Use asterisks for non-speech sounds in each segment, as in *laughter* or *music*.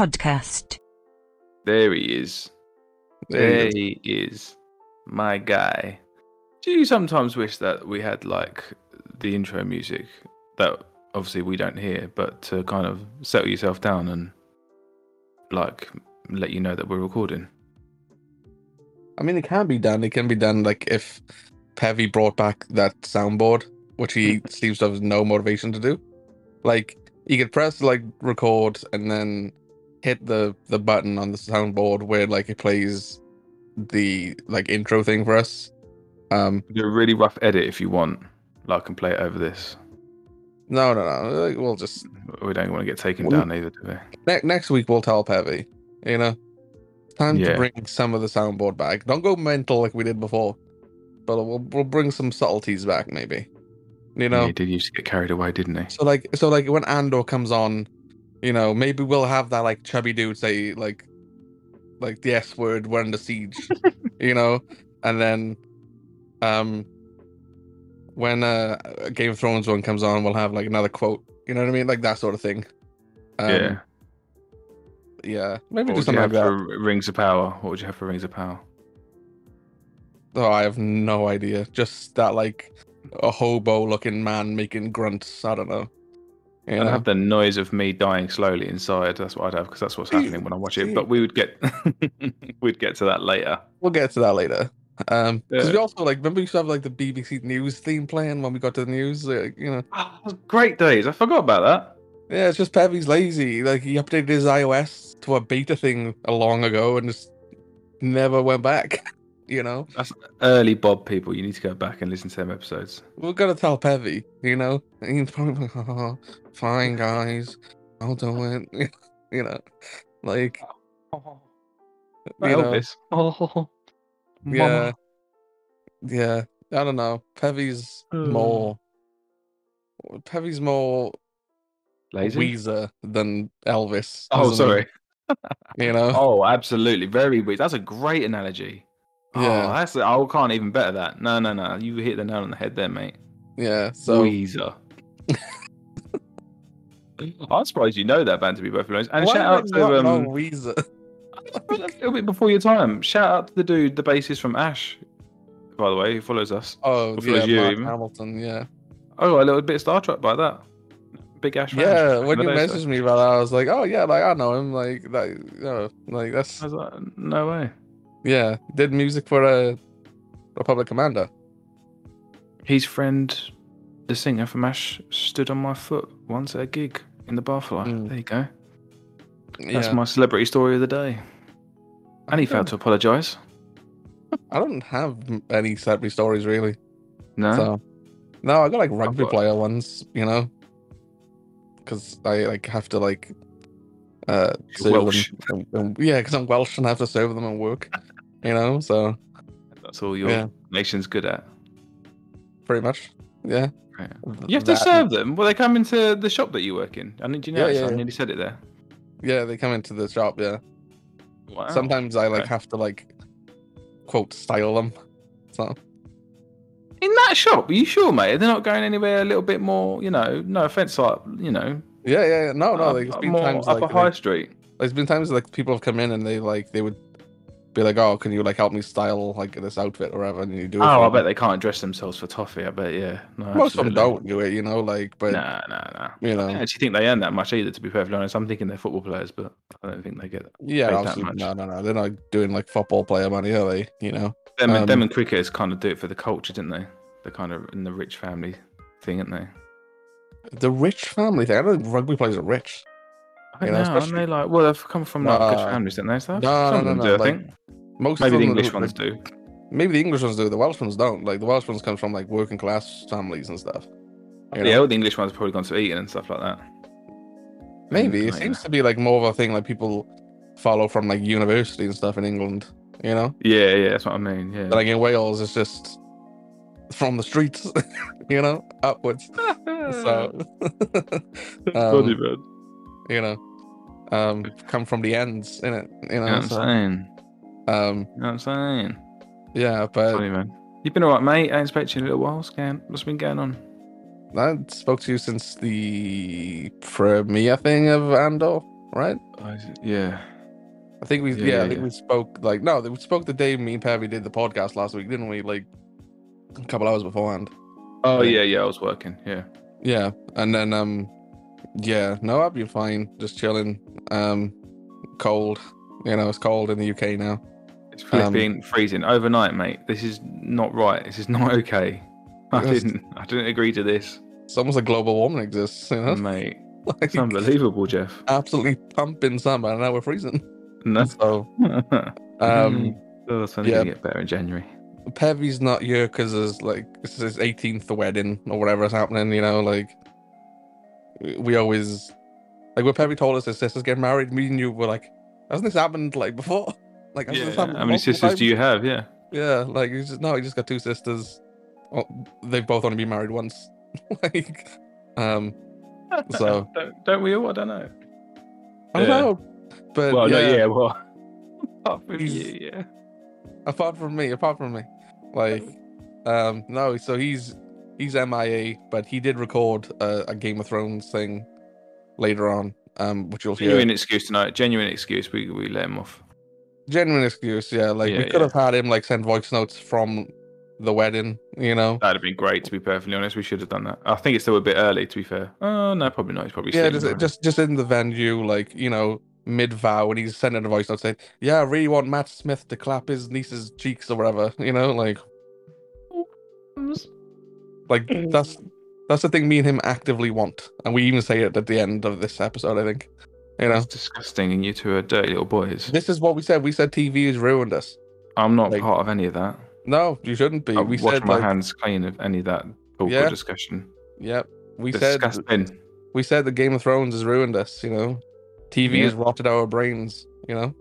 podcast. There he is. There he is. My guy. Do you sometimes wish that we had like the intro music that obviously we don't hear, but to kind of settle yourself down and like let you know that we're recording? I mean, it can be done. It can be done like if Pevy brought back that soundboard, which he mm. seems to have no motivation to do. Like you could press like record and then hit the the button on the soundboard where like it plays the like intro thing for us. Um, Do a really rough edit if you want. Like, I can play it over this. no, no, no. We'll just We don't want to get taken Well, down either, do we? ne- next week we'll tell Pevy. You know, time Yeah. to bring some of the soundboard back. Don't go mental like we did before, but we'll we'll bring some subtleties back maybe. You know. Yeah, he did used to get carried away, didn't he? So like so like when Andor comes on, you know, maybe we'll have that like chubby dude say like like the S word, we're under siege. *laughs* you know? And then um when uh a Game of Thrones one comes on, we'll have like another quote. You know what I mean? Like that sort of thing. Um, yeah. Yeah. Maybe What just something have like that. for Rings of Power? What would you have for Rings of Power? Oh, I have no idea. Just that like a hobo looking man making grunts. I don't know. I'd have the noise of me dying slowly inside. That's what I'd have because that's what's happening when I watch it. But we would get *laughs* we'd get to that later. We'll get to that later. Um, because Yeah. we also like remember we used to have like the BBC News theme playing when we got to the news. Like, you know, Oh, great days. I forgot about that. yeah, it's just Pevy's lazy. Like he updated his iOS to a beta thing a long ago and just never went back. *laughs* You know, That's early Bob people. You need to go back and listen to them episodes. we're gonna tell Pevy. You know, and he's probably like, oh, "Fine, guys, I'll do it." *laughs* you know, like Oh, you know, Elvis. Oh, *laughs* yeah, yeah. I don't know. Pevy's more. Pevy's more Lazy. Weezer than Elvis. oh, sorry. You know? *laughs* Oh, absolutely. Very weird. That's a great analogy. Oh, Yeah. that's I can't even better that. No, no, no. You hit the nail on the head there, mate. Yeah. So Weezer. *laughs* I'm surprised you know that band to be perfectly honest. And Why shout out do I not to know um, Weezer. *laughs* a little bit before your time. Shout out to the dude, the bassist from Ash, by the way, who follows us. Oh, Or follows yeah, you Mark even. Hamilton. Yeah. Oh, a little bit of Star Trek by that. Big Ash. Yeah. When you day, so- messaged me about that, I was like, oh yeah, like I know him. Like that. You know, like that's I was like, no way. Yeah. Did music for a Republic Commander. His friend, the singer from Ash, stood on my foot once at a gig in the Barfly. Mm. There you go. That's yeah. my celebrity story of the day. And he failed to apologise. I don't have any celebrity stories really. No. So no, I got like rugby got- player ones. You know, because I like have to like uh Welsh. and- and- yeah, because I'm Welsh and I have to serve them and work. You know, so That's all your Yeah. nation's good at. pretty much. Yeah. You have to serve them. Well, they come into the shop that you work in. I need you know. Yeah, yeah, I nearly said it there. Yeah, they come into the shop. Yeah. Wow. Sometimes I like okay. have to like quote style them. So in that shop, are you sure, mate? They're not going anywhere a little bit more. You know, no offense, like you know, yeah, yeah, yeah. No, no. up- Like, it's up been more times upper like, a high like street. there's been times like people have come in and they like they would be like, oh, can you like help me style like this outfit or whatever? And you do. it Oh, I them. bet they can't dress themselves for toffee. I bet, yeah. No, Most of them don't do it, you know. Like, but Nah, nah, nah. you know, I don't actually think they earn that much either. To be perfectly honest, I'm thinking they're football players, but I don't think they get yeah, paid that much. no, no, no. They're not doing like football player money, are they? You know. Them, and them Um, and cricketers kind of do it for the culture, didn't they? They're kind of in the rich family thing, aren't they? The rich family thing. I don't think rugby players are rich. I You know, are, aren't they? Like, well, they've come from like good Nah. families, didn't they? Stuff. No, Some no, of them no, do, I think. Most Maybe of the English ones do. Maybe the English ones do. The Welsh ones don't. Like the Welsh ones come from like working class families and stuff. you Yeah, know? the English ones have probably gone to Eton and stuff like that. Maybe it Mm, seems to be like more of a thing like people follow from like university and stuff in England. You know, Yeah, yeah, that's what I mean. Yeah. but like in Wales, it's just from the streets. *laughs* you know, upwards. *laughs* So, *laughs* um, you know, um, come from the ends in it. You You know know, what I'm saying? um, You know what I'm saying? yeah. But man. You've been alright, mate. I ain't to you in a little while. Scan. What's been going on? I spoke to you since the premiere thing of Andor. right? It- yeah. I think we Yeah, yeah, yeah, I think we spoke like no, we spoke the day me and Pevy did the podcast last week, didn't we? Like a couple hours beforehand. Oh Yeah. yeah. I was working. Yeah. Yeah, and then um, yeah, no, I've been fine, just chilling. Um, cold, you know, it's cold in the UK now. It's Um, flipping freezing overnight, mate. This is not right. This is not *laughs* okay. I didn't. I didn't agree to this, It's almost like global warming exists, you know, mate. *laughs* like It's unbelievable, Jeff. absolutely pumping summer, and now we're freezing. No. So, *laughs* um, oh, it's only yeah. gonna get better in January. Pevy's not here because it's like it's his 18th wedding or whatever is happening. You know, like we always like when Pevy told us his sister's getting married. Me and you were like, hasn't this happened like before? *laughs* Like, hasn't this Yeah. happened How many multiple sisters do you have? Yeah. Yeah, like he's just no, he just got two sisters. Well, they've both only been married once. *laughs* like, um, *laughs* So- don't, don't we all? I don't know. I don't Yeah. know, but Well, yeah, no, yeah. Well, apart from you, yeah. Apart from me, apart from me, like, um, no. So he's he's MIA, but he did record a, a Game of Thrones thing later on, um, which you'll hear. Genuine excuse tonight. Genuine excuse. We we let him off. Genuine excuse, yeah. Like Yeah, we could yeah. have had him like send voice notes from the wedding, you know. That'd have been great. To be perfectly honest, we should have done that. I think it's still a bit early. To be fair. Oh no, probably not. He's probably yeah, just, just just in the venue, like you know, mid vow, and he's sending a voice note saying, "Yeah, I really want Matt Smith to clap his niece's cheeks or whatever," *laughs* you know, like like mm. that's that's the thing me and him actively want, and we even say it at the end of this episode. I think, you know, That's disgusting, and you two are dirty little boys. this is what we said. We said TV has ruined us. I'm not like, part of any of that. No, you shouldn't be. I we wash said my like, hands clean of any of that awkward Yeah. discussion. yep. We said Disgusting. we said the Game of Thrones has ruined us. You know, TV Yeah. has rotted our brains. You know,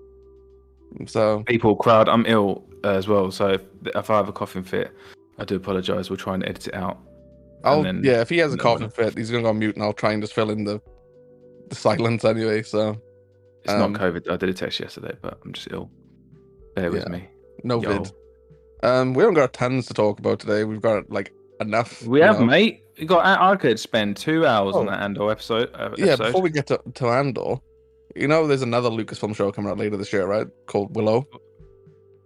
so People, crowd, I'm ill uh, as well. So if, if I have a coughing fit, I do apologise. We'll try and edit it out. I'll then- yeah. If he has a coughing fit, he's gonna go mute, and I'll try and just fill in the the silence anyway. So It's Um, not COVID. I did a test yesterday, but I'm just ill. Bear with me. no Yo. vid. Um, we haven't got tons to talk about today. We've got like enough. We have, know. mate. We got. I could spend two hours on Oh. that Andor episode. Uh, Yeah, episode. before we get to, to Andor, you know, there's another Lucasfilm show coming out later this year, right? Called Willow.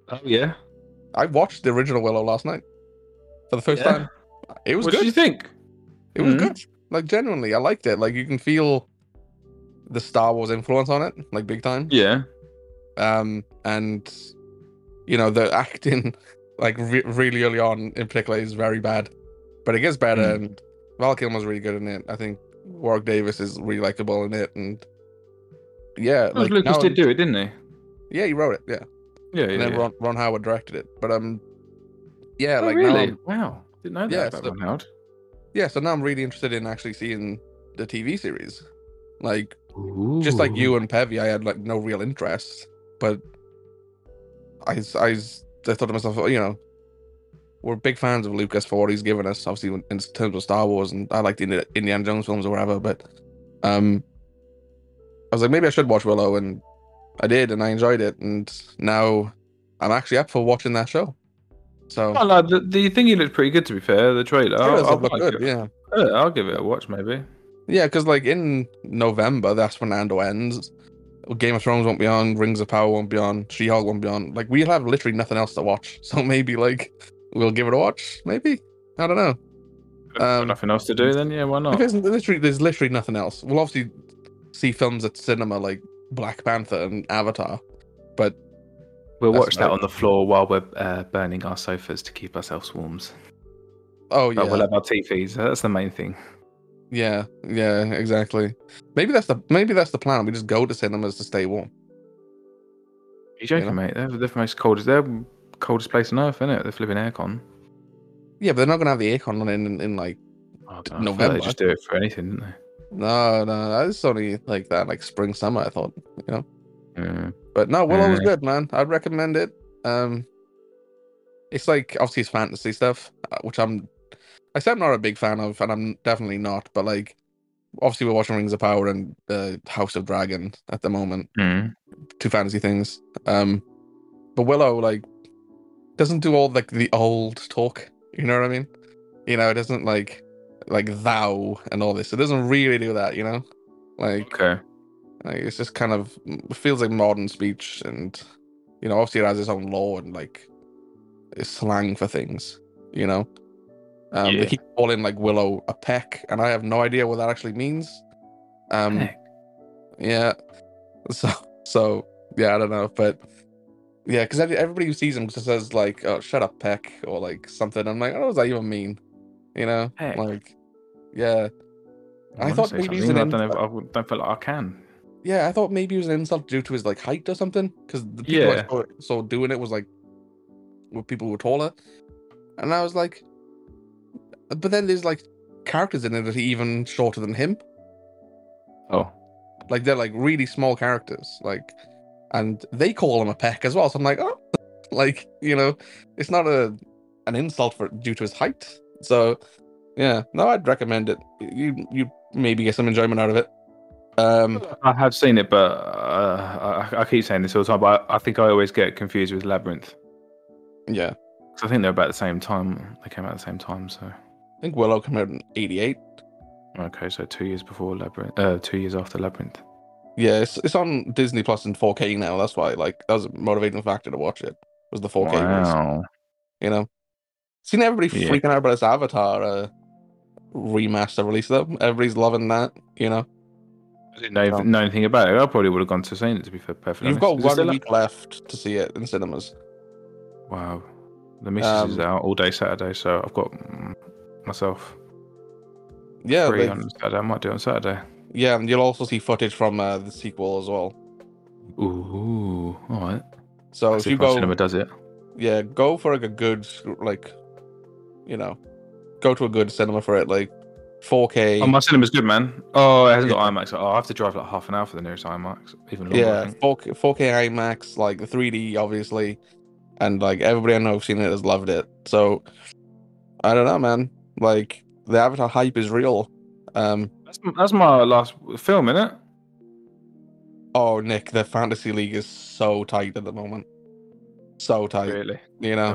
Oh yeah. I watched the original Willow last night for the first Yeah? time. It was what good. What did you think? It was Mhm. good. Like genuinely, I liked it. Like you can feel the Star Wars influence on it, like big time. Yeah. Um, and you know the *laughs* acting, like re- really early on in particular, is very bad, but it gets better. Mm. And Val Kilmer's really good in it. I think Warwick Davis is really likable in it, and yeah, like Lucas did do it, didn't he? Yeah, he wrote it. Yeah, Yeah, yeah. and then yeah. Ron, Ron Howard directed it. But um, yeah, oh, like now really? Wow. Didn't know that Yeah, about so- Ron Howard. yeah, so now I'm really interested in actually seeing the TV series. Like just like you and Pevy, I had like no real interest, but I, I, I thought to myself, you know, we're big fans of Lucas for what he's given us, obviously in in terms of Star Wars, and I like the Indiana Jones films or whatever. But um, I was like, maybe I should watch Willow, and I did, and I enjoyed it, and now I'm actually up for watching that show. So Oh, no, the, the thing looked pretty good to be fair. The trailer, it I'll, I'll, like good, it. yeah. I'll give it a watch maybe. Yeah, because like in November, that's when Andor ends. Game of Thrones won't be on, Rings of Power won't be on, She Hulk won't be on. Like we'll have literally nothing else to watch. *laughs* So maybe like we'll give it a watch. Maybe I don't know. Um, nothing else to do, then yeah, why not? literally there's literally nothing else. We'll obviously see films at cinema like Black Panther and Avatar. But We'll watch that on the floor while we're uh, burning our sofas to keep ourselves warm. oh yeah, But we'll have our TVs. That's the main thing. yeah, yeah, exactly. Maybe that's the maybe that's the plan. We just go to cinemas to stay warm. You joking, know? mate? They're, they're the most coldest. They're the coldest place on earth, isn't it? They're flipping aircon. Yeah, but they're not gonna have the aircon on in, in, in like I don't know, I November. They just do it for anything, didn't they? No, no, it's only like that, like spring, summer. I thought, you know. Yeah. But no, Willow was good, man. I'd recommend it. Um, it's like obviously it's fantasy stuff, uh, which I'm, I said I'm not a big fan of, and I'm definitely not. But like, obviously we're watching Rings of Power and uh, House of Dragon at the moment, Mm. two fantasy things. Um, but Willow like doesn't do all like the old talk. You know what I mean? You know, it doesn't like like thou and all this. It doesn't really do that. You know, like Okay. Like, it's just kind of it feels like modern speech, and you know, obviously it has its own lore and like it's slang for things. You know, um, Yeah. they keep calling like Willow a peck, and I have no idea what that actually means. Um, Heck. yeah, so so yeah, I don't know, but yeah, because everybody who sees him just says like, "Oh, shut up, peck," or like something. I'm like, "Oh, what does that even mean?" You know, Heck. like yeah. I wanna thought maybe he's something, an I don't I don't feel like I can. Yeah, I thought maybe it was an insult due to his like height or something. Because the people I Yeah. saw, saw doing it was like with people who were taller, and I was like, but then there's like characters in it that are even shorter than him. Oh, Like they're like really small characters, like, and they call him a peck as well. So I'm like, oh, *laughs* like you know, it's not a an insult for due to his height. So yeah, no, I'd recommend it. You you maybe get some enjoyment out of it. Um, I have seen it, but uh, I, I keep saying this all the time. But I, I think I always get confused with Labyrinth. yeah, I think they're about the same time. They came out at the same time, so I think Willow came out in '88. okay, so two years before Labyrinth, uh, two years after Labyrinth. Yeah, it's it's on Disney Plus in 4K now. That's why, like, that was a motivating factor to watch it. Was the 4K? release, Wow. you know, seen everybody Yeah. freaking out about this Avatar uh, remaster release though. Everybody's loving that. You know, I didn't know, So- know anything about it. I probably would have gone to see it to be fair, perfectly you've got honest. Is it still one up? week left to see it in cinemas. Wow. The missus is Um, out all day Saturday, so I've got mm, myself Yeah, free they- on Saturday. I might do it on Saturday. yeah, and you'll also see footage from uh, the sequel as well. Ooh, all right. So Let's if see you if my go, cinema does it. yeah, go for like a good like, you know, go to a good cinema for it, like 4K. Oh, my cinema's good, man. Oh, it hasn't got IMAX. Oh, I have to drive like half an hour for the nearest IMAX. Even longer, Yeah, 4K, 4K IMAX, like the 3D, obviously, and like everybody I know who's seen it has loved it. So I don't know, man. Like the Avatar hype is real. Um, That's, that's my last film, innit? oh Nick, the Fantasy League is so tight at the moment, so tight. Really? You know,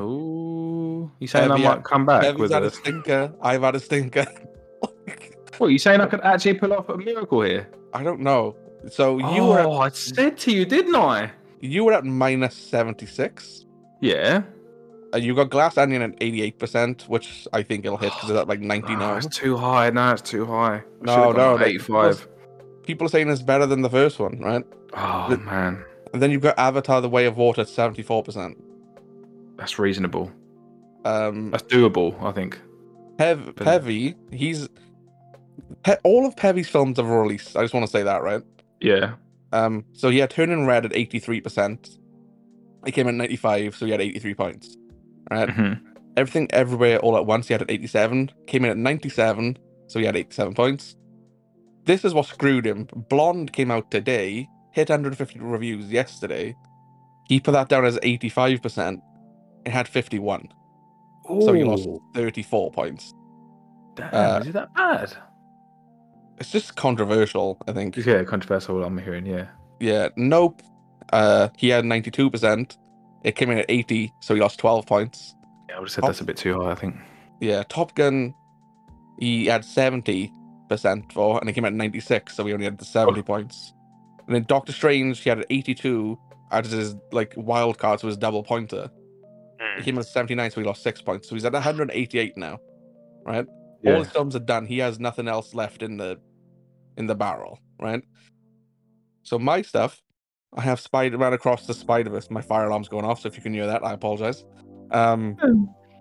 Oh, you saying Heavy I might come back Kevin's with had a... stinker. I've had a stinker. *laughs* What, you saying I could actually pull off a miracle here? I don't know. So you oh, were at, I said to you, didn't I? you were at minus seventy six. Yeah. Uh, you got Glass Onion at eighty eight percent, which I think it'll hit because it's at like ninety No, now. it's too high. No, it's too high. I No, no, 85. People are saying it's better than the first one, right? Oh, the- man. And then you've got Avatar: The Way of Water at seventy four percent. That's reasonable. Um, That's doable, I think. Pev, Pevy, he's Pe- all of Pevy's films have released. I just want to say that, right? Yeah. Um, so he had Turning Red at eighty three percent. He came in ninety five, so he had eighty three points. Right. Mhm. Everything Everywhere All at Once, he had at eighty seven. Came in at ninety seven, so he had eighty seven points. This is what screwed him. Blonde came out today, hit 150 reviews yesterday. He put that down as 85%. It had 51. So he lost 34 points. Damn, uh, is it that bad? It's just controversial, I think. Yeah, controversial. I'm hearing. Yeah. Yeah, Nope. Uh, he had 92%. It came in at 80, so he lost 12 points. Yeah, I would have said Oh. that's a bit too high. I think. Yeah, Top Gun, he had 70% for, and he came out at 96, so he only had the 70 points. And then Doctor Strange, he had 82 as his like wild card, so his double pointer. He came in at 79, so he lost six points. So he's at 188 now, right? All Yeah. his films are done. He has nothing else left in the in the barrel, right? So my stuff, I have Spider-Man Across the Spider-Verse. My fire alarm's going off, so if you can hear that, I apologize. Um,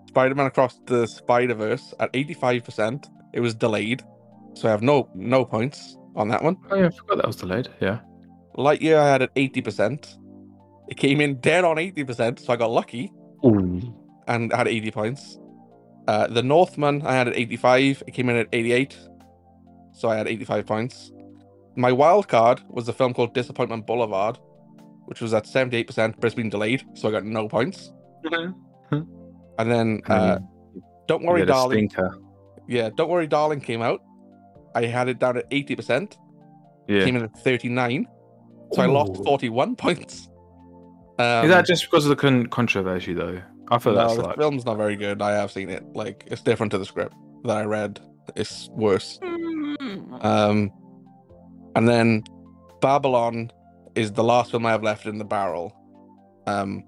Spider-Man Across the Spider-Verse at 85%. It was delayed, so I have no no points on that one. Oh yeah, I forgot that was delayed. Yeah. Lightyear, I had at 80%. It came in dead on 80%, so I got lucky Ooh. and had 80 points. Uh, the Northman, I had at 85. It came in at 88, so I had 85 points. My wild card was a film called Disappointment Boulevard, which was at 78%, but it's been delayed, so I got no points. And then, uh, Don't Worry, Darling. stinker. Yeah, Don't Worry, Darling came out. I had it down at 80%. Yeah. Came in at 39, so I lost 41 *laughs* points. Um, Is that just because of the con- controversy though? I feel no, that's the like. film's not very good. I have seen it. Like, it's different to the script that I read. It's worse. Um, and then Babylon is the last film I have left in the barrel. Um,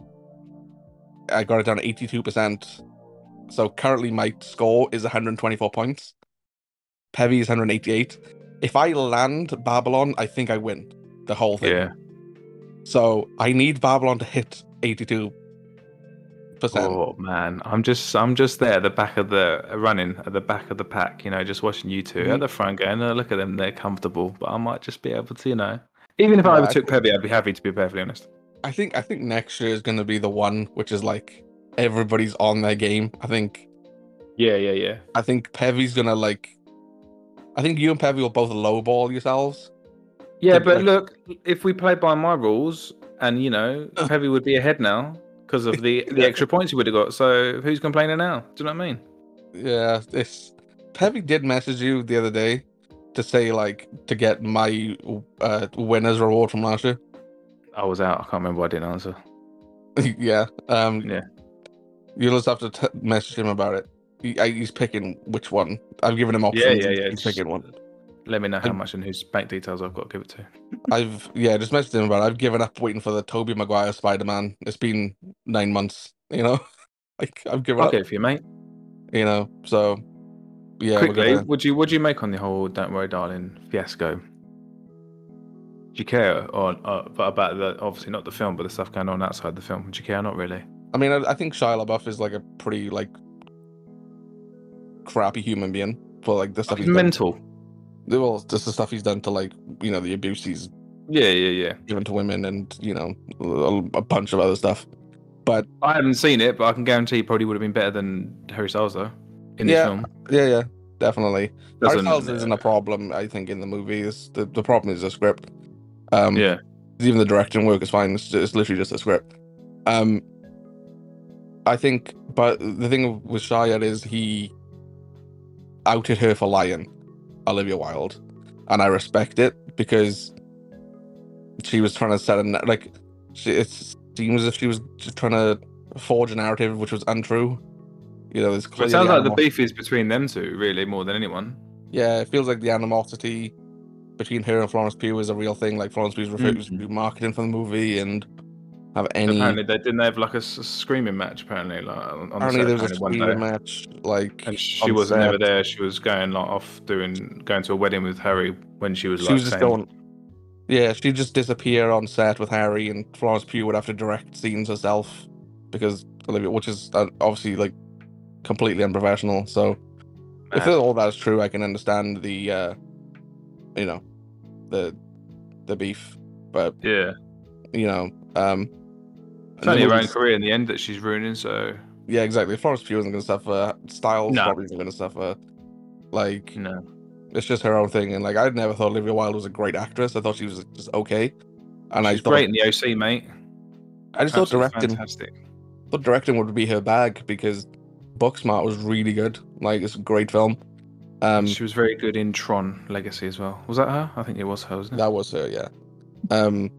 I got it down to eighty-two percent. So currently my score is one hundred twenty-four points. Pevy is one hundred eighty-eight. If I land Babylon, I think I win the whole thing. Yeah. So I need Babylon to hit eighty-two percent. Oh man, I'm just I'm just there at the back of the running at the back of the pack, you know, just watching you 2 Mhm. at the front going, oh, look at them, they're comfortable. But I might just be able to, you know, even if Yeah, I I overtook Pevy, I'd be happy to be perfectly honest. I think I think next year is going to be the one which is like everybody's on their game. I think Yeah, yeah, yeah. I think Pevy's gonna like. I think you and Pevy will both lowball yourselves. Yeah, but look, if we played by my rules, and you know, *laughs* Pevy would be ahead now because of the the extra points he would have got. So who's complaining now? Do you know what I mean? Yeah, this Pevy did message you the other day to say like to get my uh winner's reward from last year. I was out. I can't remember. I didn't answer. *laughs* yeah. Um. Yeah. You'll just have to t- message him about it. He, I, he's picking which one. I've given him options. yeah, and yeah. He's picking one. Let me know how I- much and whose bank details I've got to give it to. I've yeah, just messaged him about. it. I've given up waiting for the Tobey Maguire Spider Man. It's been nine months. You know, *laughs* like I've given I'll up. it for you, mate. You know, so yeah. Quickly, gonna- would you would you make on the whole "Don't Worry, Darling" fiasco? Do you care or, uh, or about the obviously not the film, but the stuff going on outside the film? Do you care? Not really. I mean, I, I think Shia LaBeouf is like a pretty like crappy human being for like the stuff He's mental. done. Well, just the stuff he's done to like you know the abuse he's Yeah, yeah, yeah. given to women and you know a, a bunch of other stuff. But I haven't seen it, but I can guarantee it probably would have been better than Harry Styles though in the Yeah. film. yeah, yeah, definitely. Harry Doesn't- Styles isn't a problem. I think in the movie, it's, the the problem is the script. Um, Yeah, even the directing work is fine. It's, it's literally just a script. Um, I think, but the thing with Shia is he outed her for lying, Olivia Wilde, and I respect it because she was trying to set a like. She, it seems as if she was just trying to forge a narrative which was untrue. You know, there's it sounds like the beef is between them two, really, more than anyone. yeah, it feels like the animosity between her and Florence Pugh is a real thing. Like Florence Pugh's refused to Mhm. do marketing for the movie and have any. Apparently, they didn't have like a, s- screaming match. Apparently, like on, Apparently, the there was a screaming match. Like and she wasn't never set. there. She was going like off doing going to a wedding with Harry when she was She like was just saying- going. Yeah, she'd just disappear on set with Harry, and Florence Pugh would have to direct scenes herself because Olivia, which is uh, obviously like completely unprofessional. So if all that is true, I can understand the, uh you know, the the beef. But yeah, you know, um, it's only her own career in the end that she's ruining. So Yeah, exactly. Florence Pugh isn't going to suffer. Styles No. probably isn't going to suffer. Like no, it's just her own thing, and like I never thought Olivia Wilde was a great actress. I thought she was just okay, and I she's thought great in the OC, mate. I just thought directing, fantastic. thought directing would be her bag because Booksmart was really good. Like it's a great film. Um, she was very good in Tron Legacy as well. Was that her? I think it was her, wasn't it? that was her, yeah. Um,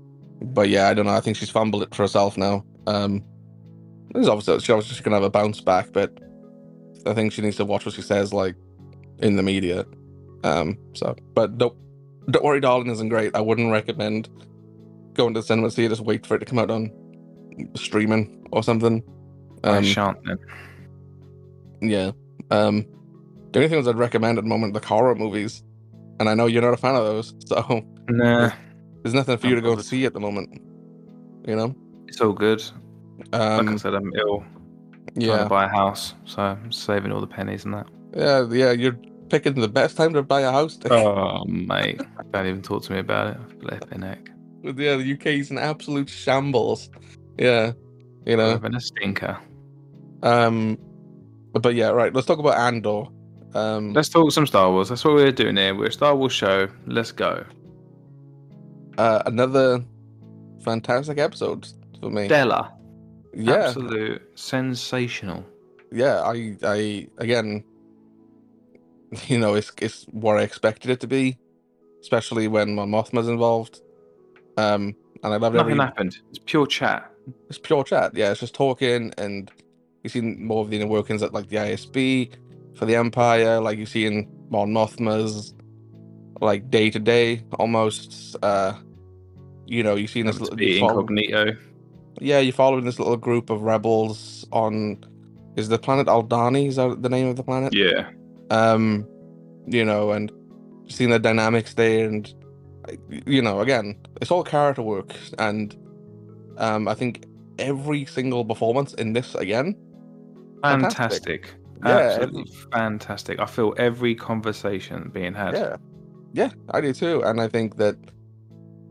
but yeah, I don't know. I think she's fumbled it for herself now. Um, there's obviously she was just gonna have a bounce back, but I think she needs to watch what she says, like in the media. Um, so, but don't don't worry, darling isn't great. I wouldn't recommend going to the cinema to see it. Just wait for it to come out on streaming or something. I Um, shan't then. yeah. Um, the only things I'd recommend at the moment are the horror movies, and I know you're not a fan of those, *laughs* so Nah, there's nothing for you to go to see at the moment. You know. It's all good. Like I Um, said, I'm ill. Trying yeah, to buy a house, so I'm saving all the pennies and that. yeah, yeah. You're picking the best time to buy a house. *laughs* Oh, mate, don't even talk to me about it. Flipping heck. yeah, the UK's an absolute shambles. Yeah, you know. Having a stinker. Um, but, but yeah, right. Let's talk about Andor. Um, Let's talk some Star Wars. That's what we're doing here. We're a Star Wars show. Let's go. uh, another fantastic episode for me. Della. yeah, Absolute sensational. yeah. I, I again, *laughs* you know, it's it's what I expected it to be, especially when Mon Mothma's involved. Um, and I love Nothing every happened. It's pure chat. it's pure chat. Yeah, it's just talking, and you see more of the inner workings at like the ISB for the Empire. Like you see in Mon Mothma's like day to day almost. Uh, you know, you've seen this little, incognito. Yeah, you're following this little group of rebels on. Is the planet Aldhani? Is that the name of the planet? Yeah. um you know and seeing the dynamics there and you know again it's all character work and um i think every single performance in this again Fantastic. Fantastic. Yeah, Absolutely fantastic. I feel every conversation being had. yeah yeah i do too and i think that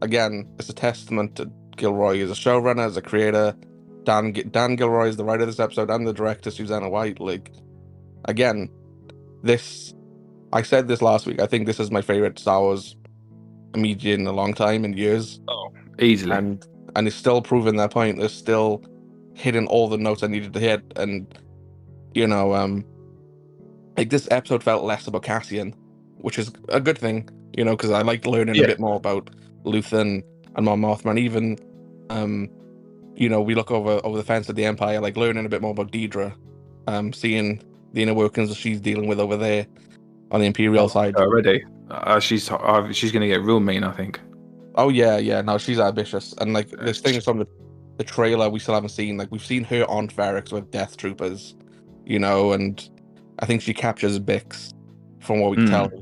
again it's a testament to gilroy is a showrunner as a creator dan dan gilroy is the writer of this episode and the director susanna white like again this i said this last week i think this is my favorite star wars media in a long time in years Oh, Easily. and and it's still proving that point. It's still hitting all the notes I needed to hit, and you know, um, like this episode felt less about Cassian, which is a good thing, you know, because I like learning Yeah. a bit more about Luthen and Mon Mothman. even, um, you know, we look over over the fence at the Empire, like learning a bit more about Dedra, um, seeing the inner workings that she's dealing with over there on the Imperial side. already. Uh, she's uh, she's gonna get real mean. I think. Oh yeah, yeah. No, she's ambitious, and like there's things from the, the trailer we still haven't seen. Like we've seen her on Ferrix with Death Troopers, you know, and I think she captures Bix from what we Hmm. tell in the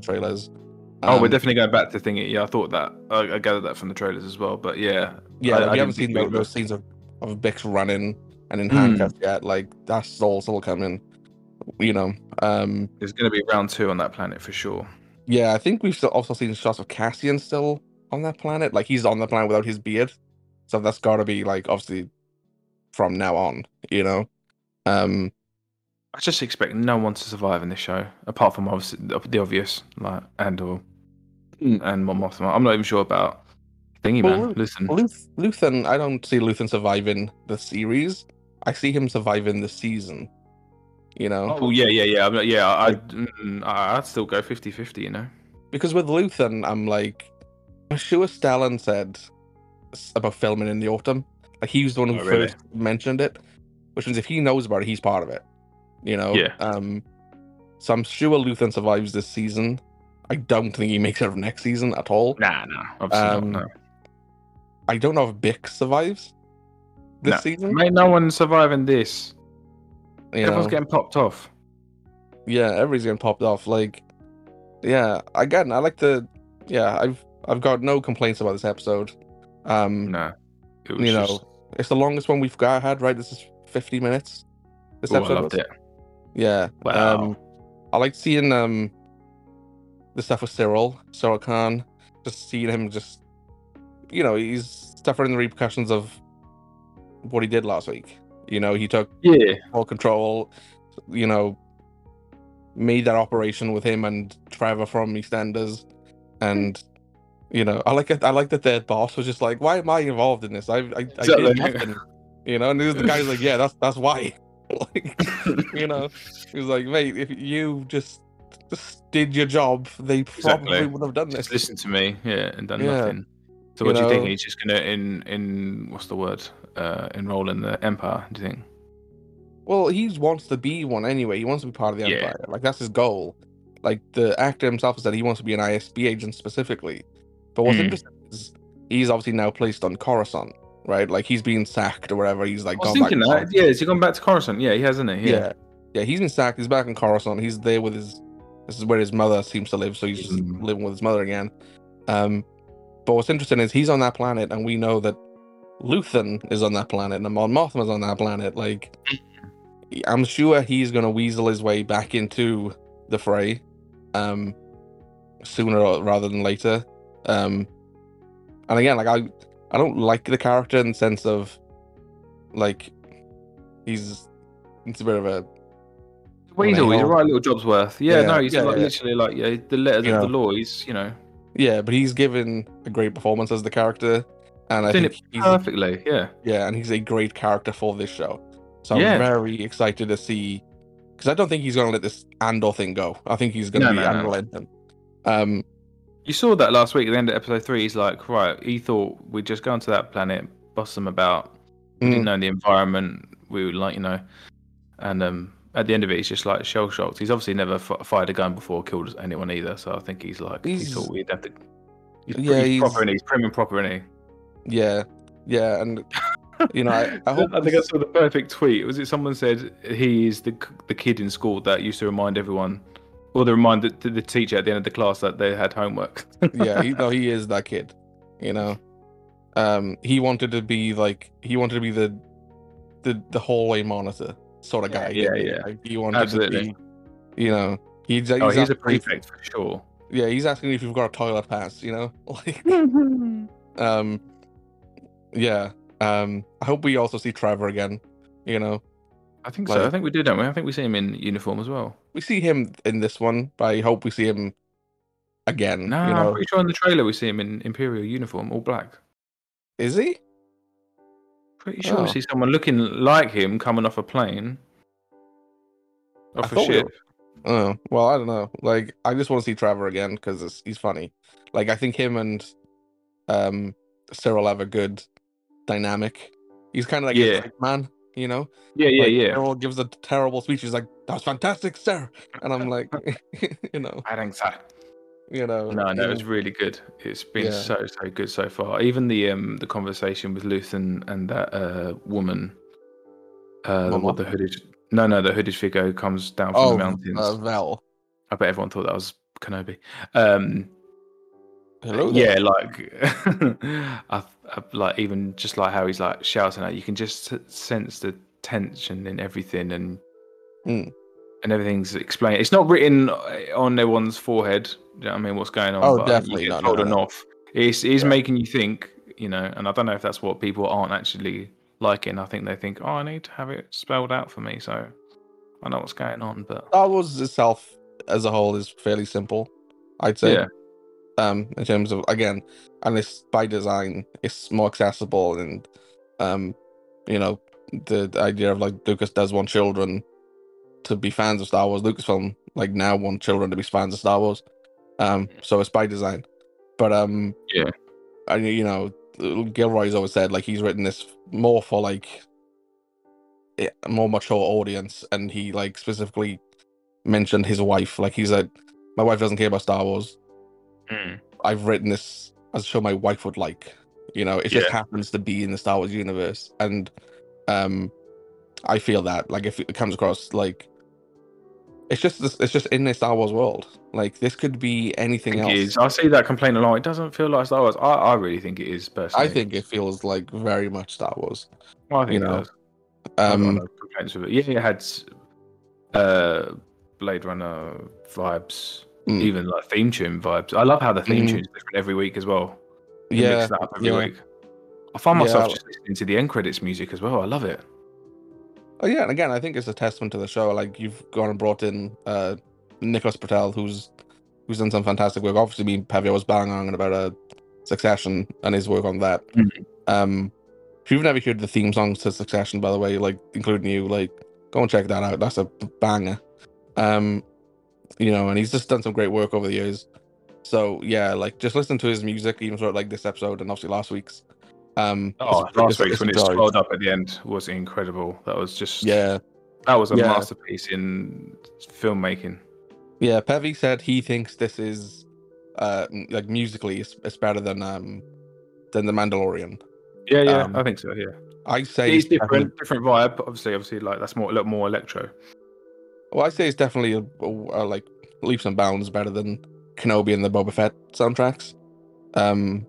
trailers. oh, we're Um, definitely going back to thingy. Yeah, I thought that. I, I gathered that from the trailers as well. But yeah, yeah. I- we haven't seen those, those scenes of, of Bix running and in Hmm. handcuffs yet. Like that's all still coming. You know, um, there's gonna be round two on that planet for sure. yeah. I think we've still also seen shots of Cassian still on that planet. Like he's on the planet without his beard, so that's got to be like obviously from now on. You know, um. I just expect no one to survive in this show, apart from obviously the, obvious, like Andor and Mon Mothma. I'm not even sure about Thingy Well, Man. Luth- Listen, Luth- Luthen, I don't see Luthen surviving the series. I see him surviving the season. You know, oh yeah, yeah, yeah, I'm not, yeah. I, mm, I, I'd still go 50-50, You know. because with Luthen, I'm like, I'm sure Stellan said about filming in the autumn. Like he was the one who Oh, really? first mentioned it, which means if he knows about it, he's part of it. You know. Yeah. Um. So I'm sure Luthen survives this season. I don't think he makes it for next season at all. Nah, nah, obviously Um, not. No. I don't know if Bix survives this No. season. Mate, no one's surviving this. You Everyone's know? getting popped off. yeah, everybody's getting popped off. Like, yeah, again, I like the, yeah, I've I've got no complaints about this episode. Um, No, it was you know, it's the longest one we've got had, right? This is fifty minutes. This ooh, I loved was? it. Yeah. Wow. Um, I like seeing um the stuff with Syril, Syril Karn, just seeing him just, you know, he's suffering the repercussions of what he did last week. You know, he took Yeah, full control, you know, made that operation with him and Trevor from EastEnders, and you know, I like it. I like that their boss was just like, "Why am I involved in this? I, I, I did nothing." You know, and the guy's like, "Yeah, that's that's why." *laughs* like, you know, he was like, "Mate, if you just just did your job, they probably Exactly. would have done just this." listen to me, yeah, and done Yeah. nothing. So You what do you think? He's just gonna in in what's the word? Uh, enroll in the Empire? Do you think? Well, he wants to be one anyway. He wants to be part of the Yeah. Empire. Like that's his goal. Like the actor himself has said, he wants to be an ISB agent specifically. But what's Hmm. interesting is he's obviously now placed on Coruscant, right? Like he's being sacked or whatever. He's like I was gone thinking that. Yeah, has he gone back to Coruscant? Yeah, he has, hasn't he? yeah, yeah. He's been sacked. He's back in Coruscant. He's there with his. This is where his mother seems to live, so he's just Mm. living with his mother again. Um, but what's interesting is he's on that planet, and we know that Luthen is on that planet, and Mon Mothma's on that planet. Like, *laughs* I'm sure he's gonna weasel his way back into the fray, um, sooner rather than later. Um, and again, like I, I don't like the character in the sense of, like, he's, it's a bit of a Weasel, he's a right little job's worth. Yeah, Yeah, no, he's yeah, like yeah. literally like yeah, the letters You of know. the law. He's you know Yeah, but he's given a great performance as the character, and I think it he's perfectly. Yeah, yeah, and he's a great character for this show. So I'm very excited to see, because I don't think he's going to let this Andor thing go. I think he's going to No, be no, no. unrelenting. Um, you saw that last week at the end of episode three. He's like, right, he thought we'd just go onto that planet, bust them about. Mm. didn't know the environment. We would like you know, and um, at the end of it, he's just like shell shocked. He's obviously never f- fired a gun before, killed anyone either. So I think he's like, He's- he thought we'd have to. He's, Yeah, he's, he's- proper, and he's prim and proper, is Yeah, yeah, and you know, I, *laughs* I hope. I think I saw the perfect tweet. Was it someone said he is the the kid in school that used to remind everyone, or the reminder to the teacher at the end of the class that they had homework. *laughs* yeah, he, no, he is that kid. You know, um, he wanted to be like he wanted to be the the the hallway monitor sort of guy. Yeah, didn't he? yeah. Like, he wanted Absolutely. to be, you know, he's, he's oh, he's a asking if- prefect for sure. yeah, he's asking if you've got a toilet pass. You know, *laughs* like um, yeah. Um, I hope we also see Trevor again. You know, I think so. I think we do, don't we? I think we see him in uniform as well. we see him in this one, but I hope we see him again. No, you I'm pretty sure in the trailer we see him in imperial uniform, all black. is he? Pretty sure Oh. we see someone looking like him coming off a plane. I Off a thought we were- Oh, well, I don't know. Like, I just want to see Trevor again because he's funny. Like, I think him and um Syril have a good dynamic. He's kind of like Yeah. man, you know. Yeah, yeah, Like, yeah. Syril gives a terrible speech. He's like, "That was fantastic, sir," and I'm like, *laughs* you know, I think so. you know. No, no, it's really good. It's been Yeah. so so good so far. Even the um the conversation with Luthen and that uh woman, uh the, Mama? what the hooded no no the hooded figure who comes down from oh, the mountains. uh, Vel. I bet everyone thought that was Kenobi. Um, Hello. there. yeah, like *laughs* I like even just like how he's like shouting out. You can just sense the tension in everything and Mm. and everything's explained. It's not written on everyone's forehead. You know what I mean? What's going on? Oh, definitely You get not, told no, no. enough. It's it's Yeah. making you think. You know, and I don't know if that's what people aren't actually liking. I think they think, oh, I need to have it spelled out for me, so I know what's going on. But Star Wars itself as a whole is fairly simple, I'd say. Yeah. Um, in terms of again, and it's by design, it's more accessible and um, you know, the, the idea of like Lucas does want children to be fans of Star Wars. Lucasfilm like now want children to be fans of Star Wars. Um, so it's by design. But um Yeah. and you know, Gilroy's always said like he's written this more for like a more mature audience and he like specifically mentioned his wife. Like he's like, my wife doesn't care about Star Wars. I've written this as a show my wife would like. You know, it just happens to be in the Star Wars universe, and um, I feel that like if it comes across like it's just this, it's just in the Star Wars world. Like this could be anything else. is. I see that complaint a lot. It doesn't feel like Star Wars. I, I really think it is personally. I think it feels like very much Star Wars. I think you it know, does. Um, complaints with it. Yeah, it had uh, Blade Runner vibes, Mm. even like theme tune vibes. I love how the theme Mhm. tune's different every week as well. They yeah, mix that up every yeah. week. I find myself Yeah. just listening to the end credits music as well. I love it. Oh yeah, and again, I think it's a testament to the show. Like you've gone and brought in uh Nicholas Britell, who's who's done some fantastic work. Obviously, me and Pevy was banging on about a Succession and his work on that. Mhm. Um, if you've never heard the theme songs to Succession, by the way, like including you, like go and check that out. That's a banger. Um, you know, and he's just done some great work over the years. So yeah, like just listen to his music, even for like this episode and obviously last week's. Um, Oh, it's- last it's- week's it's when it swelled up at the end was incredible. That was just Yeah, that was a Yeah. masterpiece in filmmaking. Yeah, Pevy said he thinks this is uh like musically it's, it's better than um than the Mandalorian. Yeah, yeah, Um, I think so. Yeah, I say it's different, different vibe. Obviously, obviously, like that's more a little more electro. Well, I say it's definitely a, a- a, like leaps and bounds better than Kenobi and the Boba Fett soundtracks. Um,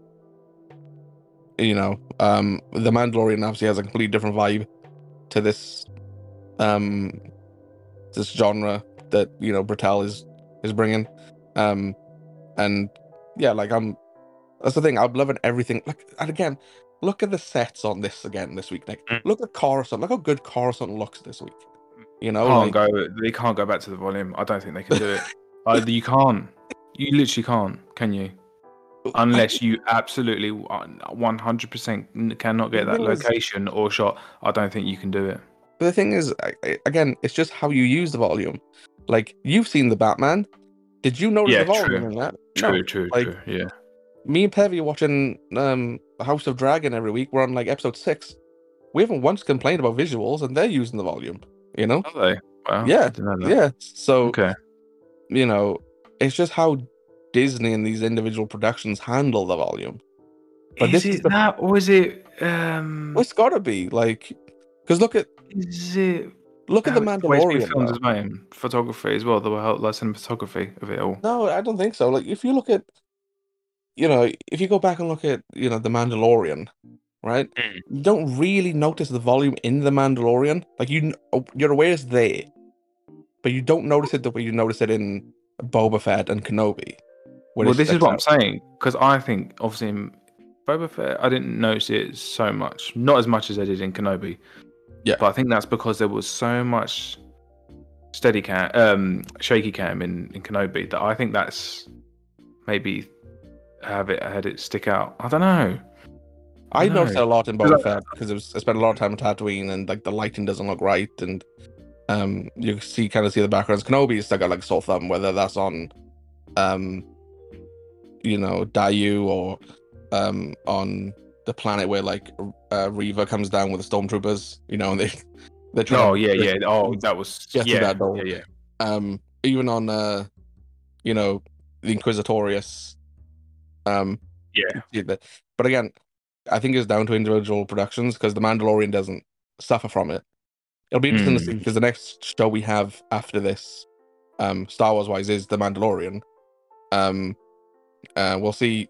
you know, um, the Mandalorian obviously has a completely different vibe to this um this genre that you know Britell is is bringing. Um, and yeah, like I'm. That's the thing. I'm loving everything. Like, and again, look at the sets on this again this week. Nick, Mm. look at Coruscant. Look how good Coruscant looks this week. You know, can't like, go. They can't go back to the volume. I don't think they can do it. uh, you *laughs* can't. You literally can't. Can you? Unless you absolutely one hundred percent cannot get that location or shot. I don't think you can do it. But the thing is, again, it's just how you use the volume. Like you've seen the Batman. Did you notice Yeah, the volume true. in that? True, No. true, like- true. Yeah. Me and Pevy are watching um House of Dragon every week. We're on like episode six. We haven't once complained about visuals, and they're using the volume. You know? Are they? Wow. Yeah, know. Yeah. So Okay. you know, it's just how Disney and these individual productions handle the volume. But is this it is the- that or is it um Well, it's gotta be like, because look at is it look at the how it's always been Mandalorian. filmed though. as well, and photography as well, the whole like cinematography of it all. No, I don't think so. Like if you look at, you know, if you go back and look at, you know, the Mandalorian, right? Mm. You don't really notice the volume in the Mandalorian. Like you, kn- you're aware it's there, but you don't notice it the way you notice it in Boba Fett and Kenobi. Well, this is what I'm saying because I think obviously in Boba Fett, I didn't notice it so much, not as much as I did in Kenobi. Yeah. but I think that's because there was so much steady cam, um, shaky cam in in Kenobi that I think that's maybe have it had it stick out. I don't know. I No. noticed it a lot in Because Boba Fett because it was I spent a lot of time on Tatooine and like the lighting doesn't look right and um you see kind of see the backgrounds. Kenobi still got like sore thumb whether that's on um you know Daiyu or um on the planet where like uh, Reva comes down with the stormtroopers, you know, and they *laughs* they're trying Oh yeah, yeah. Oh, that was Get through yeah, yeah, yeah. um even on uh you know the Inquisitorius um Yeah. But again, I think it's down to individual productions because the Mandalorian doesn't suffer from it. It'll be interesting to see Mm. because the next show we have after this, um, Star Wars wise, is the Mandalorian. Um, uh, we'll see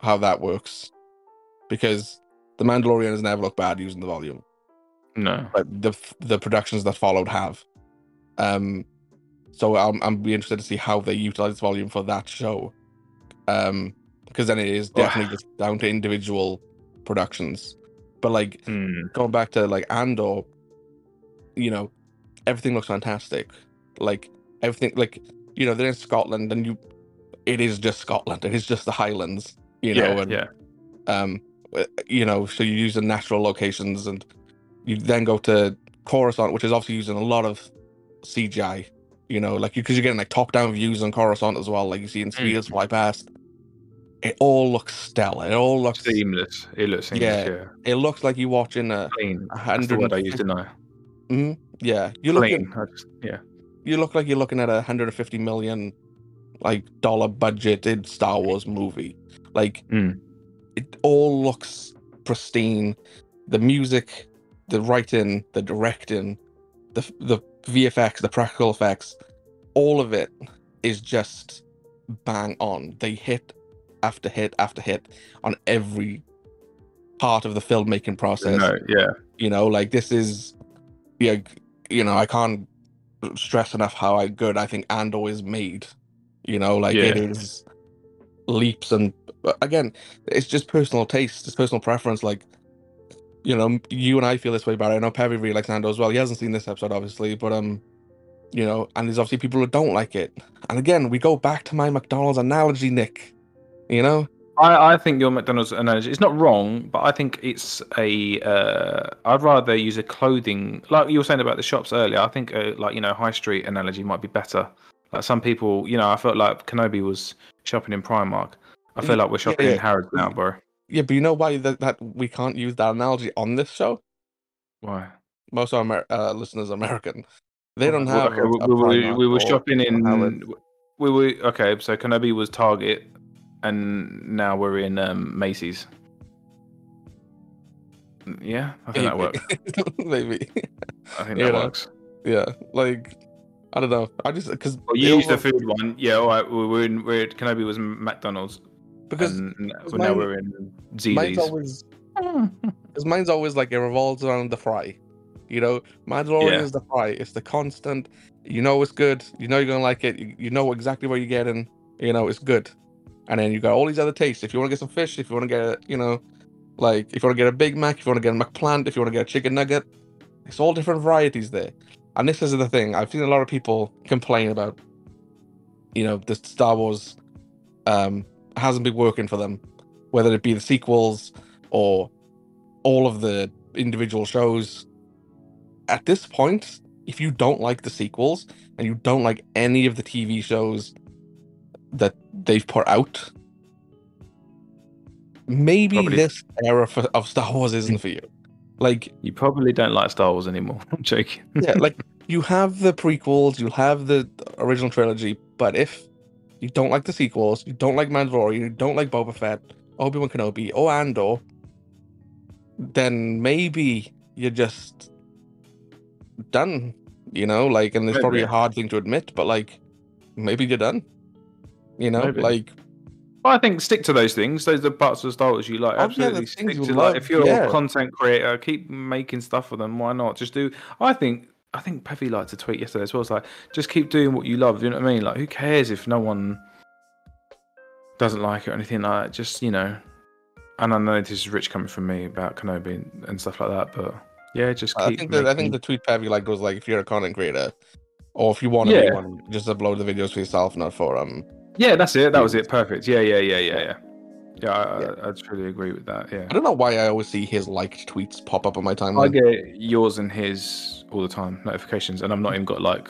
how that works because the Mandalorian has never looked bad using the volume, No. but the the productions that followed have. Um, so I'm I'm be interested to see how they utilize volume for that show. Um, because then it is definitely just down to individual productions. But like Mm. going back to like Andor, you know, everything looks fantastic. Like everything, like you know, they're in Scotland, and you, it is just Scotland. It is just the Highlands, you know, yeah, and yeah. um, uh, you know, so you use the natural locations, and you then go to Coruscant, which is obviously using a lot of CGI. You know, like because you're getting like top-down views on Coruscant as well, like you see in Speeders fly past. It all looks stellar. It all looks. Seamless. It looks seamless. Yeah. Yeah. It looks like you're watching a a That's the word I used, didn't I? Mhm, Yeah, you look at, I just, yeah. you look like you're looking at a hundred and fifty million, like dollar budgeted Star Wars movie. Like Mm. it all looks pristine. The music, the writing, the directing, the the VFX, the practical effects, all of it is just bang on. They hit after hit after hit on every part of the filmmaking process. No, yeah. you know like this is yeah you know i can't stress enough how good i think andor is made. You know like it Yeah. is leaps and again it's just personal taste it's personal preference like you know you and i feel this way about it. I know Pevy really likes andor as well. He hasn't seen this episode obviously but um you know and there's obviously people who don't like it. And again we go back to my mcdonald's analogy nick you know I, I think your McDonald's analogy it's not wrong, but I think it's a. Uh, I'd rather use a clothing like you were saying about the shops earlier. I think uh like you know high street analogy might be better. Like some people, you know, I felt like Kenobi was shopping in Primark. I feel like we're shopping yeah. in Harrods now, bro. yeah but you know why that, that we can't use that analogy on this show Why? most of our Amer- uh, listeners are American. They don't have. okay, a- we, a we, were- we were shopping in. Howard. We were okay. So Kenobi was Target, and now we're in um, Macy's. Yeah, I think that works. *laughs* Maybe. I think that know, works. yeah. Like, I don't know. I just because Well, you used the food one. Yeah, all right. we We're in. We're at Kenobi was McDonald's, because because now mine- we're in mine's always because mine's always like it revolves around the fry. You know, Mandalorian Yeah. is the fry. It's the constant. You know it's good. You know you're gonna like it. You, you know exactly what you're getting. You know it's good. And then you got all these other tastes. If you want to get some fish, if you want to get, you know, like if you want to get a Big Mac, if you want to get a McPlant, if you want to get a chicken nugget, it's all different varieties there. And this is the thing. I've seen a lot of people complain about, you know, the Star Wars um hasn't been working for them, whether it be the sequels or all of the individual shows. At this point, if you don't like the sequels and you don't like any of the TV shows that they've put out, maybe Probably- this era for, of Star Wars isn't for you. Like, You probably don't like Star Wars anymore. *laughs* I'm joking. yeah, *laughs* like you have the prequels, you have the original trilogy, but if you don't like the sequels, you don't like Mandalorian, you don't like Boba Fett, Obi Wan Kenobi or Andor, then maybe you're just done. You know, like, and it's probably a hard thing to admit, but like, maybe you're done. You know, Maybe. like, Well, I think stick to those things. Those are the parts of Star Wars you like. Oh, yeah, the Absolutely things stick to like. If you're yeah. a content creator, keep making stuff for them. Why not? Just do. I think. I think Pevy liked to tweet yesterday as well. It's like just keep doing what you love. You know what I mean? Like who cares if no one doesn't like it or anything like that? Just you know. And I know this is rich coming from me about Kenobi and, stuff like that, but yeah, just keep. I think that I think the tweet Pevy like was like, if you're a content creator, or if you want to Yeah. be one, just upload the videos for yourself, not for um. Yeah, that's it. That was it. Perfect. Yeah, yeah, yeah, yeah, yeah. Yeah, I, Yeah. I, I truly agree with that. Yeah. I don't know why I always see his liked tweets pop up on my timeline. I get yours and his all the time notifications, and I've not even got like,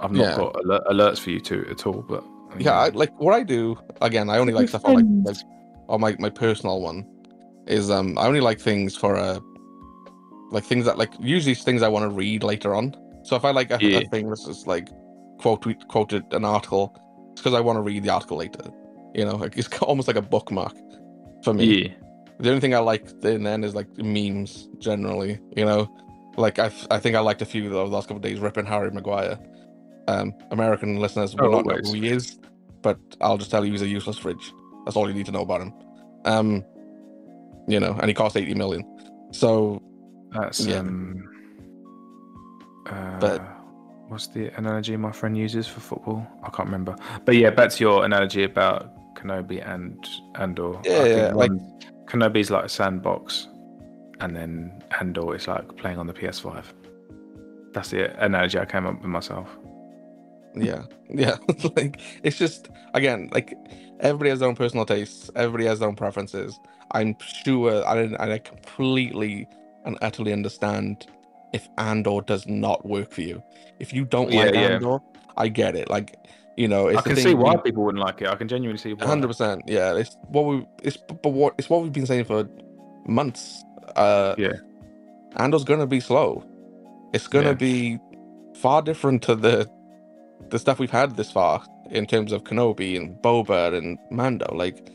I've not Yeah. got alert, alerts for you two at all. But Yeah, I, like what I do again. I only like stuff on like, like on my my personal one is um I only like things for uh like things that like usually it's things I want to read later on. So if I like a, Yeah. a thing that's just like quote tweet quoted an article, it's because I want to read the article later. You know, like it's *laughs* almost like a bookmark for me. yeah, The only thing I like in then is like memes generally. You know, like I I think I liked a few of the last couple of days ripping Harry Maguire. Um, American listeners will Oh, not know who he is, but I'll just tell you he's a useless fridge. That's all you need to know about him. Um, you know, and he cost eighty million. So that's Yeah. um. Uh, But- what's the analogy my friend uses for football? I can't remember. But yeah, back to your analogy about Kenobi and Andor. Yeah, yeah, like- one- Kenobi's like a sandbox, and then Andor is like playing on the PS5. That's the analogy I came up with myself. yeah, *laughs* yeah, *laughs* like it's just again like everybody has their own personal tastes. Everybody has their own preferences. I'm sure I didn't. I completely and utterly understand if Andor does not work for you. If you don't like yeah. Andor, I get it. Like you know, it's I can see we- why people wouldn't like it. I can genuinely see. Hundred percent, yeah. It's what we it's but what it's what we've been saying for months. Uh Yeah. Andor's gonna be slow. It's gonna Yeah. be far different to the the stuff we've had this far in terms of Kenobi and Boba and Mando. Like,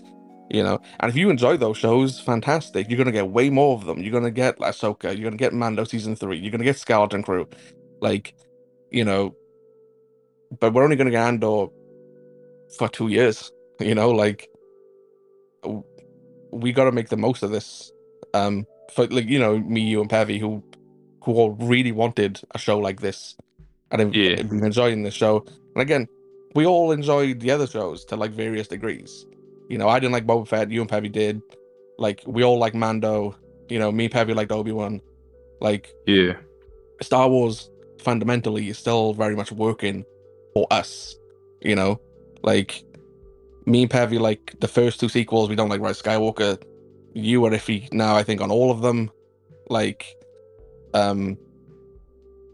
you know, and if you enjoy those shows, fantastic. You're gonna get way more of them. You're gonna get Ahsoka. You're gonna get Mando season three. You're gonna get Skeleton Crew. Like, you know, but we're only gonna get Andor for two years. *laughs* You know, like we got to make the most of this. Um, for like you know me, you, and Pevy, who who all really wanted a show like this, and have Yeah. been enjoying this show. And again, we all enjoyed the other shows to like various degrees. You know, I didn't like Boba Fett. You and Pevy did. Like we all like Mando. You know, me, Pevy liked Obi Wan. Like Yeah, Star Wars fundamentally is still very much working for us. You know, like me and Pevy like the first two sequels. We don't like Rise Skywalker. You are iffy now. I think on all of them. Like, um,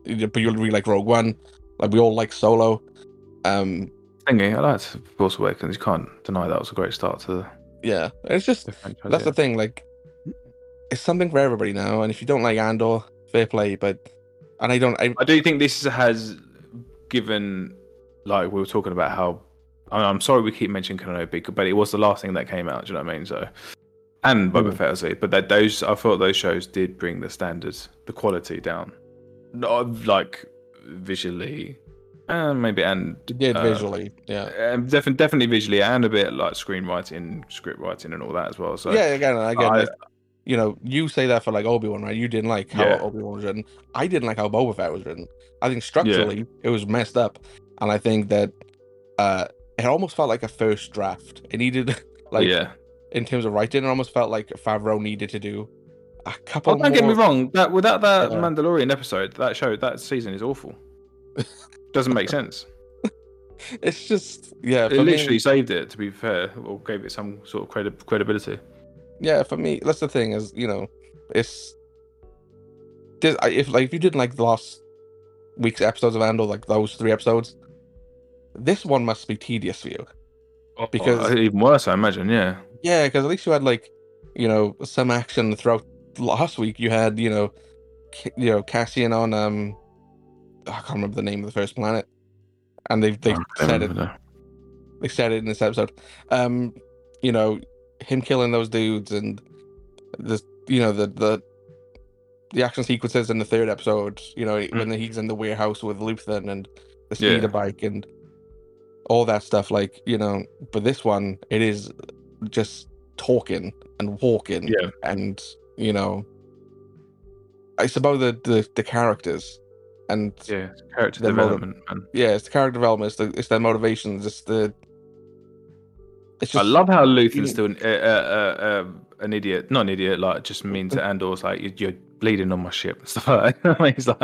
but you'll really like Rogue One. Like we all like Solo. Um, thingy. I liked Force Awakens. You can't deny that was a great start to the, yeah, it's just that's yeah. the thing. Like, it's something for everybody now. And if you don't like Andor, fair play. But and I don't. I, I do think this has given, like we were talking about how. I mean, I'm sorry we keep mentioning Kenobi, but it was the last thing that came out. Do you know what I mean? So, and Boba Mm. Fett, obviously, but that those I thought those shows did bring the standards, the quality down, not like visually, and maybe and it did uh, visually. Yeah. um, definitely definitely visually and a bit like screenwriting, script writing, and all that as well. So yeah, again, again, I- you know, you say that for like Obi Wan, right? You didn't like how Yeah. Obi Wan was written. I didn't like how Boba Fett was written. I think structurally it was messed up, and I think that uh it almost felt like a first draft. It needed *laughs* like yeah. in terms of writing, it almost felt like Favreau needed to do a couple. Oh, don't get me wrong. That without that Yeah. Mandalorian episode, that show, that season is awful. *laughs* Doesn't make sense. *laughs* It's just yeah. It literally me, saved it. To be fair, or gave it some sort of credi- credibility. yeah. For me, that's the thing is you know, it's this, if like if you didn't like the last week's episodes of Andor, like those three episodes, this one must be tedious for you. Because- Oh, even worse, I imagine. Yeah, Yeah, because at least you had like, you know, some action throughout last week. You had, you know, you know Cassian on um, I can't remember the name of the first planet, and they they said it remember they said it in this episode. Um, you know, him killing those dudes and the you know the the the action sequences in the third episode. You know when he's in the warehouse with Luthen and the speeder Yeah. bike and all that stuff. Like you know, but this one it is just talking and walking Yeah. and you know it's about the the, the characters and Yeah, character development, man. yeah it's the character development it's, the, it's their motivations it's the it's just I love how Luthen's even- still an, uh, uh, uh, uh, an idiot. Not an idiot, like just mean Mm. to Andor's like "You- you're bleeding on my ship and stuff *laughs* like that. *laughs* he's like,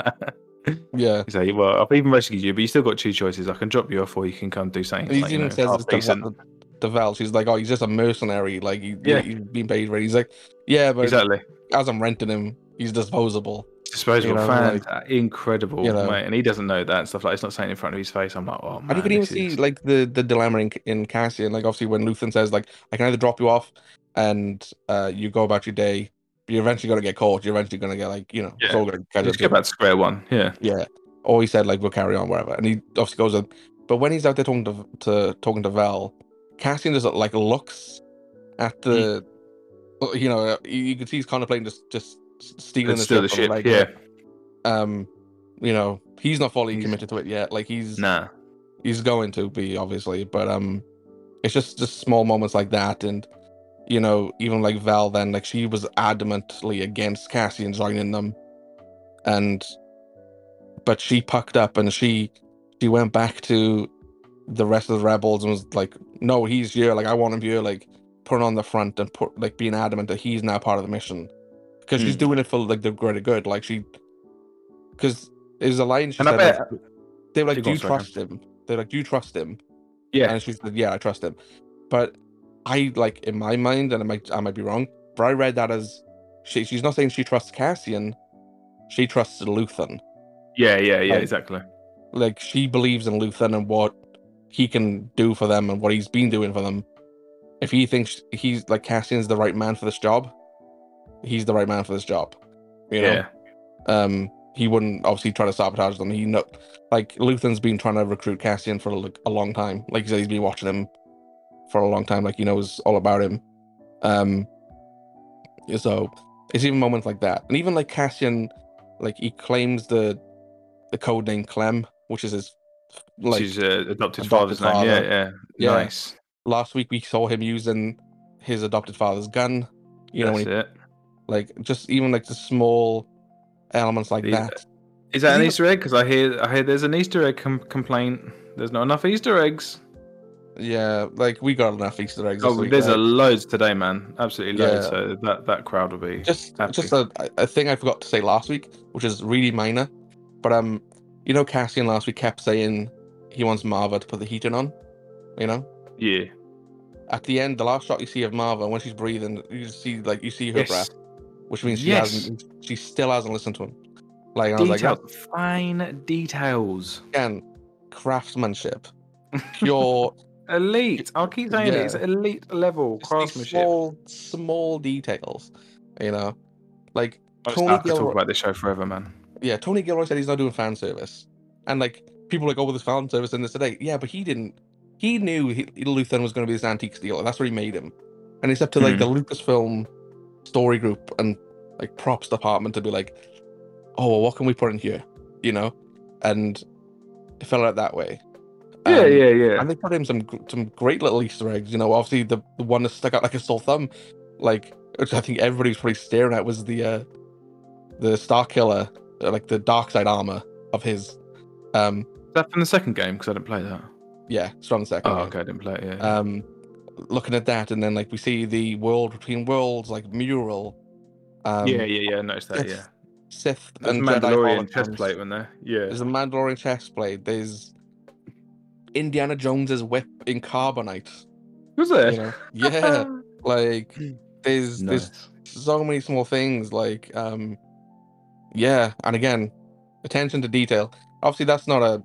yeah he's like, well, I've even rescued you, but you still got two choices. I can drop you off, or you can come do something. He like, you even know, says half decent." Val- she's like oh he's just a mercenary like he, Yeah. he's being paid for he's like yeah but exactly. as I'm renting him he's disposable Disposable you know, fans, like- uh, incredible, you know. mate. And he doesn't know that and stuff like. It's not saying in front of his face. I'm like, oh man. and you can even see is- like the the dilemma in, in Cassian like obviously when Luthen says like I can either drop you off and uh you go about your day but you're eventually gonna get caught you're eventually gonna get like you know it's Yeah. all gonna catch up Let's to you. back to square one. Yeah, Yeah. Or he said like we'll carry on wherever, and he obviously goes on. But when he's out there talking to, to talking to Val, Cassian just like looks at the, Mm. you know, you, you can see he's contemplating just just stealing the ship. the ship. like, yeah, Um, you know, he's not fully He's- committed to it yet. Like he's nah. he's going to be obviously, but um, it's just just small moments like that, and you know, even like Val, then like she was adamantly against Cassian joining them, and but she pucked up and she she went back to the rest of the rebels and was like, no, he's here. Like I want him here. Like put on the front and put like being adamant that he's now part of the mission because she's Hmm. doing it for like the greater good. Like she, because there's a line she And I said. bet- like, they were like, "Do you trust him?" They're like, "Do you trust him?" Yeah, And she said, "Yeah, I trust him." But I like in my mind, and I might I might be wrong, but I read that as she she's not saying she trusts Cassian, she trusts Luthen. yeah, yeah, yeah. Like- Exactly. Like she believes in Luthen and what he can do for them and what he's been doing for them. If he thinks he's like Cassian's the right man for this job, he's the right man for this job. You know, Yeah, um, he wouldn't obviously try to sabotage them. He know, like Luthen's been trying to recruit Cassian for like, a long time. Like he said, he's been watching him for a long time. Like he knows all about him. Um, so it's even moments like that, and even like Cassian, like he claims the the code name Clem, which is his like she's uh, adopted, adopted father's name. Yeah, yeah, Yeah. Nice. last week we saw him using his adopted father's gun. You know, That's when he, it. Like just even like the small elements like that. Is that an Easter egg? Because I hear, I hear there's an Easter egg com- complaint. There's not enough Easter eggs. Yeah, like we got enough Easter eggs. Oh, week, there's a loads today, man. Absolutely loads. Yeah. So that that crowd will be just happy. just a, a thing I forgot to say last week, which is really minor. But um, you know, Cassian last week kept saying he wants Marva to put the heating on. You know, yeah. at the end, the last shot you see of Marva when she's breathing, you see like you see her Yes. breath, which means she Yes. hasn't, she still hasn't listened to him. Like I was like, Detail, that's fine details. and craftsmanship, pure *laughs* Elite. I'll keep saying it. It's elite level just craftsmanship. small, small details. You know, like I Tony could Gilroy- talk about this show forever, man. yeah, Tony Gilroy said he's not doing fan service, and like people like, oh, well, there's fan service in this today. Yeah, but he didn't. He knew he, Luthen was going to be this antique dealer. That's what he made him, and it's up to like the mm-hmm. Lucasfilm story group and like props department to be like, oh, well, what can we put in here, you know, and it fell out that way. Yeah, Um, yeah, yeah. and they put in some some great little Easter eggs. You know, obviously the, the one that stuck out like a sore thumb, like which I think everybody was probably staring at was the uh the Starkiller, uh, like the dark side armor of his. Um, Is that from the second game? Because I didn't play that. yeah, the second. Oh, game. okay, I didn't play it. Yeah. Um, looking at that, and then like we see the world between worlds, like mural. Um, yeah, yeah, yeah. I noticed that. Sith- Yeah. Sith There's and Mandalorian chest holograms. plate one there. Yeah. There's a Mandalorian chest plate. There's Indiana Jones's whip in carbonite. Was there? You know, yeah, *laughs* like there's there's so many small things like um yeah and again attention to detail obviously that's not a,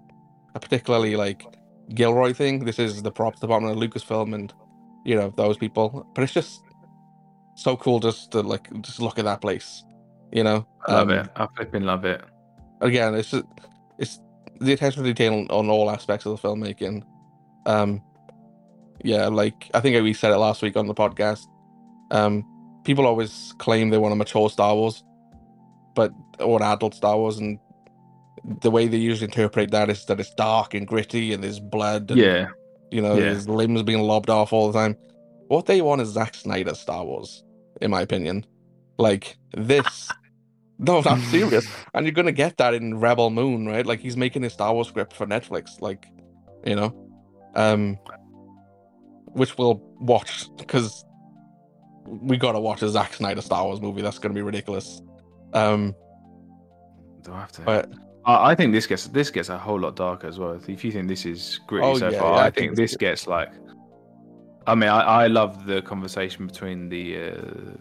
a particularly like gilroy thing this is the props department of lucasfilm and you know those people but it's just so cool just to like just look at that place you know I love Um, it. I flipping love it. again it's just, it's the attention to detail on, on all aspects of the filmmaking um yeah like i think we said it last week on the podcast Um, people always claim they want a mature Star Wars, but or adult Star Wars, and the way they usually interpret that is that it's dark and gritty and there's blood. And, Yeah, you know, yeah. there's limbs being lobbed off all the time. What they want is Zack Snyder Star Wars, in my opinion. Like this. *laughs* No, I'm serious. *laughs* And you're gonna get that in Rebel Moon, right? Like he's making his Star Wars script for Netflix, like, you know, um, which we'll watch because we gotta watch a Zack Snyder Star Wars movie. That's gonna be ridiculous. Um, do I have to? but I, I think this gets this gets a whole lot darker as well. If you think this is gritty Oh, so yeah, far, yeah, I I, think think this this gets like. I mean, I, I love the conversation between the uh,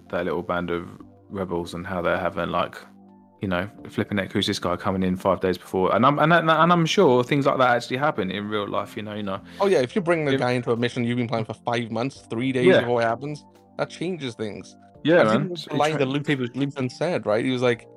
that little band of rebels and how they're having like, you know, flipping neck. Who's this guy coming in five days before? And I'm and, and I'm sure things like that actually happen in real life. You know, you know. oh yeah, if you bring the guy into a mission you've been planning for five months, three days Yeah. before it happens, that changes things. Yeah, man. the you line try- that Luke Luthen said, right? He was like,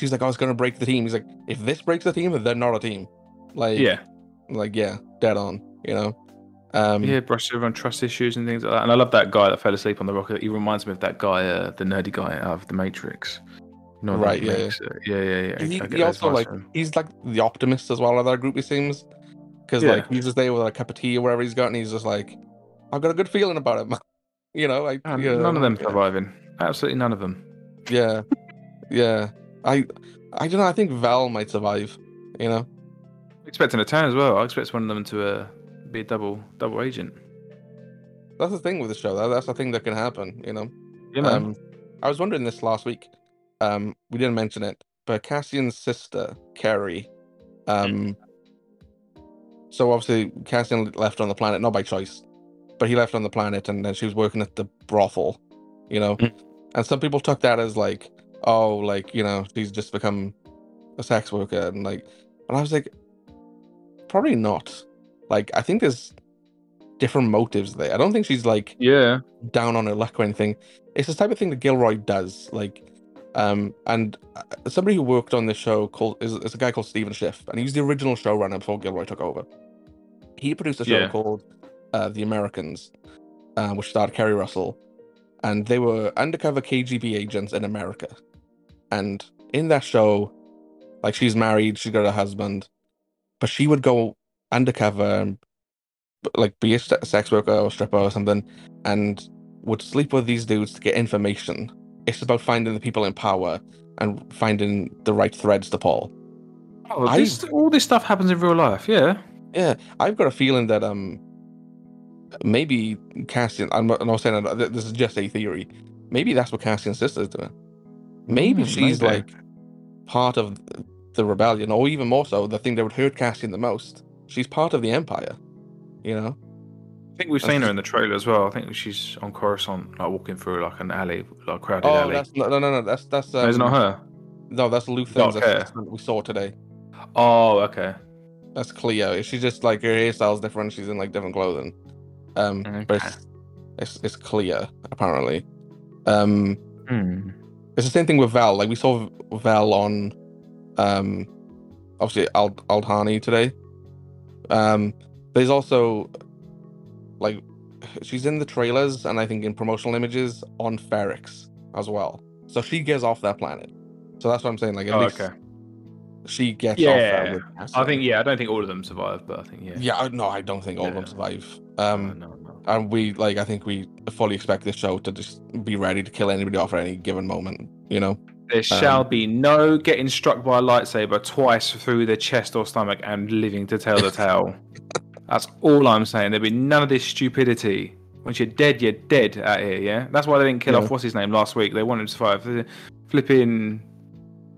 she's like, I was gonna break the team. He's like, if this breaks the team, then they're not a team. Like, yeah, like yeah, dead on. You know. Um, yeah, brush over on trust issues and things like that. And I love that guy that fell asleep on the rocket. He reminds me of that guy, uh, the nerdy guy out of the Matrix. You Right, yeah, makes, uh, yeah, yeah, yeah. He, he also like he's like the optimist as well of that group. It seems because Yeah. like he's just there with a cup of tea or whatever he's got, and he's just like, I've got a good feeling about it. *laughs* you know, like Man, yeah, none of them surviving. Absolutely none of them. Yeah, yeah. I I don't know. I think Val might survive. You know. Expecting a turn as well. I expect one of them to uh, be a double double agent. That's the thing with the show. That, that's the thing that can happen. You know. Yeah. Um, I was wondering this last week. Um, we didn't mention it, but Cassian's sister, Kerri, um, so obviously Cassian left on the planet not by choice, but he left on the planet, and then she was working at the brothel, you know, Mm. and some people took that as like, oh, like you know, she's just become a sex worker, and like, and I was like, probably not. Like, I think there's different motives there. I don't think she's like yeah. down on her luck or anything. It's the type of thing that Gilroy does. Like, um, and uh, somebody who worked on this show called is, is a guy called Stephen Schiff, and he's the original showrunner before Gilroy took over. He produced a show Yeah. called uh, The Americans, uh, which starred Keri Russell, and they were undercover KGB agents in America. And in that show, like she's married, she's got a husband, but she would go undercover like be a se- sex worker or stripper or something, and would sleep with these dudes to get information. It's about finding the people in power and finding the right threads to pull. Oh, I- this, all this stuff happens in real life. Yeah. Yeah, I've got a feeling that um maybe Cassian. I'm not, I'm not saying that this is just a theory. Maybe that's what Cassian's sister is doing. Maybe Mm, she's maybe. like part of the rebellion, or even more so, the thing that would hurt Cassian the most. She's part of the Empire. You know? I think we've That's seen her in the trailer as well. I think she's on Coruscant, like walking through like an alley, like crowded Oh, alley. that's no, no, no, no. That's that's. No, Um, it's not her. No, that's hair. assistant we saw today. Oh, okay. That's Cleo. She's just like her hairstyle's different. She's in like different clothing. Um, but it's, it's it's Cleo apparently. Um, Hmm. It's the same thing with Val. Like we saw Val on, um, obviously Al Aldhani today. Um, there's also like she's in the trailers and I think in promotional images on Ferrix as well. So she gets off that planet. So that's what I'm saying. Like at Oh, least okay. she gets Yeah. off that. With I think yeah. I don't think all of them survive, but I think yeah. Yeah, no, I don't think all of them Yeah. survive. No, Um, no, no. And we like, I think we fully expect this show to just be ready to kill anybody off at any given moment. You know? There shall um, be no getting struck by a lightsaber twice through the chest or stomach and living to tell the tale. *laughs* That's all I'm saying. There'll be none of this stupidity. Once you're dead, you're dead out here, yeah? That's why they didn't kill Yeah. off what's his name last week. They wanted him to survive. Flipping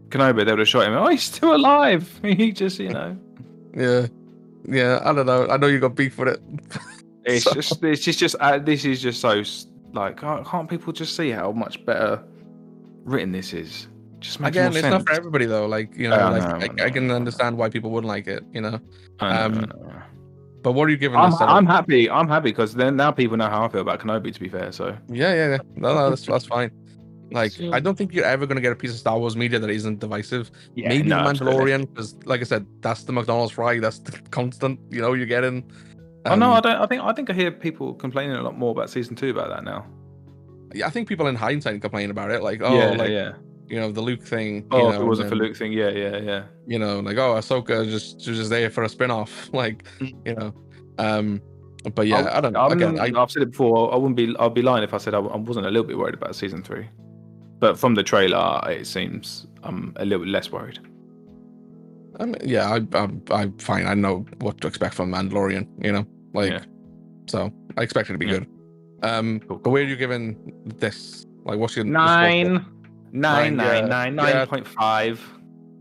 Kenobi, they would have shot him. Oh, he's still alive. *laughs* He just, you know. *laughs* Yeah, yeah. I don't know. I know you got beef with it. It's So- just, it's just, just uh, this is just so like, can't can't people just see how much better written this is? Just makes Again, it's sense. not for everybody though. Like you know, I like know, I I, know, I can know. understand why people wouldn't like it. You know. Um. But what are you giving I'm, this? I'm happy. I'm happy because then now people know how I feel about Kenobi. To be fair, so Yeah, yeah, yeah. No, no, that's that's fine. Like, I don't think you're ever gonna get a piece of Star Wars media that isn't divisive. yeah, Maybe no, the. Mandalorian, because like I said, that's the McDonald's fry. That's the *laughs* constant. You know, you're getting. Oh no, um, I don't. I think I think I hear people complaining a lot more about season two about that now. yeah, I think people in hindsight complain about it, like, oh, yeah, like yeah. you know, the Luke thing. you Oh, know, if it wasn't for Luke thing, yeah, yeah, yeah. you know, like oh, Ahsoka just she was just there for a spin off, *laughs* like Mm. you know, um, but yeah, I don't know. Again, I, I've said it before. I wouldn't be. I'd be lying if I said I, I wasn't a little bit worried about season three. But from the trailer, it seems I'm a little bit less worried. I mean, yeah, I, I'm, I'm fine. I know what to expect from Mandalorian, you know, like, Yeah. so I expect it to be Yeah. good. Um, Cool. but where are you giving this? Like, what's your your score? Nine, Nine, nine, yeah, nine, nine, yeah. nine point five.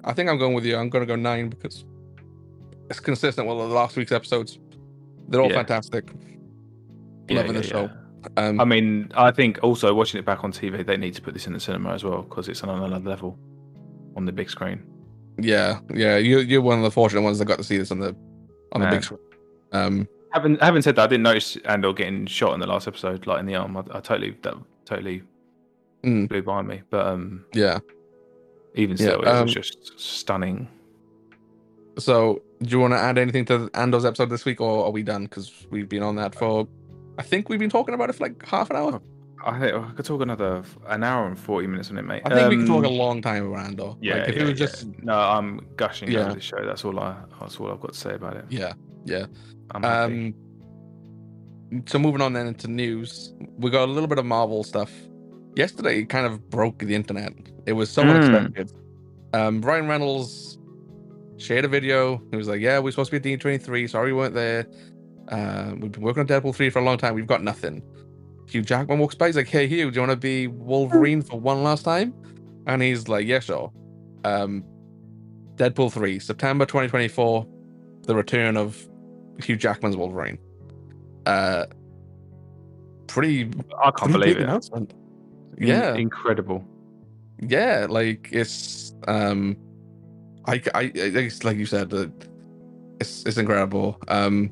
I think I'm going with you. I'm going to go nine because it's consistent with the last week's episodes. They're all Yeah. fantastic. Yeah, Loving yeah, the show. yeah. Um, I mean, I think also watching it back on TV, they need to put this in the cinema as well because it's on another level on the big screen. Yeah, yeah. You, you're one of the fortunate ones that got to see this on the on the big screen. Um, Having having said that, I didn't notice Andor getting shot in the last episode, like in the arm. I, I totally that totally Mm. blew by me. But um, yeah. even Yeah, still, it um, was just stunning. So, do you want to add anything to Andor's episode this week, or are we done? Because we've been on that for. I think we've been talking about it for like half an hour. I think I could talk another an hour and forty minutes on it, mate. I think we could talk a Um, long time about Andor. Yeah, like if yeah, it was yeah. just no, I'm gushing Yeah. over the show. That's all I. That's all I've got to say about it. yeah, yeah. Um, so moving on then into news, we got a little bit of Marvel stuff. Yesterday, it kind of broke the internet. It was so Mm. unexpected. Um, Ryan Reynolds shared a video. He was like, "Yeah, we're supposed to be at D23. Sorry, we weren't there. Uh, we've been working on Deadpool 3 for a long time. We've got nothing." Hugh Jackman walks by. He's like, "Hey, Hugh, do you want to be Wolverine for one last time?" And he's like, "Yeah, sure." Um, Deadpool 3, September 2024, the return of Hugh Jackman's Wolverine. Uh, pretty, I can't pretty believe it. announcement. In- Yeah, incredible. yeah, like it's um, I, I, it's like you said, uh, it's it's incredible. Um,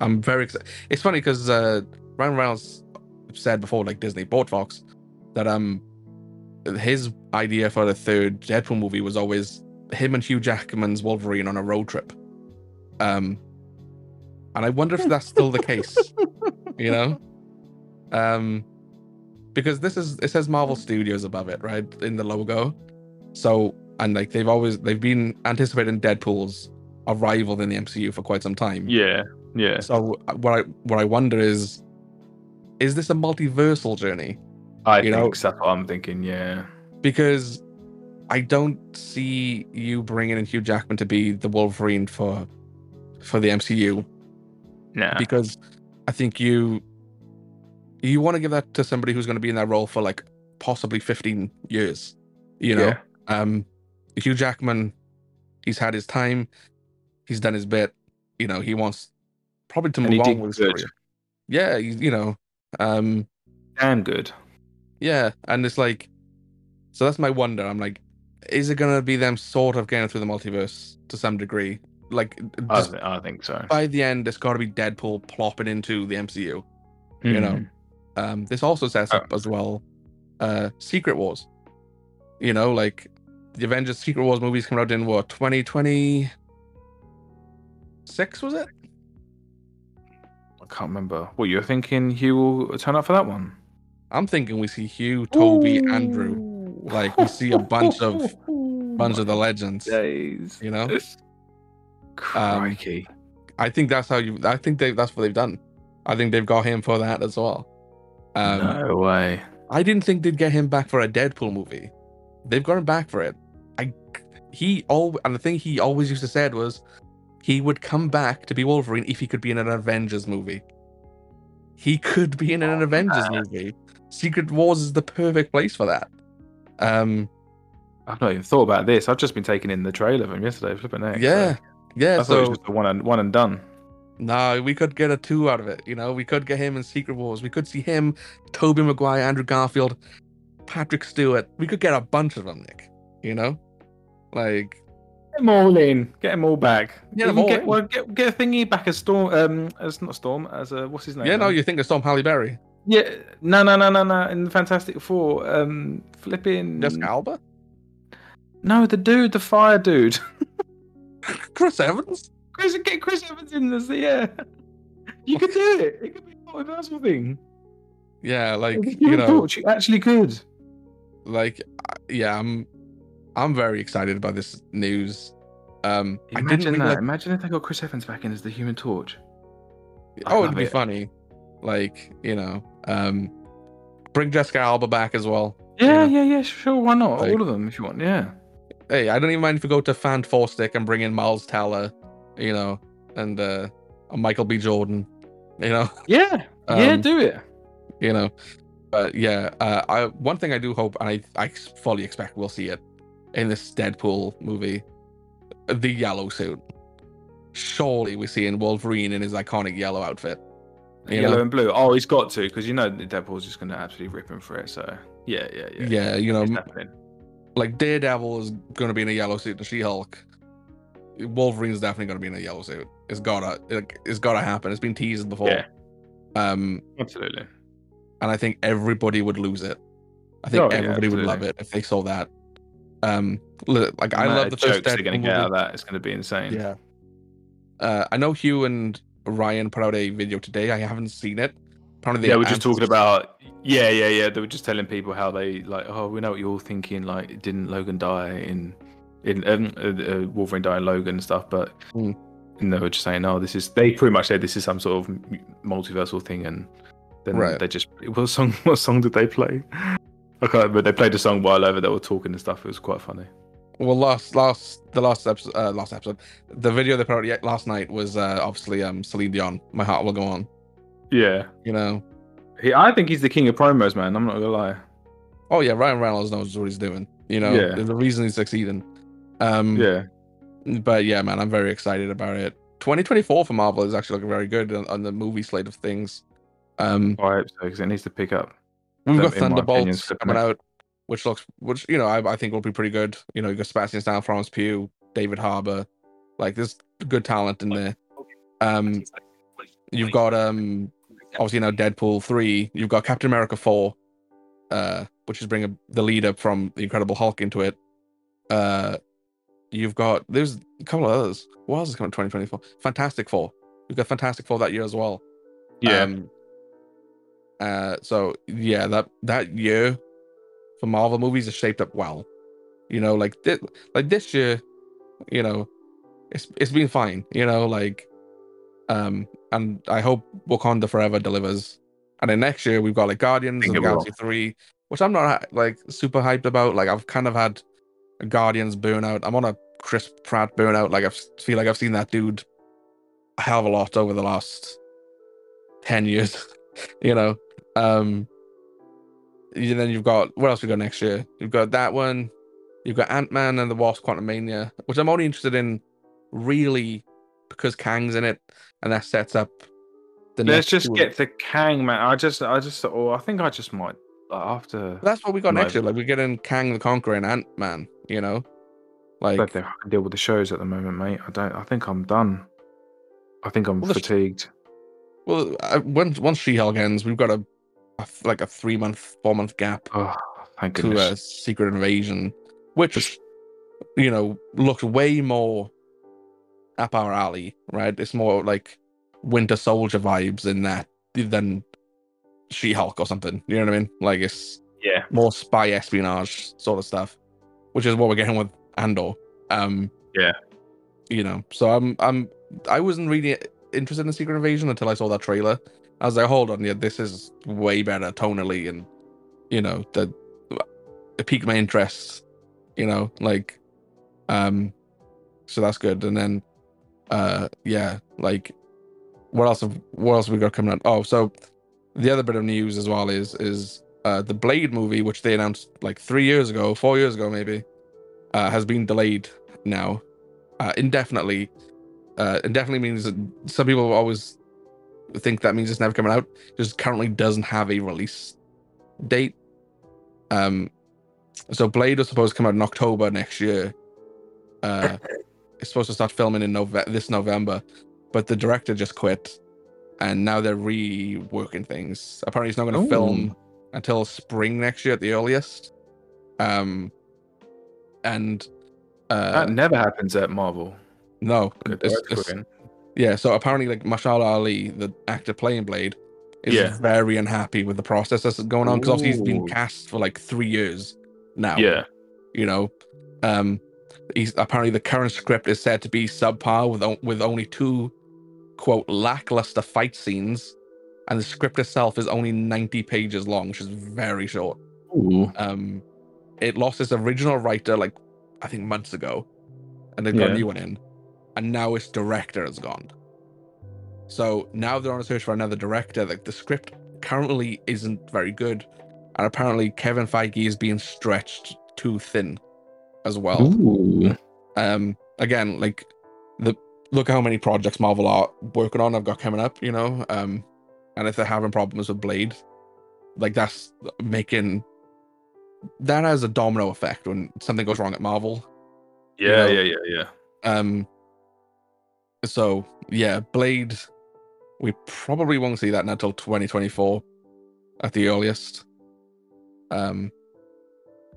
I'm very excited. It's funny because uh, Ryan Reynolds said before, like Disney bought Fox, that um, his idea for the third Deadpool movie was always him and Hugh Jackman's Wolverine on a road trip. Um, and I wonder if that's still the case. You know, um, because this is it says Marvel Studios above it, right, in the logo. So and like they've always they've been anticipating Deadpool's arrival in the MCU for quite some time. Yeah, yeah. So uh, what I what I wonder is, is this a multiversal journey? I you think know- that's what I'm thinking. Yeah. Because I don't see you bringing in Hugh Jackman to be the Wolverine for for the MCU Nah. because I think you you want to give that to somebody who's going to be in that role for like possibly 15 years. You know, Yeah. um, Hugh Jackman, he's had his time, he's done his bit. You know, he wants probably to move on with his career. Yeah, you know, um, Damn good. yeah, and it's like, so that's my wonder. I'm like, is it gonna be them sort of getting through the multiverse to some degree? Like, I, th- I think so. by the end, it's got to be Deadpool plopping into the MCU. you know, Mm. Um, this also sets Oh. up as well, uh, Secret Wars. You know, like the Avengers Secret Wars movies coming out in what 2026 was it? I can't remember. What you're thinking? Hugh will turn up for that one? I'm thinking we see Hugh, Tobey, Andrew. Like, we see a bunch of- *laughs* Bunch of the legends. days. You know, Crikey. I think that's how you. I think they that's what they've done. I think they've got him for that as well. Um, no way. I didn't think they'd get him back for a Deadpool movie. They've got him back for it. I he all and the thing he always used to said was he would come back to be Wolverine if he could be in an Avengers movie. He could be in an Avengers man. movie. Secret Wars is the perfect place for that. Um I've not even thought about this. I've just been taking in the trailer from him yesterday. Flipping heck. yeah. Yeah, I thought it so was just a one and one and done. no, we could get a two out of it. You know, we could get him in Secret Wars. We could see him, Tobey Maguire, Andrew Garfield, Patrick Stewart. We could get a bunch of them, Nick. You know, like them all in. Get them all back. Yeah, Even all get, in. well, get get a thingy back as Storm. Um, as not Storm. As a what's his name? yeah, no, you think of Storm Halle Berry, Yeah, no, no, no, no, no. In the Fantastic Four, um, flipping. Jessica Alba, No, the dude, the fire dude. *laughs* Chris Evans. Chris, get Chris Evans in this. Yeah, you could do it. It could be a multiversal thing. Yeah, like The you know, you actually could. like uh, yeah, I'm I'm very excited about this news. Um, I didn't Imagine that. like. Imagine if they got Chris Evans back in as the Human Torch. I Oh, it'd be it. funny. Like you know, um, bring Jessica Alba back as well. Yeah, Yeah. yeah, yeah. Sure, why not? Like- All of them, if you want. Yeah. Hey, I don't even mind if you go to Fan Four Stick and bring in Miles Teller, you know, and uh, Michael B. Jordan, you know. *laughs* Yeah. yeah, Um, do it. you know. But yeah, uh, I one thing I do hope, and I I fully expect we'll see it in this Deadpool movie, the yellow suit. Surely we're seeing Wolverine in his iconic yellow outfit. You Yellow know? and blue. Oh, he's got to because you know Deadpool's just going to absolutely rip him for it. So yeah, yeah, yeah. Yeah, you know, It's m- happening. like Daredevil is going to be in a yellow suit, and She Hulk. Wolverine's definitely going to be in a yellow suit. It's gotta, it, it's gotta happen. It's been teased before. Yeah. Um, Absolutely. and I think everybody would lose it. I think Oh, yeah, everybody would love it if they saw that. Um, li- like I The love the of first jokes they're Deadpool going to get out of that. It's going to be insane. Yeah. Uh, I know Hugh and Ryan put out a video today. I haven't seen it. Apparently, Yeah, we're just talking about. Yeah, yeah, yeah. They were just telling people how they like. Oh, we know what you're all thinking. Like, didn't Logan die in in um, uh, uh, Wolverine die in Logan and stuff? But Hmm. and they were just saying, oh, this is. They pretty much said this is some sort of multiversal thing, and then Right. they just. What song? *laughs* What song did they play? I can't remember. They played a song while over. They were talking and stuff. It was quite funny. Well, last last the last episode, uh, last episode, the video they put out yet last night was uh, obviously um Celine Dion. My heart will go on. Yeah, You know. he. I think he's the king of promos, man. I'm not gonna lie. Oh yeah, Ryan Reynolds knows what he's doing. You know, Yeah. a reason he's succeeding. Um, Yeah, But yeah, man, I'm very excited about it. 2024 for Marvel is actually looking very good on, on the movie slate of things. Um, I hope so because it needs to pick up. We've got in my opinion, Thunderbolts coming out, which looks, which you know, I, I think will be pretty good. You know, you got Sebastian Stan, Florence Pugh, David Harbour, like there's good talent in there. Um, you've got um, obviously now Deadpool three. You've got Captain America four, uh, which is bringing the leader from the Incredible Hulk into it. Uh, you've got there's a couple of others. What else is coming? Twenty twenty four. Fantastic Four. You've got Fantastic Four that year as well. Yeah, Um, uh, so yeah, that that year for Marvel movies is shaped up well. You know, like thi- like this year, you know, it's it's been fine. You know, like, um, and I hope Wakanda Forever delivers. And then next year we've got like Guardians of the will. Three, which I'm not like super hyped about. Like I've kind of had a Guardians burnout. I'm on a Chris Pratt burnout. Like I feel like I've seen that dude a hell of a lot over the last ten years. *laughs* you know, um, and then you've got what else we got next year? You've got that one. You've got Ant Man and the Wasp: Quantumania, which I'm only interested in, really, because Kang's in it, and that sets up the. Let's just two- get the Kang man. I just, I just, or I think I just might after. That's what we got next year. Like we're getting Kang the Conqueror and Ant Man. You know, like I can deal with the shows at the moment, mate. I don't. I think I'm done. I think I'm Well, the sh- fatigued. Well, uh, once once She Hulk ends, we've got a, like a three month, four month gap Oh, thank to goodness. a Secret Invasion, which you know looks way more up our alley. Right, it's more like Winter Soldier vibes in that than She Hulk or something. You know what I mean? Like it's yeah. more spy espionage sort of stuff, which is what we're getting with Andor. Um, Yeah. You know, so I'm I'm I wasn't really interested in the Secret Invasion until I saw that trailer. I was like, hold on, yeah, this is way better tonally, and you know, the it piqued my interest. You know, like, um, so that's good. And then, uh, yeah, like, what else? Have, what else have we got coming out? Oh, so the other bit of news as well is is uh, the Blade movie, which they announced like three years ago, four years ago maybe, uh, has been delayed now uh, indefinitely. Uh, indefinitely means that some people always think that means it's never coming out. Just currently doesn't have a release date. Um, so Blade was supposed to come out in October next year. Uh, *laughs* it's supposed to start filming in Nove- this November, but the director just quit, and now they're reworking things. Apparently, it's not going to film until spring next year at the earliest. Um, and uh, That never happens at Marvel. No, it's, it's- yeah. So apparently, like Mahershala Ali, the actor playing Blade, is Yeah. very unhappy with the process that's going on because obviously he's been cast for like three years now. Yeah. you know, um, he's apparently the current script is said to be subpar with with only two quote lackluster fight scenes, and the script itself is only ninety pages long, which is very short. Ooh. Um, it lost its original writer like I think months ago, and they've got Yeah. a new one in, and now its director is gone. So now they're on a search for another director. Like the script currently isn't very good, and apparently Kevin Feige is being stretched too thin as well. Ooh. Um, again, like the look how many projects Marvel are working on. I've got coming up, you know. Um, and if they're having problems with Blade, like that's making that has a domino effect when something goes wrong at Marvel. Yeah, know, yeah, yeah, yeah. Um, so yeah, Blade, we probably won't see that until 2024 at the earliest. Um,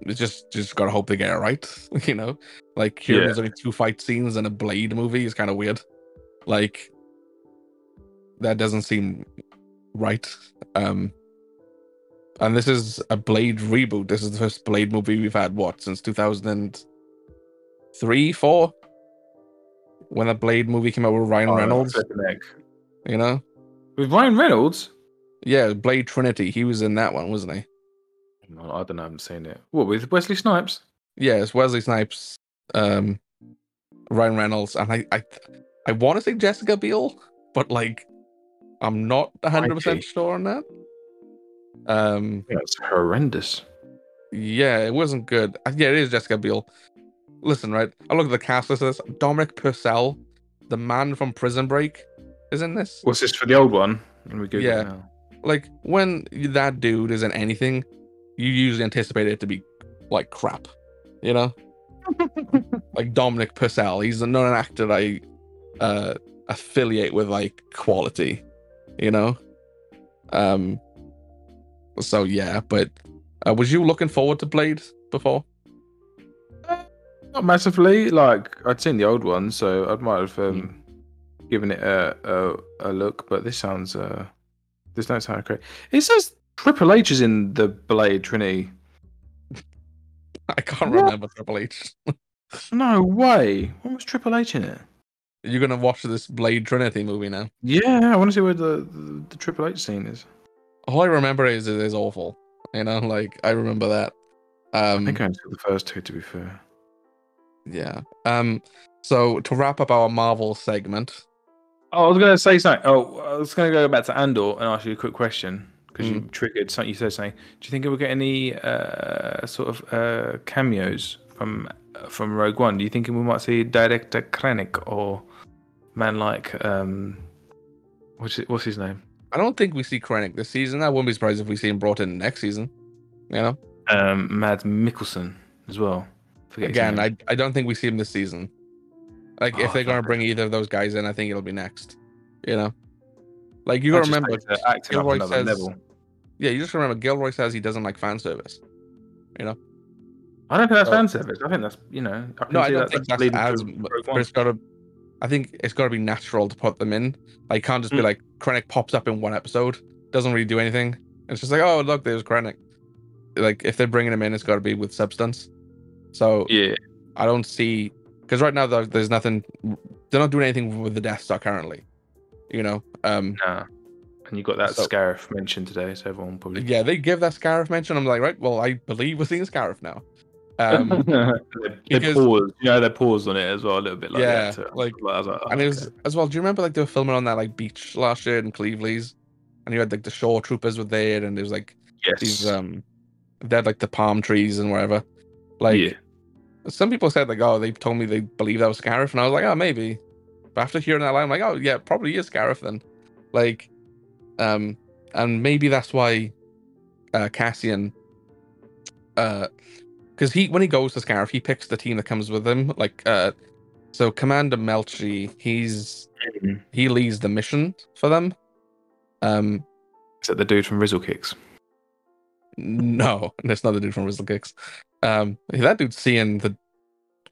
it's just just gotta hope they get it right, *laughs* you know. Like here, Yeah. there's only two fight scenes in a Blade movie. is kind of weird. Like that doesn't seem right. Um, and this is a Blade reboot. This is the first Blade movie we've had what since 2003, four, when the Blade movie came out with Ryan Oh, Reynolds. You know, With Ryan Reynolds? yeah, Blade Trinity. He was in that one, wasn't he? No, I don't know. I haven't seen it. What with Wesley Snipes? Yeah, it's Wesley Snipes, um, Ryan Reynolds, and I, I, I want to say Jessica Biel, but like, I'm not 100 percent sure on that. Um, Yeah, it's horrendous. yeah, it wasn't good. Yeah, it is Jessica Biel. Listen, right? I look at the cast list. of this. Dominic Purcell, the man from Prison Break, is in this. What's this for the old one? Let me Google Yeah. it now. Like when that dude is in anything, you usually anticipate it to be like crap, you know. *laughs* like Dominic Purcell, he's not an actor that I uh, affiliate with like quality, you know. Um. So yeah, but uh, was you looking forward to Blade before? Not massively. Like I'd seen the old one, so I might have um, given it a, a a look. But this sounds uh, this don't sound great. It says Triple H is in the Blade Trinity. *laughs* I can't What? remember Triple H. *laughs* No way. When was Triple H in it? You're gonna watch this Blade Trinity movie now. Yeah, I want to see where the, the, the Triple H scene is. All I remember is it is awful. You know, like I remember that. Um, I think I saw the first two, to be fair. Yeah. Um. So to wrap up our Marvel segment, Oh, I was going to say something. Oh, I was going to go back to Andor and ask you a quick question because you triggered something. You said something. Do you think it will get any uh, sort of uh, cameos from uh, from Rogue One? Do you think we might see Director Krennic or man like um, what's it, what's his name? I don't think we see Krennic this season. I wouldn't be surprised if we see him brought in next season. You know, Um, Mads Mikkelsen as well. Forget again. I I don't think we see him this season. Like if Oh, they're gonna fuck. bring either of those guys in, I think it'll be next. You know, like you gotta remember, takes the acting up Gilroy says- level. yeah, you just remember Gilroy says he doesn't like fan service. You know? I don't think that's Oh. fan service. I think that's you know. I No, I don't that, think that's leading as, but but it's gotta. I think it's gotta be natural to put them in. Like, you can't just be Mm. like Krennic pops up in one episode, doesn't really do anything. It's just like, oh look, there's Krennic. Like if they're bringing him in, it's got to be with substance. So Yeah, I don't see because right now there- there's nothing. They're not doing anything with the Death Star currently. You know, um, nah. And you got that So- Scarif mentioned today, so everyone probably. yeah, they give that Scarif mention. I'm like, right, well, I believe we're seeing Scarif now. Um, *laughs* they, they because- paused, you know, they paused on it as well a little bit like Yeah, that. like- like, oh, and it was okay. as well. Do you remember like they were filming on that like beach last year in Cleveland's, and you had like the shore troopers were there, and there was like yes, these um, they had like the palm trees and wherever. Like yeah, some people said like, oh, they told me they believe that was Scarif, and I was like, oh, maybe. But after hearing that line, I'm like, oh yeah, probably is Scarif then. Like, um, and maybe that's why uh Cassian, uh, because he when he goes to Scarif, he picks the team that comes with him. Like, uh, so Commander Melshi, he's Mhm. he leads the mission for them. Um, is that the dude from Rizzle Kicks? No, *laughs* that's not the dude from Rizzle Kicks. Um, that dude's seeing the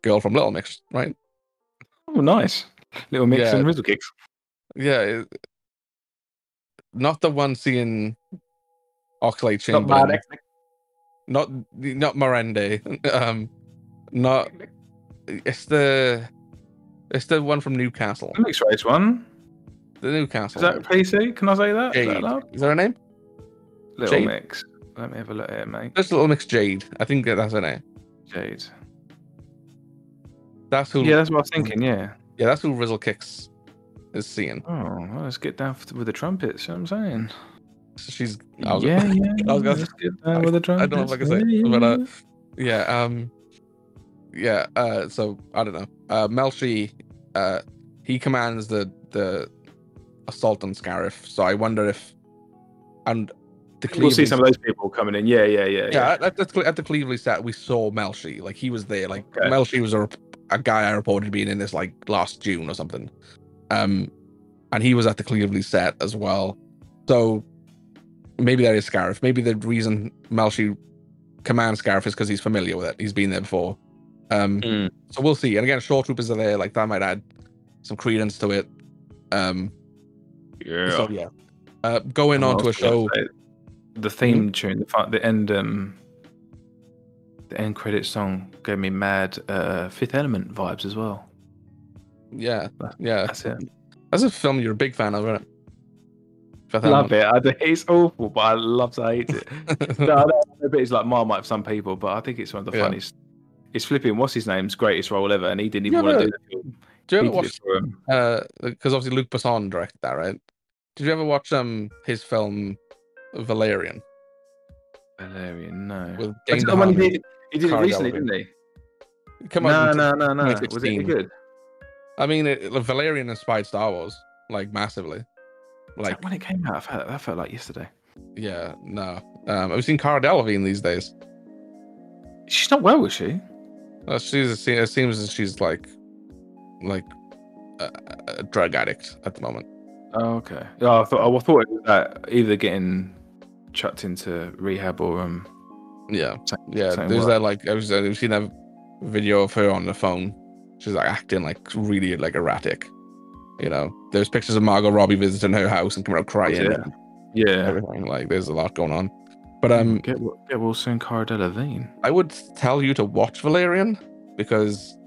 girl from Little Mix, right? Oh, nice, little mix Yeah. and Rizzle Kicks. Yeah, it- not the one seeing Oxlade Not Chamberlain, bad. not not Miranda, *laughs* um, not it's the it's the one from Newcastle, The mixed race one. the Newcastle. Is that. PC? Can I say that? Is that? That her name? Little Jade? mix. Let me have a look at it, mate. Just Little Mix Jade. I think that's her name. Jade. That's who. Yeah, that's what I was thinking. Yeah. yeah, that's who Rizzle Kicks is seeing. Oh, well, let's get down with the trumpets. You know what I'm saying? So she's. I was- yeah, yeah. *laughs* I was gonna- let's get down with the trumpets. I don't know if I can say yeah, but, uh, yeah. Yeah. Um. Yeah. Uh. So I don't know. Uh. Melshi. Uh. He commands the the assault on Scarif. So I wonder if. And the we'll see some of those people coming in. Yeah, yeah, yeah. Yeah, at, at, the, at the Cleveland set, we saw Melshi. Like he was there. Like Okay. Melshi was a, a guy I reported being in this like last June or something. Um, and he was at the Cleveland set as well. So maybe that is Scarif. Maybe the reason Melshi commands Scarif is because he's familiar with it. He's been there before. Um, Mm. so we'll see. And again, shore troopers are there. Like that might add some credence to it. Um, Yeah. so yeah. Uh, going on to a show. say, The theme tune, the, the end, um, the end credit song gave me mad uh, Fifth Element vibes as well. Yeah, yeah. That's it. That's a film you're a big fan of, isn't it? Fifth Love Element. it. I, it's awful, but I love to hate it. *laughs* no, I it's like Marmite for some people, but I think it's one of the Yeah. funniest. It's flipping. What's his name's greatest role ever, and he didn't even Yeah, want to do the film. Do you ever watch? it. Uh, because obviously Luc Besson directed that, right? Did you ever watch um his film Valerian Valerian, no. with That's the one he did. He did it Cara recently, Delevingne. didn't he? Come no, on, no, no, no. Was it 2016. good? I mean, it, Valerian inspired Star Wars like massively. Like Like, when it came out, I felt, that felt like yesterday. yeah, no. Um, I've seen Cara Delevingne these days. She's not well, is she? Uh, she's it seems that she's like, like a, a drug addict at the moment. Oh, okay. Yeah, I thought I thought it was that either getting chucked into rehab or um. Yeah, yeah. There's that like I was I've seen a video of her on the phone. She's like acting like really like erratic. You know, there's pictures of Margot Robbie visiting her house and coming out crying. Yeah. and Yeah. everything. Like there's a lot going on. But um, get get well soon, Cara Delevingne. I would tell you to watch Valerian because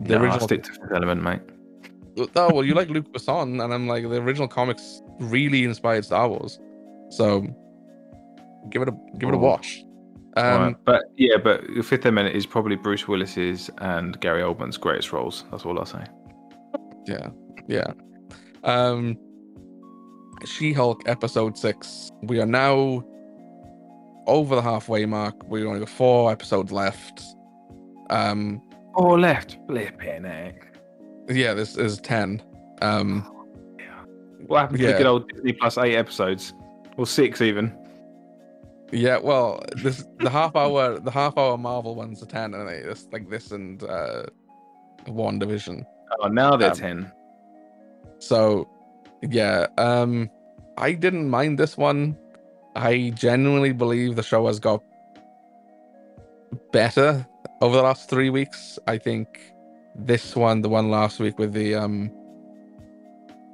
the No, I'll original. stick to Fifth Element, mate. Oh well, you like Luc Besson, and I'm like the original comics really inspired Star Wars. So give it a give it a watch. Um, Alright, But yeah, but the Fifth Element is probably Bruce Willis's and Gary Oldman's greatest roles. That's all I'll say. Yeah, yeah. Um, She-Hulk episode six. We are now over the halfway mark. We only got four episodes left. Um, Oh, left. Flipping heck. yeah, this is ten. Um, What happened to Yeah. the good old Disney Plus eight episodes? Or six even? Yeah. Well, this the half hour the half hour Marvel ones are ten, and it's like this and uh, WandaVision. Oh, now they're Um, ten. So, yeah, um, I didn't mind this one. I genuinely believe the show has got better over the last three weeks. I think this one, the one last week with the um,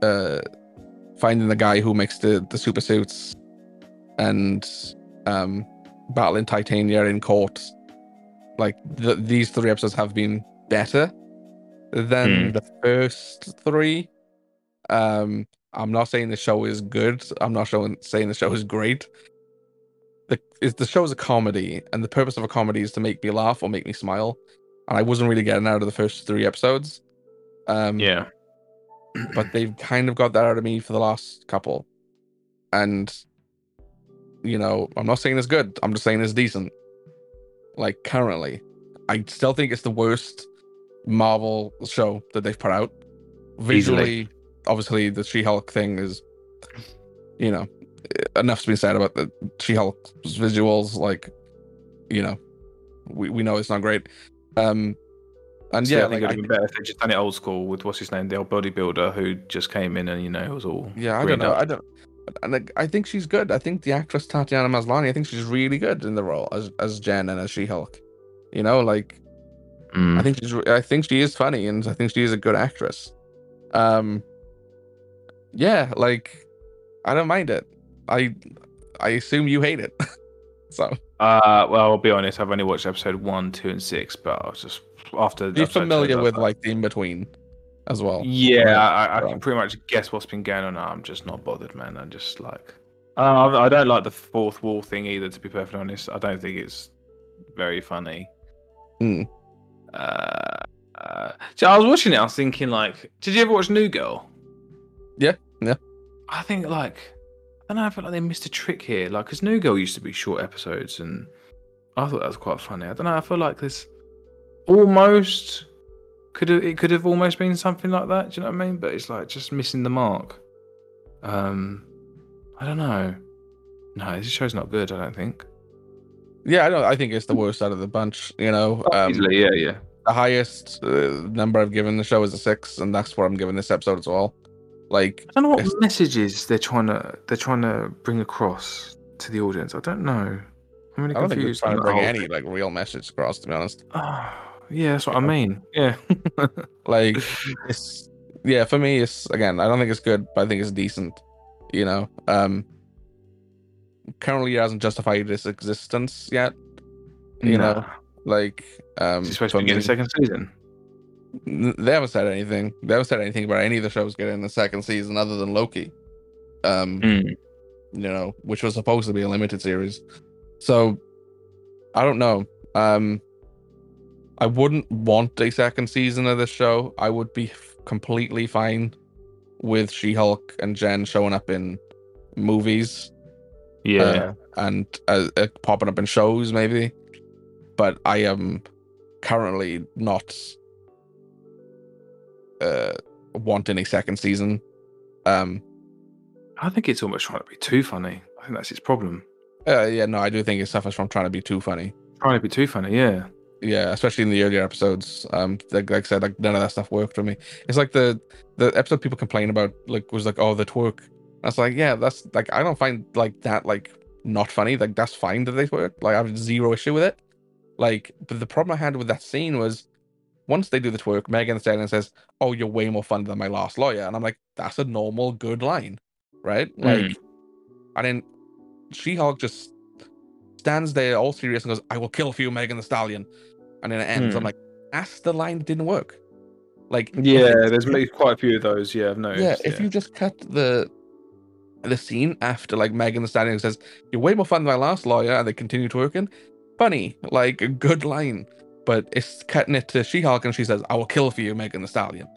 uh, finding the guy who makes the the super suits, and um, battling Titania in court, like th- these three episodes have been better than Hmm. the first three. Um, I'm not saying the show is good. I'm not showing, saying the show is great. The is the show is a comedy, and the purpose of a comedy is to make me laugh or make me smile. And I wasn't really getting out of the first three episodes. Um, Yeah. but they've kind of got that out of me for the last couple. And you know, I'm not saying it's good. I'm just saying it's decent. Like currently, I still think it's the worst Marvel show that they've put out. Visually, Easily. obviously, the She-Hulk thing is, you know, enough's been said about the She-Hulk's visuals. Like, you know, we, we know it's not great. Um, and So yeah, I think like, it would I- have been better if they just done it old school with what's his name, the old bodybuilder who just came in and you know it was all Yeah, I don't know. up. I don't. And like, I think she's good. I think the actress Tatiana Maslany. I think she's really good in the role as as Jen and as She Hulk. You know, like Mm. I think she's. I think she is funny, and I think she is a good actress. Um. Yeah, like I don't mind it. I I assume you hate it. *laughs* so Uh, well, I'll be honest. I've only watched episode one, two, and six, but I was just after. you're familiar with like, like the in between as well. Yeah, Right, I, I right. can pretty much guess what's been going on. I'm just not bothered, man. I'm just like, uh, I don't like the fourth wall thing either. To be perfectly honest, I don't think it's very funny. Hmm. Uh, uh, so I was watching it. I was thinking, like, did you ever watch New Girl? Yeah, yeah. I think like, I don't know. I feel like they missed a trick here. Like, because New Girl used to be short episodes, and I thought that was quite funny. I don't know. I feel like this almost could have it could have almost been something like that. Do you know what I mean? But it's like just missing the mark. Um, I don't know. No, this show's not good. I don't think. Yeah, I don't. I think it's the worst out of the bunch. You know, um, Easily, yeah, yeah. the highest uh, number I've given the show is a six, and that's what I'm giving this episode as well. Like, I don't know what It's- messages they're trying to they're trying to bring across to the audience. I don't know. I'm really I don't think they're trying to bring any like real message across. To be honest, *sighs* Oh, yeah, that's what I mean. Yeah. *laughs* like it's yeah for me it's again i don't think it's good but i think it's decent you know um currently it hasn't justified its existence yet you know like um Is supposed to be in me- the second season? they haven't said anything they haven't said anything about any of the shows getting the second season other than loki um Mm. you know which was supposed to be a limited series so i don't know um i wouldn't want a second season of this show i would be f- completely fine with she-hulk and jen showing up in movies Yeah. uh, and uh, uh, popping up in shows maybe but i am currently not uh wanting a second season um I think it's almost trying to be too funny. I think that's its problem. uh, yeah no i do think it suffers from trying to be too funny Trying to be too funny, yeah. Yeah especially in the earlier episodes um like, like i said like none of that stuff worked for me. It's like the the episode people complain about like was like oh the twerk. I was like yeah that's like i don't find like that like not funny. Like that's fine that they twerk. Like i have zero issue with it. Like but the problem i had with that scene was once they do the twerk megan stands and says oh you're way more fun than my last lawyer. And i'm like that's a normal good line. Right? Like and then she-hulk just stands there all serious and goes i will kill for you megan thee stallion and then it ends. I'm Hmm. like, that's the line that didn't work. Like, Yeah, there's maybe quite a few of those. Yeah, I've noticed. yeah. If you just cut the the scene after like Megan Thee Stallion says, "You're way more fun than my last lawyer," and they continue twerking, funny, like a good line. But it's cutting it to She-Hulk, and she says, "I will kill for you, Megan Thee Stallion,"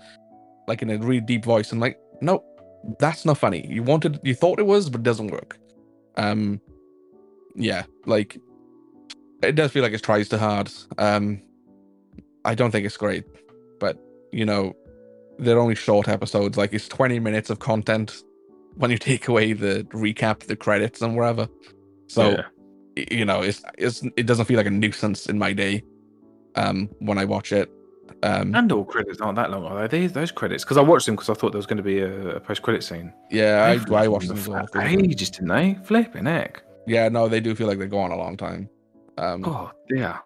like in a really deep voice. And like, no, that's not funny. You wanted, you thought it was, but it doesn't work. Um, yeah, like it does feel like it tries too hard. Um, I don't think it's great, but you know, they're only short episodes. Like it's 20 minutes of content when you *laughs* take away the recap, the credits, and wherever. So Yeah. you know, it's it's it doesn't feel like a nuisance in my day. Um, when I watch it. Um, And all credits aren't that long, are they? Those credits, because I watched them because I thought there was going to be a, a post-credit scene. yeah, I, I watched them for Ages, didn't they? Flipping heck. Yeah, no, they do feel like they go on a long time. Um, God, yeah.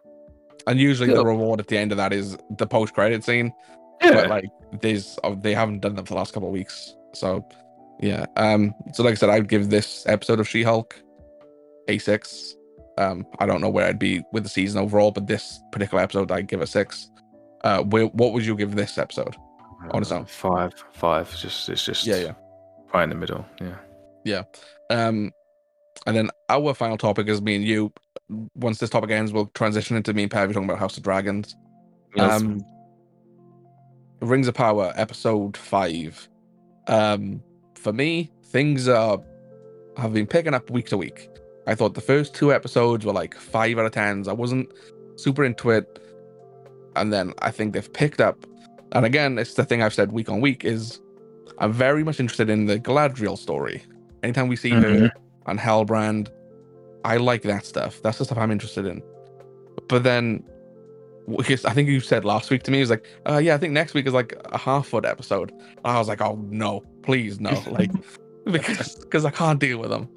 and usually the reward at the end of that is the post credit scene. Yeah. but like there's uh, they haven't done them for the last couple of weeks so yeah um so like i said i'd give this episode of she-hulk a six um i don't know where i'd be with the season overall but this particular episode i'd give a six uh where, what would you give this episode on its own. Uh, Five, five. Just it's just yeah yeah right in the middle. Yeah. Yeah. um and then our final topic is me and you once this topic ends we'll transition into me and Pav talking about house of dragons Yes. Um, Rings of Power, episode five. Um, for me, things are have been picking up week to week. I thought the first two episodes were like five out of tens. I wasn't super into it, and then I think they've picked up. And again, it's the thing I've said week on week is I'm very much interested in the Galadriel story. Anytime we see her and Halbrand, I like that stuff. That's the stuff I'm interested in. But then, I think you said last week to me, it was like, uh, yeah, I think next week is like a Harfoot episode. I was like, oh no, please no, *laughs* like because because I can't deal with them.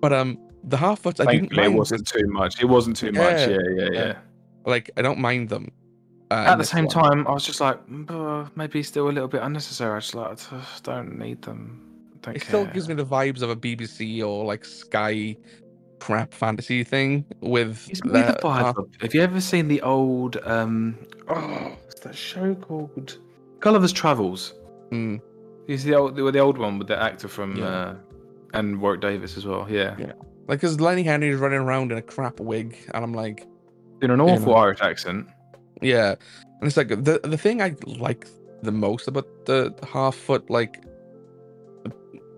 But um, the Harfoots I didn't it wasn't too much. It wasn't too much. Yeah, Yeah, yeah, yeah. yeah. Like I don't mind them. Uh, At the same one. time, I was just like, "Mm, maybe still a little bit unnecessary. I just like, I don't need them Don't it still gives me the vibes of a BBC or like Sky crap fantasy thing with He's with the the vibe. half- Have you ever seen the old um oh what's that show called? Gulliver's Travels. Mm, He's the old the, the old one with the actor from Yeah. uh and Warwick Davis as well. Yeah. Yeah. like because Lenny Henry's running around in a crap wig, and I'm like, In an awful man. Irish accent. yeah, and it's like the the thing I like the most about the Harfoot like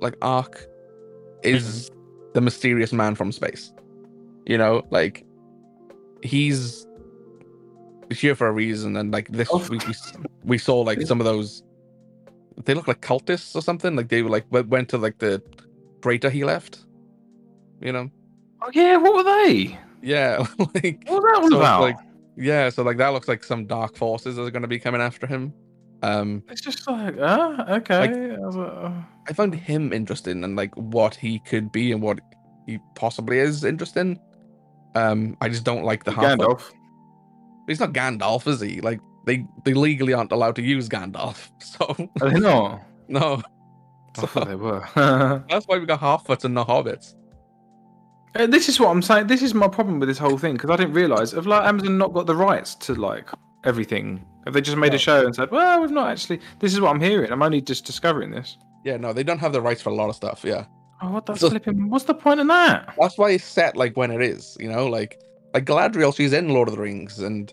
like arc is the mysterious man from space. You know, like he's here for a reason, and like this Oh. week we we saw like some of those. They look like cultists or something. Like they were like went to like the freighter he left. You know. Oh yeah, what were they? Yeah, *laughs* like What was that So about? like- yeah, so like that looks like some dark forces are going to be coming after him. Um, it's just like, ah, okay. I like, oh. I found him interesting and like what he could be and what he possibly is interesting. Um, I just don't like the half. Gandalf. He's not Gandalf, is he? Like they they legally aren't allowed to use Gandalf, *laughs* so Are they not? *laughs* no. I thought they were. *laughs* That's why we got Harfoots and no hobbits. Uh, this is what I'm saying. This is my problem with this whole thing because I didn't realize have like Amazon not got the rights to like everything. Have they just made No. a show and said, "Well, we've not actually." This is what I'm hearing. I'm only just discovering this. Yeah, no, they don't have the rights for a lot of stuff. Yeah, Oh, what the So- flipping? What's the point in that? that's why it's set like when it is. You know, like like Galadriel, she's in Lord of the Rings, and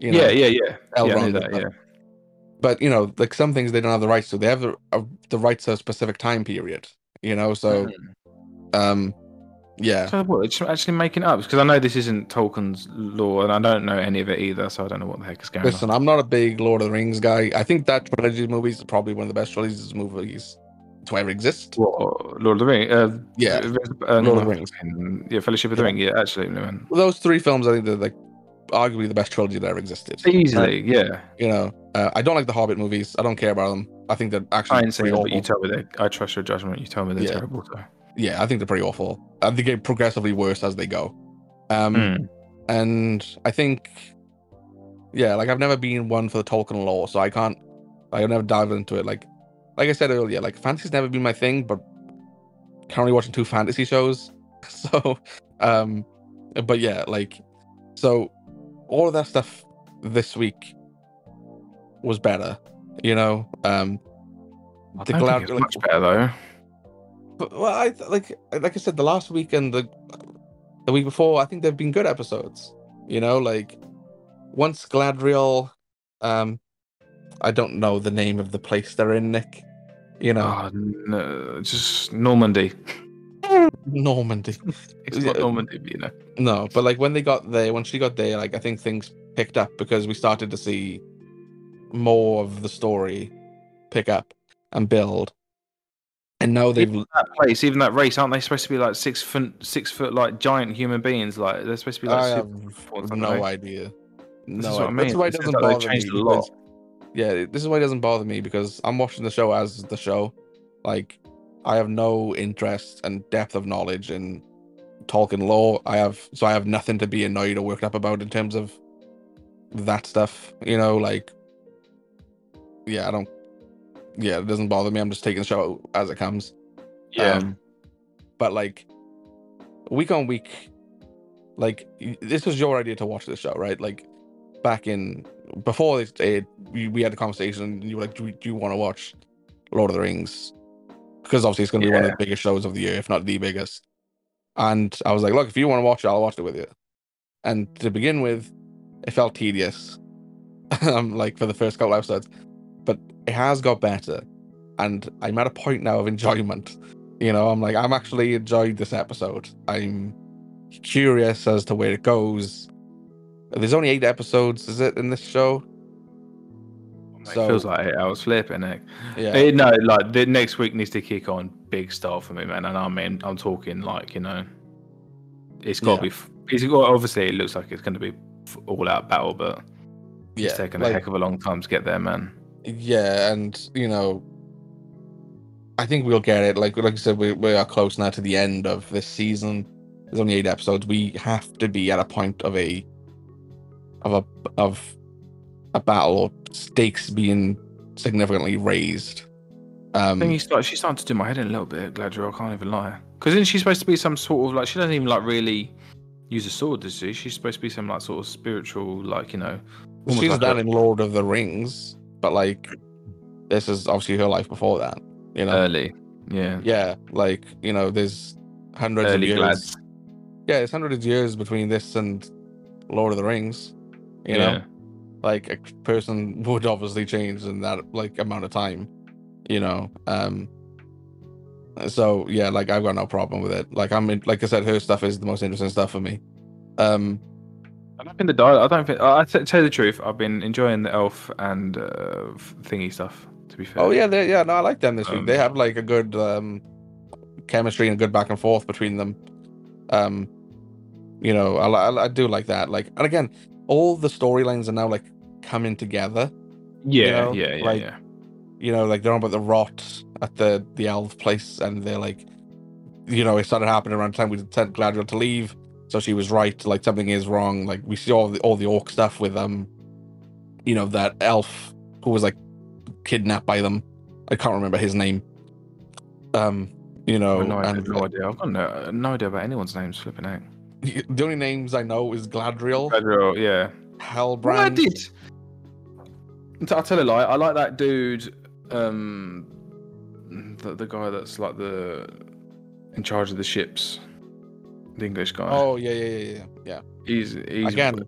you know, yeah, yeah, yeah. yeah, Elrond and that, yeah. but you know, like some things they don't have the rights to. They have the, uh, the rights to a specific time period. You know, so Mhm. um, yeah, So what? It's actually making it up because I know this isn't Tolkien's lore and I don't know any of it either, so I don't know what the heck is going on. listen, I'm not a big Lord of the Rings guy. I think that trilogy of movies is probably one of the best trilogies of movies to ever exist. Lord of the Ring? Uh, Yeah, uh, Lord of the Rings. Yeah, Fellowship of the Yeah. Ring. Yeah, absolutely, man. those three films, I think they're like arguably the best trilogy that ever existed. Easily, yeah. You know, uh, I don't like the Hobbit movies. I don't care about them. I think they're actually I ain't seen pretty it, but you tell me that I trust your judgment. You tell me they're Yeah. terrible. So. Yeah, I think they're pretty awful. I think they get progressively worse as they go. Um, Mm. and I think, yeah, like I've never been one for the Tolkien lore, so I can't. like, I've never dived into it. Like, like I said earlier, like fantasy's never been my thing, but currently watching two fantasy shows, *laughs* so, um, but yeah, like, so all of that stuff this week was better, you know. Um, I the Glad- like- much better though. But well, I like like I said, the last week and the the week before, I think they've been good episodes. You know, like once Gladriel, um, I don't know the name of the place they're in, Nick. You know, Oh, no, just Normandy. Normandy. *laughs* It's not. Normandy, but you know. No, but like when they got there, when she got there, like I think things picked up because we started to see more of the story pick up and build. And now they've Even that place, even that race, aren't they supposed to be like six foot, six foot, like giant human beings? Like they're supposed to be like. I have no idea. This No, is what I idea. that's why it doesn't like bother me. a lot. because- yeah, this is why it doesn't bother me because I'm watching the show as the show. Like, I have no interest and depth of knowledge in Tolkien lore. I have so I have nothing to be annoyed or worked up about in terms of that stuff. You know, like, yeah, I don't. Yeah, it doesn't bother me. I'm just taking the show as it comes. Yeah. Um, but like week on week, like this was your idea to watch this show, right? Like back in before this aired, we, we had the conversation and you were like, do, you- do you want to watch Lord of the Rings? Because obviously it's going to be one of the biggest shows of the year, if not the biggest. And I was like, look, if you want to watch it, I'll watch it with you. And to begin with, it felt tedious, *laughs* um, like for the first couple episodes, it has got better. And I'm at a point now of enjoyment. You know, I'm like, I'm actually enjoyed this episode. I'm curious as to where it goes. There's only eight episodes, is it, in this show? it so- feels like eight hours flipping it. Yeah. Eh, no, like the next week needs to kick on big style for me, man. And I mean, I'm talking like you know, it's got to Yeah. be. It's got obviously it looks like it's going to be all out battle, but yeah. it's taken like- a heck of a long time to get there, man. Yeah, and you know, I think we'll get it. Like like I said, we we are close now to the end of this season. There's only eight episodes. We have to be at a point of a of a of a battle or stakes being significantly raised. I Um, think he's start, she's starting to do my head in a little bit, Gladriel. I can't even lie. Because isn't she supposed to be some sort of like she doesn't even like really use a sword, does she? She's supposed to be some like sort of spiritual, like you know. almost she's like that a- in Lord of the Rings, but like this is obviously her life before that. You know, early. Yeah. yeah, like you know, there's hundreds Early of years. glads. Yeah, it's hundreds of years between this and Lord of the Rings. You know, like a person *laughs* would obviously change in that like amount of time. You know, um. So yeah, like I've got no problem with it. Like I'm in, like I said, her stuff is the most interesting stuff for me. Um, I don't think the dialogue. I don't think. I t- tell you the truth. I've been enjoying the elf and uh, thingy stuff. To be fair. Oh yeah, yeah. No, I like them this week. They Um, have like a good um, chemistry and a good back and forth between them. Um, you know, I, I, I do like that. Like, and again, all the storylines are now like coming together. Yeah. know, yeah. Yeah. like- yeah. You know, like they're on about the rot at the the elf place, and they're like, you know, it started happening around the time we sent Gladriel to leave. So she was right. Like something is wrong. Like we see all the all the orc stuff with um, you know, that elf who was like kidnapped by them. I can't remember his name. Um, you know, I've no, idea, and no idea. I've got no, no idea about anyone's names. Flipping out. *laughs* the only names I know is Gladriel, Gladriel, yeah. Halbrand. What I did. I'll tell a lie. I like that dude. Um, the the guy that's like the in charge of the ships, the English guy. Oh yeah, yeah, yeah, yeah, yeah. he's he's Again,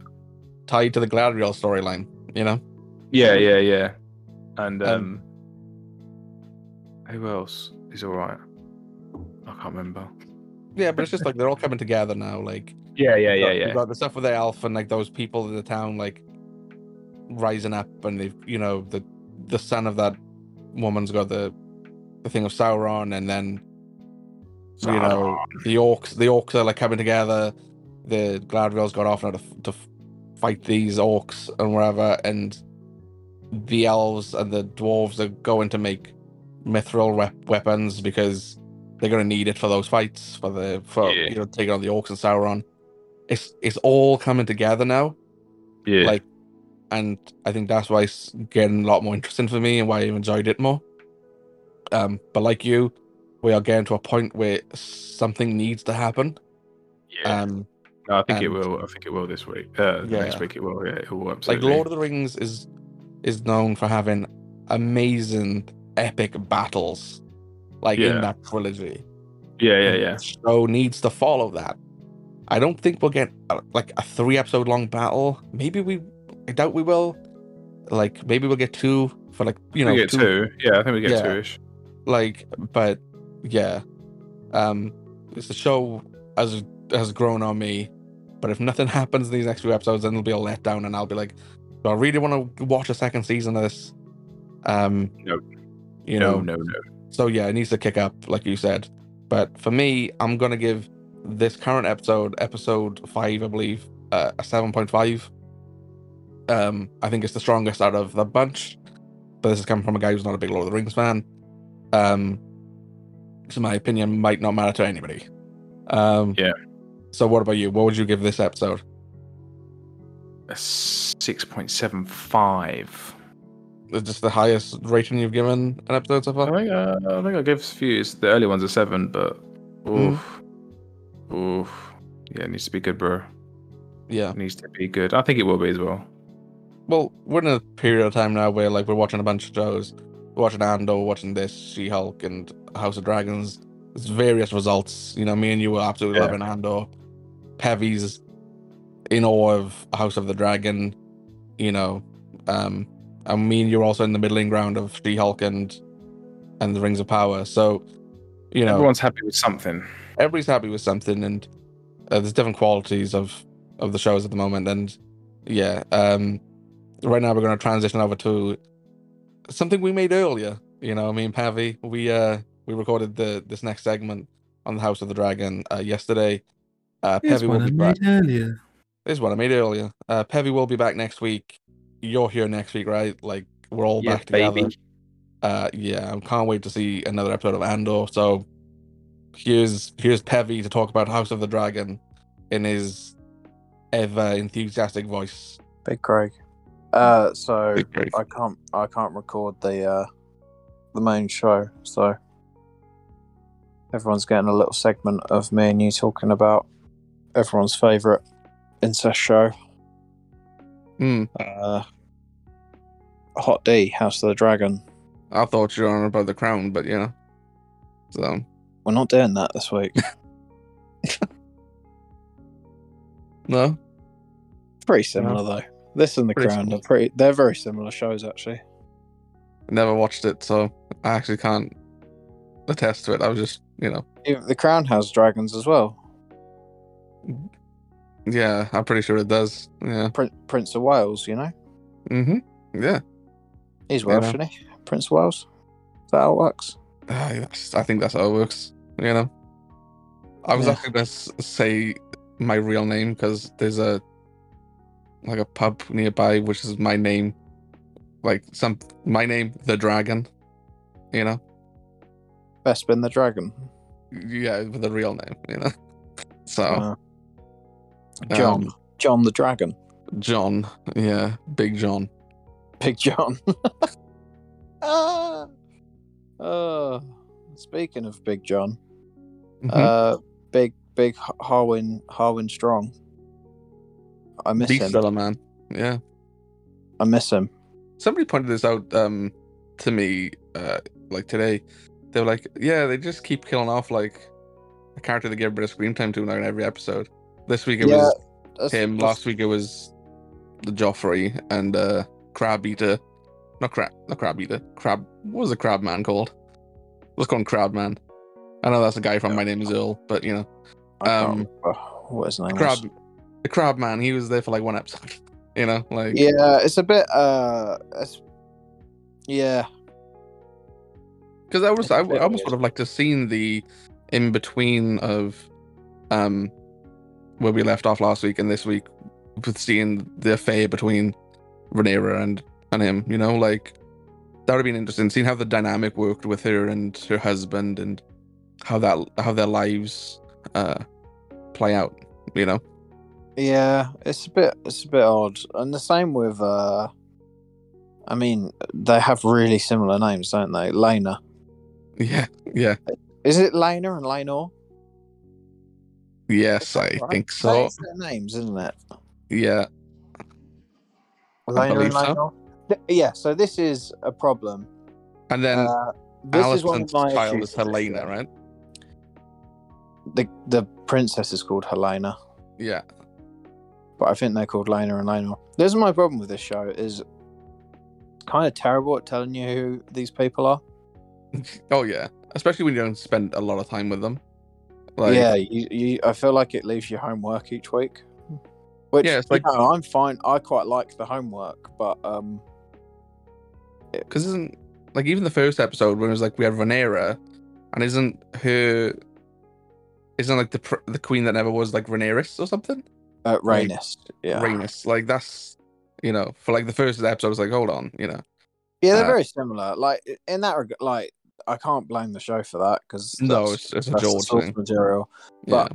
tied to the Gladriel storyline. You know, Yeah, yeah, yeah. And Um, um, who else is all right? I can't remember. yeah, but it's just like they're all coming together now. Like, Yeah, yeah, yeah, got- you yeah. got the stuff with the elf and like those people in the town, like rising up, and they've, you know, the the son of that woman's got the the thing of Sauron, and then you know the orcs the orcs are like coming together. The gladriel's got off now to, to fight these orcs and wherever and the elves and the dwarves are going to make mithril wep- weapons because they're going to need it for those fights for the for Yeah. you know taking on the orcs and sauron. It's it's all coming together now. Yeah, like and i think that's why it's getting a lot more interesting for me and why i've enjoyed it more. Um but like you we are getting to a point where something needs to happen yeah. um No, I think it will. I think it will this week. Uh, Yeah. next week it will. Yeah, it will Absolutely. like lord of the rings is is known for having amazing epic battles like Yeah. in that trilogy Yeah, yeah, yeah. show needs to follow that i don't think we'll get uh, like a three episode long battle maybe we i doubt we will like maybe we'll get two for like you know we get two. Yeah, I think we get Yeah. two-ish. like but yeah. Um it's the show has has grown on me but if nothing happens in these next few episodes then it'll be a letdown and i'll be like do i really want to watch a second season of this? Um No. you no, know? No, no. so yeah it needs to kick up like you said. But for me i'm gonna give this current episode episode five i believe uh, a 7.5 um i think it's the strongest out of the bunch. But this is coming from a guy who's not a big lord of the rings fan. Um so my opinion might not matter to anybody um Yeah. so what about you what would you give this episode A six point seven five. Is this the highest rating you've given an episode so I far think. Uh, I think I gave a few. The early ones are seven, but oof, oof. Yeah, it needs to be good, bro. yeah It needs to be good. I think it will be as well. well, we're in a period of time now where like we're watching a bunch of shows. Watching Andor, watching this, She Hulk, and House of Dragons. There's various results. You know, me and you were absolutely Yeah. loving Andor. Pevy's in awe of House of the Dragon. You know, um, and me and you are also in the middling ground of She Hulk and and the Rings of Power. So, you know, Everyone's happy with something. everybody's happy with something and uh, there's different qualities of of the shows at the moment and yeah um right now we're going to transition over to something we made earlier you know me and pavi we uh we recorded the this next segment on the house of the dragon uh yesterday uh Here's Pevi will one I be back. made earlier. This is what I made earlier. Uh, Pevi will be back next week. You're here next week, right? Like we're all Yeah, back together. baby. Uh, yeah, I can't wait to see another episode of Andor. So here's here's Pevi to talk about House of the Dragon in his ever enthusiastic voice. Big Craig. Uh, so I can't I can't record the uh the main show. So everyone's getting a little segment of me and you talking about everyone's favorite incest show. Hmm. Uh, Hot D, House of the Dragon. I thought you were on about the crown, but yeah. So We're not doing that this week. *laughs* *laughs* no. pretty similar though. This and The Pretty Crown similar. are pretty. They're very similar shows actually. Never watched it, so I actually can't attest to it. I was just, you know, Even The Crown has dragons as well. yeah, I'm pretty sure it does. Yeah. Prin- Prince of Wales, you know, Mm-hmm. Yeah. he's Yeah. Welsh, isn't he? Prince of Wales. Is that how it works? Ah, yes, I think that's how it works. You know. I was Yeah. actually gonna say my real name because there's a like a pub nearby, which is my name, like some my name, the Dragon. You know. Bespin the Dragon. Yeah, with a real name. You know. *laughs* So Uh, John. um, John the Dragon. John. Yeah, Big John. Big John. *laughs* ah. Uh, speaking of Big John, Mhm. uh, big big Harwin Harwin Strong. I miss him. fella, man. Yeah. I miss him. somebody pointed this out um to me uh like today they were like yeah they just keep killing off like a character they give a bit of screen time to now in every episode this week it Yeah, was That's- him that's- last week it was the joffrey and uh crab eater not crab not crab eater crab what was the crab man called let's call him crab man i know that's a guy from my name is earl but you know um, what his name crab was. The crab man he was there for like one episode *laughs* you know like Yeah, it's a bit. Uh, it's, yeah, because I was I, I almost would have liked to seen the in between of um where we left off last week and this week with seeing the affair between Rhaenyra and and him. You know, like that would have been interesting seeing how the dynamic worked with her and her husband and how that how their lives uh play out. You know, yeah. It's a bit. It's a bit odd, and the same with. uh I mean, they have really similar names, don't they? Laena. yeah, yeah, Is it Laena and Laenor? yes, I Right? think so. is their names, isn't it? Yeah, Laena and so. Yeah. So this is a problem. and then Uh, this is one of my child is Helaena, right? The the princess is called Helaena. Yeah, but I think they're called Laena and Laena. This is my problem with this show is it's kind of terrible at telling you who these people are. *laughs* Oh yeah, especially when you don't spend a lot of time with them. Like, yeah, you, you, I feel like it leaves you homework each week. Which Yeah, it's you know, I'm fine. I quite like the homework, but um, because isn't like even the first episode when it was like we had Rhaenyra, and isn't her, isn't like the the queen that never was like Rhaenyra or something? Uh, Like, yeah, Rhaenys, like that's you know for like the first episode, I was like, hold on, you know, yeah, they're uh, very similar. Like in that regard, like I can't blame the show for that because No, it's- it's a George thing. material. yeah, But-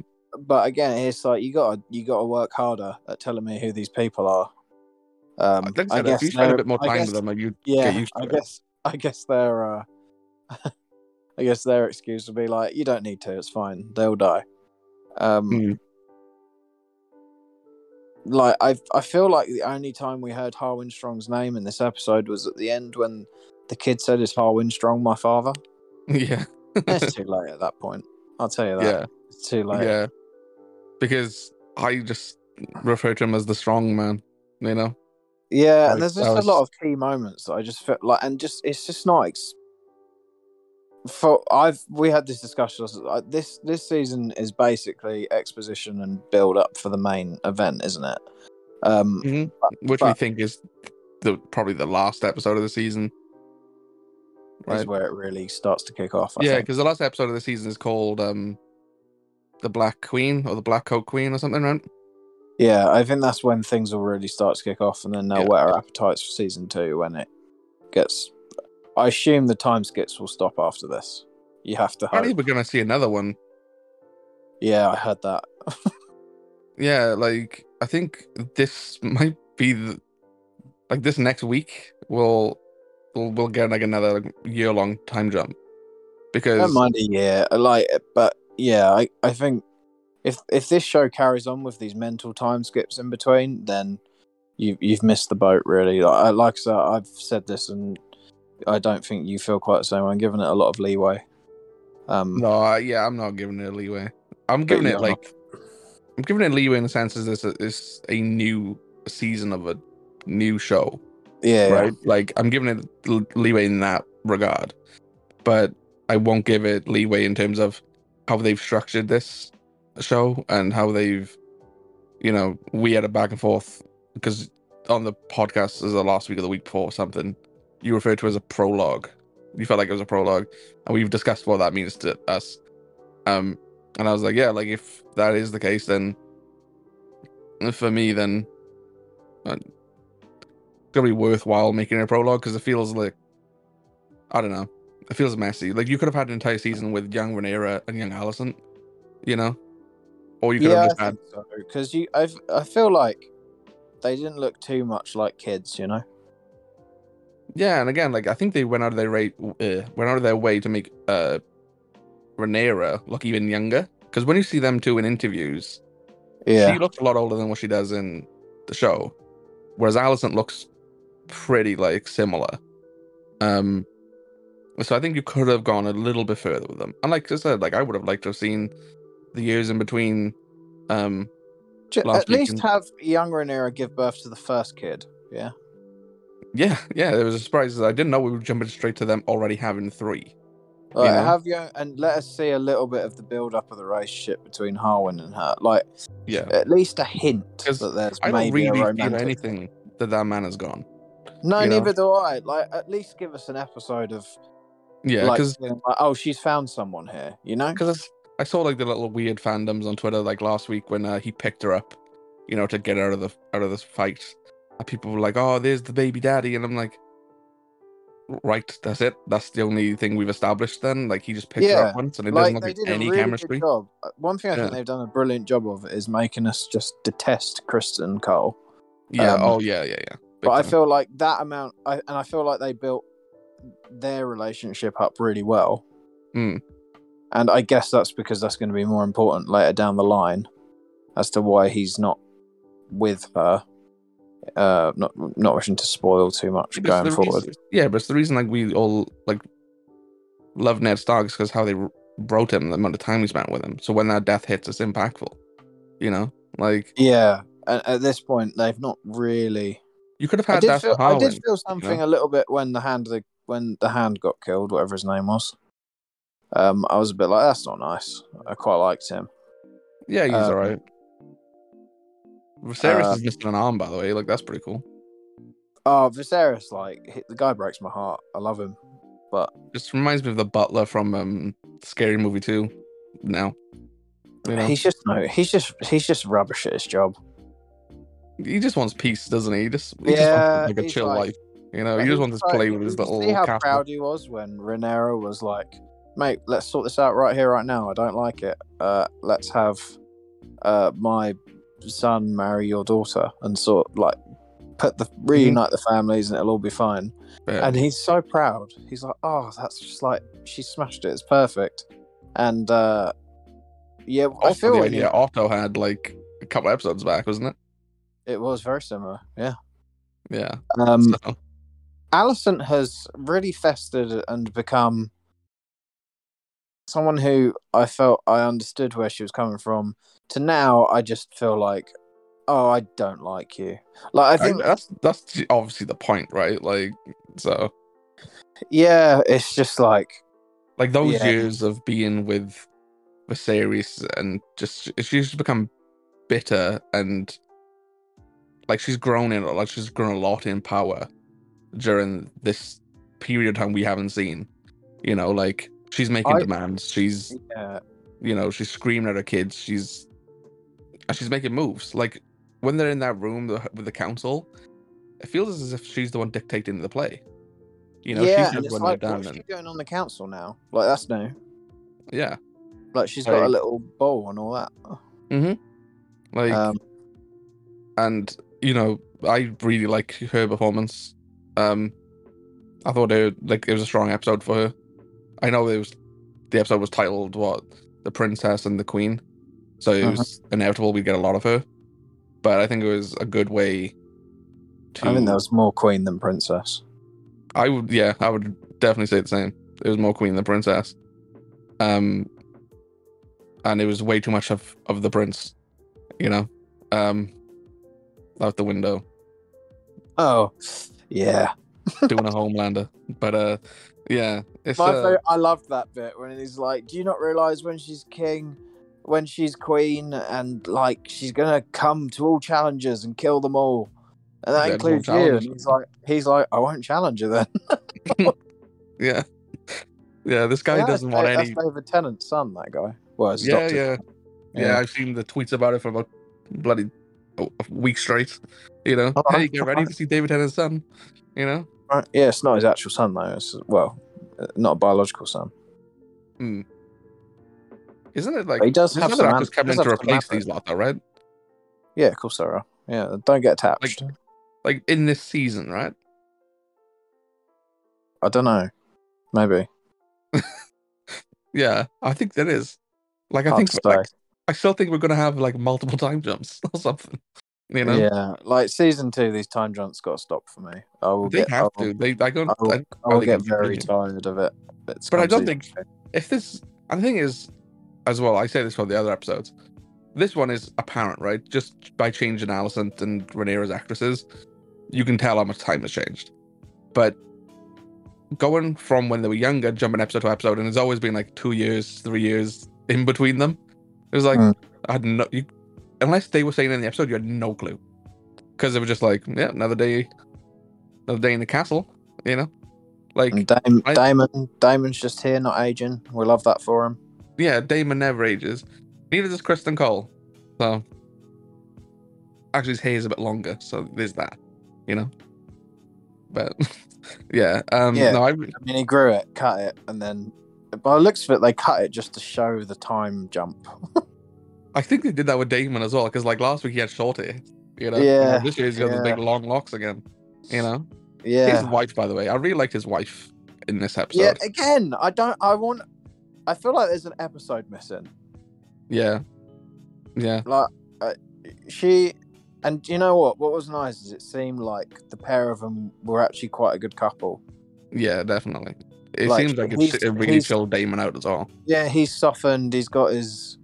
But again, it's like you got to you got to work harder at telling me who these people are. Um, I I guess if you spend a bit more time guess- with them, like, you yeah, get used to I it. guess I guess their uh, *laughs* I guess their excuse would be like, you don't need to, it's fine, they'll die. Um, Hmm. Like I I feel like the only time we heard Harwin Strong's name in this episode was at the end when the kid said, "Is Harwin Strong my father?" *laughs* yeah, It's *laughs* too late at that point. I'll tell you that. yeah, It's too late. yeah, because I just refer to him as the strong man, you know. Yeah, Like, and there's just a lot of key moments that I just felt like, and just it's just not. Ex- for I've we had this discussion. This this season is basically exposition and build up for the main event, isn't it? Um, Mhm. but- Which we think is the probably the last episode of the season. is where it really starts to kick off. I yeah, because the last episode of the season is called um the Black Queen or the Black Coat Queen or something, right? yeah, I think that's when things will really start to kick off, and then they'll Yeah. whet our appetites for season two when it gets. I assume the time skips will stop after this. You have to hope. we're gonna see another one. Yeah, I heard that. *laughs* Yeah, like I think this might be the like this next week will we'll, we'll get like another like, year long time jump because Don't mind a year, I like it, but yeah, I, I think if if this show carries on with these mental time skips in between, then you you've missed the boat really. Like, I- like I said, I've said this, and I don't think you feel quite the same. way. I'm giving it a lot of leeway. Um, no, I- yeah, I'm not giving it a leeway. I'm giving it not. like I'm giving it leeway in the sense is this is a new season of a new show. yeah, right? Like I'm giving it leeway in that regard, but I won't give it leeway in terms of how they've structured this show and how they've, you know, we had a back and forth because on the podcast is the last week of the week before or something, you referred to as a prologue. You felt like it was a prologue, and we've discussed what that means to us. Um, and I was like, yeah, like if that is the case, then for me, then uh, gonna be worthwhile making a prologue because it feels like I don't know. It feels messy. Like you could have had an entire season with young Rhaenyra and young Alicent, you know, or you could yeah, have just had think so. Because you, I, I feel like they didn't look too much like kids, you know. Yeah. And again, like I think they went out of their way, uh, went out of their way to make uh Rhaenyra look even younger. Because when you see them two in interviews, Yeah, she looks a lot older than what she does in the show, whereas Alicent looks pretty like similar. Um, so I think you could have gone a little bit further with them. And like I said, like I would have liked to have seen the years in between. Um, at least weekend. have young Rhaenyra give birth to the first kid. Yeah, yeah, yeah, it was a surprise. I didn't know we were jumping straight to them already having three. like, know? have you and let us see a little bit of the build up of the relationship between Harwin and her. Like Yeah, at least a hint that there's I don't really feel anything that that man has gone. No, you know? neither do I. Like at least give us an episode of Yeah, like, because being like, oh, she's found someone here. You know? because I saw like the little weird fandoms on Twitter like last week when uh, he picked her up, you know, to get her out of the out of this fight. And people were like, "Oh, there's the baby daddy," and I'm like, "Right, that's it. That's the only thing we've established." Then, like, he just picked her up once, and it Like doesn't look like any really chemistry. job. Uh, One thing I think they've done a brilliant job of is making us just detest Criston Cole. Yeah. Um, oh, yeah, yeah, yeah. Big but I feel like that amount, I, and I feel like they built their relationship up really well. Mm. And I guess that's because that's going to be more important later down the line as to why he's not with her. Uh, not not wishing to spoil too much It's going forward. reason- yeah, but it's the reason like we all like love Ned Stark because how they wr- wrote him, the amount of time we spent with him. So when that death hits, it's impactful. You know, like Yeah, and at this point, they've not really. you could have I had did that feel. for I did feel something a little bit when the hand the, when the hand got killed, whatever his name was. Um, I was a bit like, that's not nice. I quite liked him. Yeah, he's Um, alright. Viserys uh, is missing an arm, by the way. Like that's pretty cool. Oh, Viserys, like the guy breaks my heart. I love him, but Just reminds me of the butler from um Scary Movie Two. Now, you know, he's just no. He's just he's just rubbish at his job. he just wants peace, doesn't he? He just he Yeah, just wants like a chill like- life. You know, he just wants to play with his you little See how castle. proud he was when Rhaenyra was like, "Mate, let's sort this out right here, right now. I don't like it. Uh, let's have uh my son marry your daughter and sort like put the reunite the families and it'll all be fine." Yeah. And he's so proud. He's like, "Oh, that's just like she smashed it. It's perfect." And uh yeah, I Also, feel the like idea Otto had like a couple episodes back, wasn't it? it was very similar. Yeah. Yeah. Um, so, Alicent has really festered and become someone who I felt I understood where she was coming from. To now, I just feel like, oh, I don't like you. Like I I think, that's that's obviously the point, right? Like, so yeah, it's just like, like those Yeah. years of being with Viserys and just she's just become bitter and like she's grown in like she's grown a lot in power during this period of time we haven't seen. You know, like she's making I- demands. She's yeah, you know she's screaming at her kids. She's and she's making moves. Like when they're in that room with the council, it feels as if she's the one dictating the play. You know, yeah, she's and it's like, down what's and she doing on the council now? Like that's new. yeah. Like she's got a little bowl and all that. Mm-hmm. Like Um, and you know i really like her performance um I thought it like it was a strong episode for her. I know it was the episode was titled what the princess and the queen, so it Uh-huh. was inevitable we'd get a lot of her. But I think it was a good way to. I think there was more queen than princess. I would, yeah, I would definitely say the same. It was more queen than princess. Um, and it was way too much of of the prince, you know, um, out the window Oh, yeah. *laughs* doing a Homelander. But uh, yeah, it's My uh, favorite, I loved that bit when he's like, "Do you not realize when she's king, when she's queen, and like she's gonna come to all challengers and kill them all, and that Yeah, includes you?" And he's like, "He's like, I won't challenge you then." *laughs* yeah, yeah. This guy Yeah, doesn't that's, want Da- any. that's David Tennant's son. That guy. Well, it's Yeah, yeah, yeah, I've seen the tweets about it for about bloody a a week straight. You know, Oh, hey, get ready to see David Tennant's son. You know, Right, Yeah, it's not his actual son though. It's well, not a biological son. Hmm. Isn't it like But he does have some. an- coming to replace these lot, though, right? Yeah, of course there are. Yeah, don't get attached. Like in this season, right? I don't know. Maybe. *laughs* Yeah, I think that is. Like, I think like. I still think we're gonna have like multiple *laughs* time jumps *laughs* or something. You know, Yeah, like season two, these time jumps got to stop for me. I will they get. have I will, to. They, I don't. I will, I, I will get very tired of it. It's But I don't think- two. if this the thing is as well i say this for the other episodes this one is apparent right just by changing alicent and Rhaenyra's actresses you can tell how much time has changed but going from when they were younger jumping episode to episode and it's always been like two years three years in between them it was like Mm. i had no you unless they were saying in the episode you had no clue because it was just like yeah another day another day in the castle you know like Dam- I- Daemon, Daemon's just here, not aging. We love that for him. Yeah, Daemon never ages. Neither does Criston Cole. So actually his hair is a bit longer, so there's that. You know? But *laughs* yeah, um Yeah. no, I I mean, he grew it, cut it, and then. By the looks of it, they cut it just to show the time jump. *laughs* I think they did that with Daemon as well, because like last week he had short hair. You know? Yeah, And This year he's got the big long locks again. You know? Yeah. His wife, by the way. I really liked his wife in this episode. yeah. Again, I don't. I want. I feel like there's an episode missing. Yeah. Yeah. Like, uh, she. And you know what? What was nice is it seemed like the pair of them were actually quite a good couple. Yeah, definitely. It Like, seems like it's, it really chilled Daemon out as well. Yeah, he's softened. He's got his.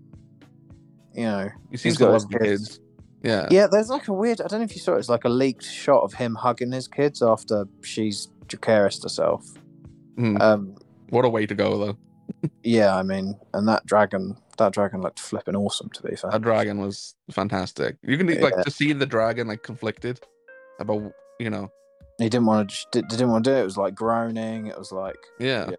You know, He seems got to his love kids. kids. Yeah. Yeah, there's like a weird. I don't know if you saw it. It's like a leaked shot of him hugging his kids after she's Jacaerys herself. Hmm. Um, What a way to go, though. Yeah, I mean, and that dragon, that dragon looked flipping awesome. To be fair, That dragon was fantastic. You can like Yeah. to see the dragon like conflicted about you know he didn't want to. Didn't want to do it. It was like groaning. It was like yeah, Yeah.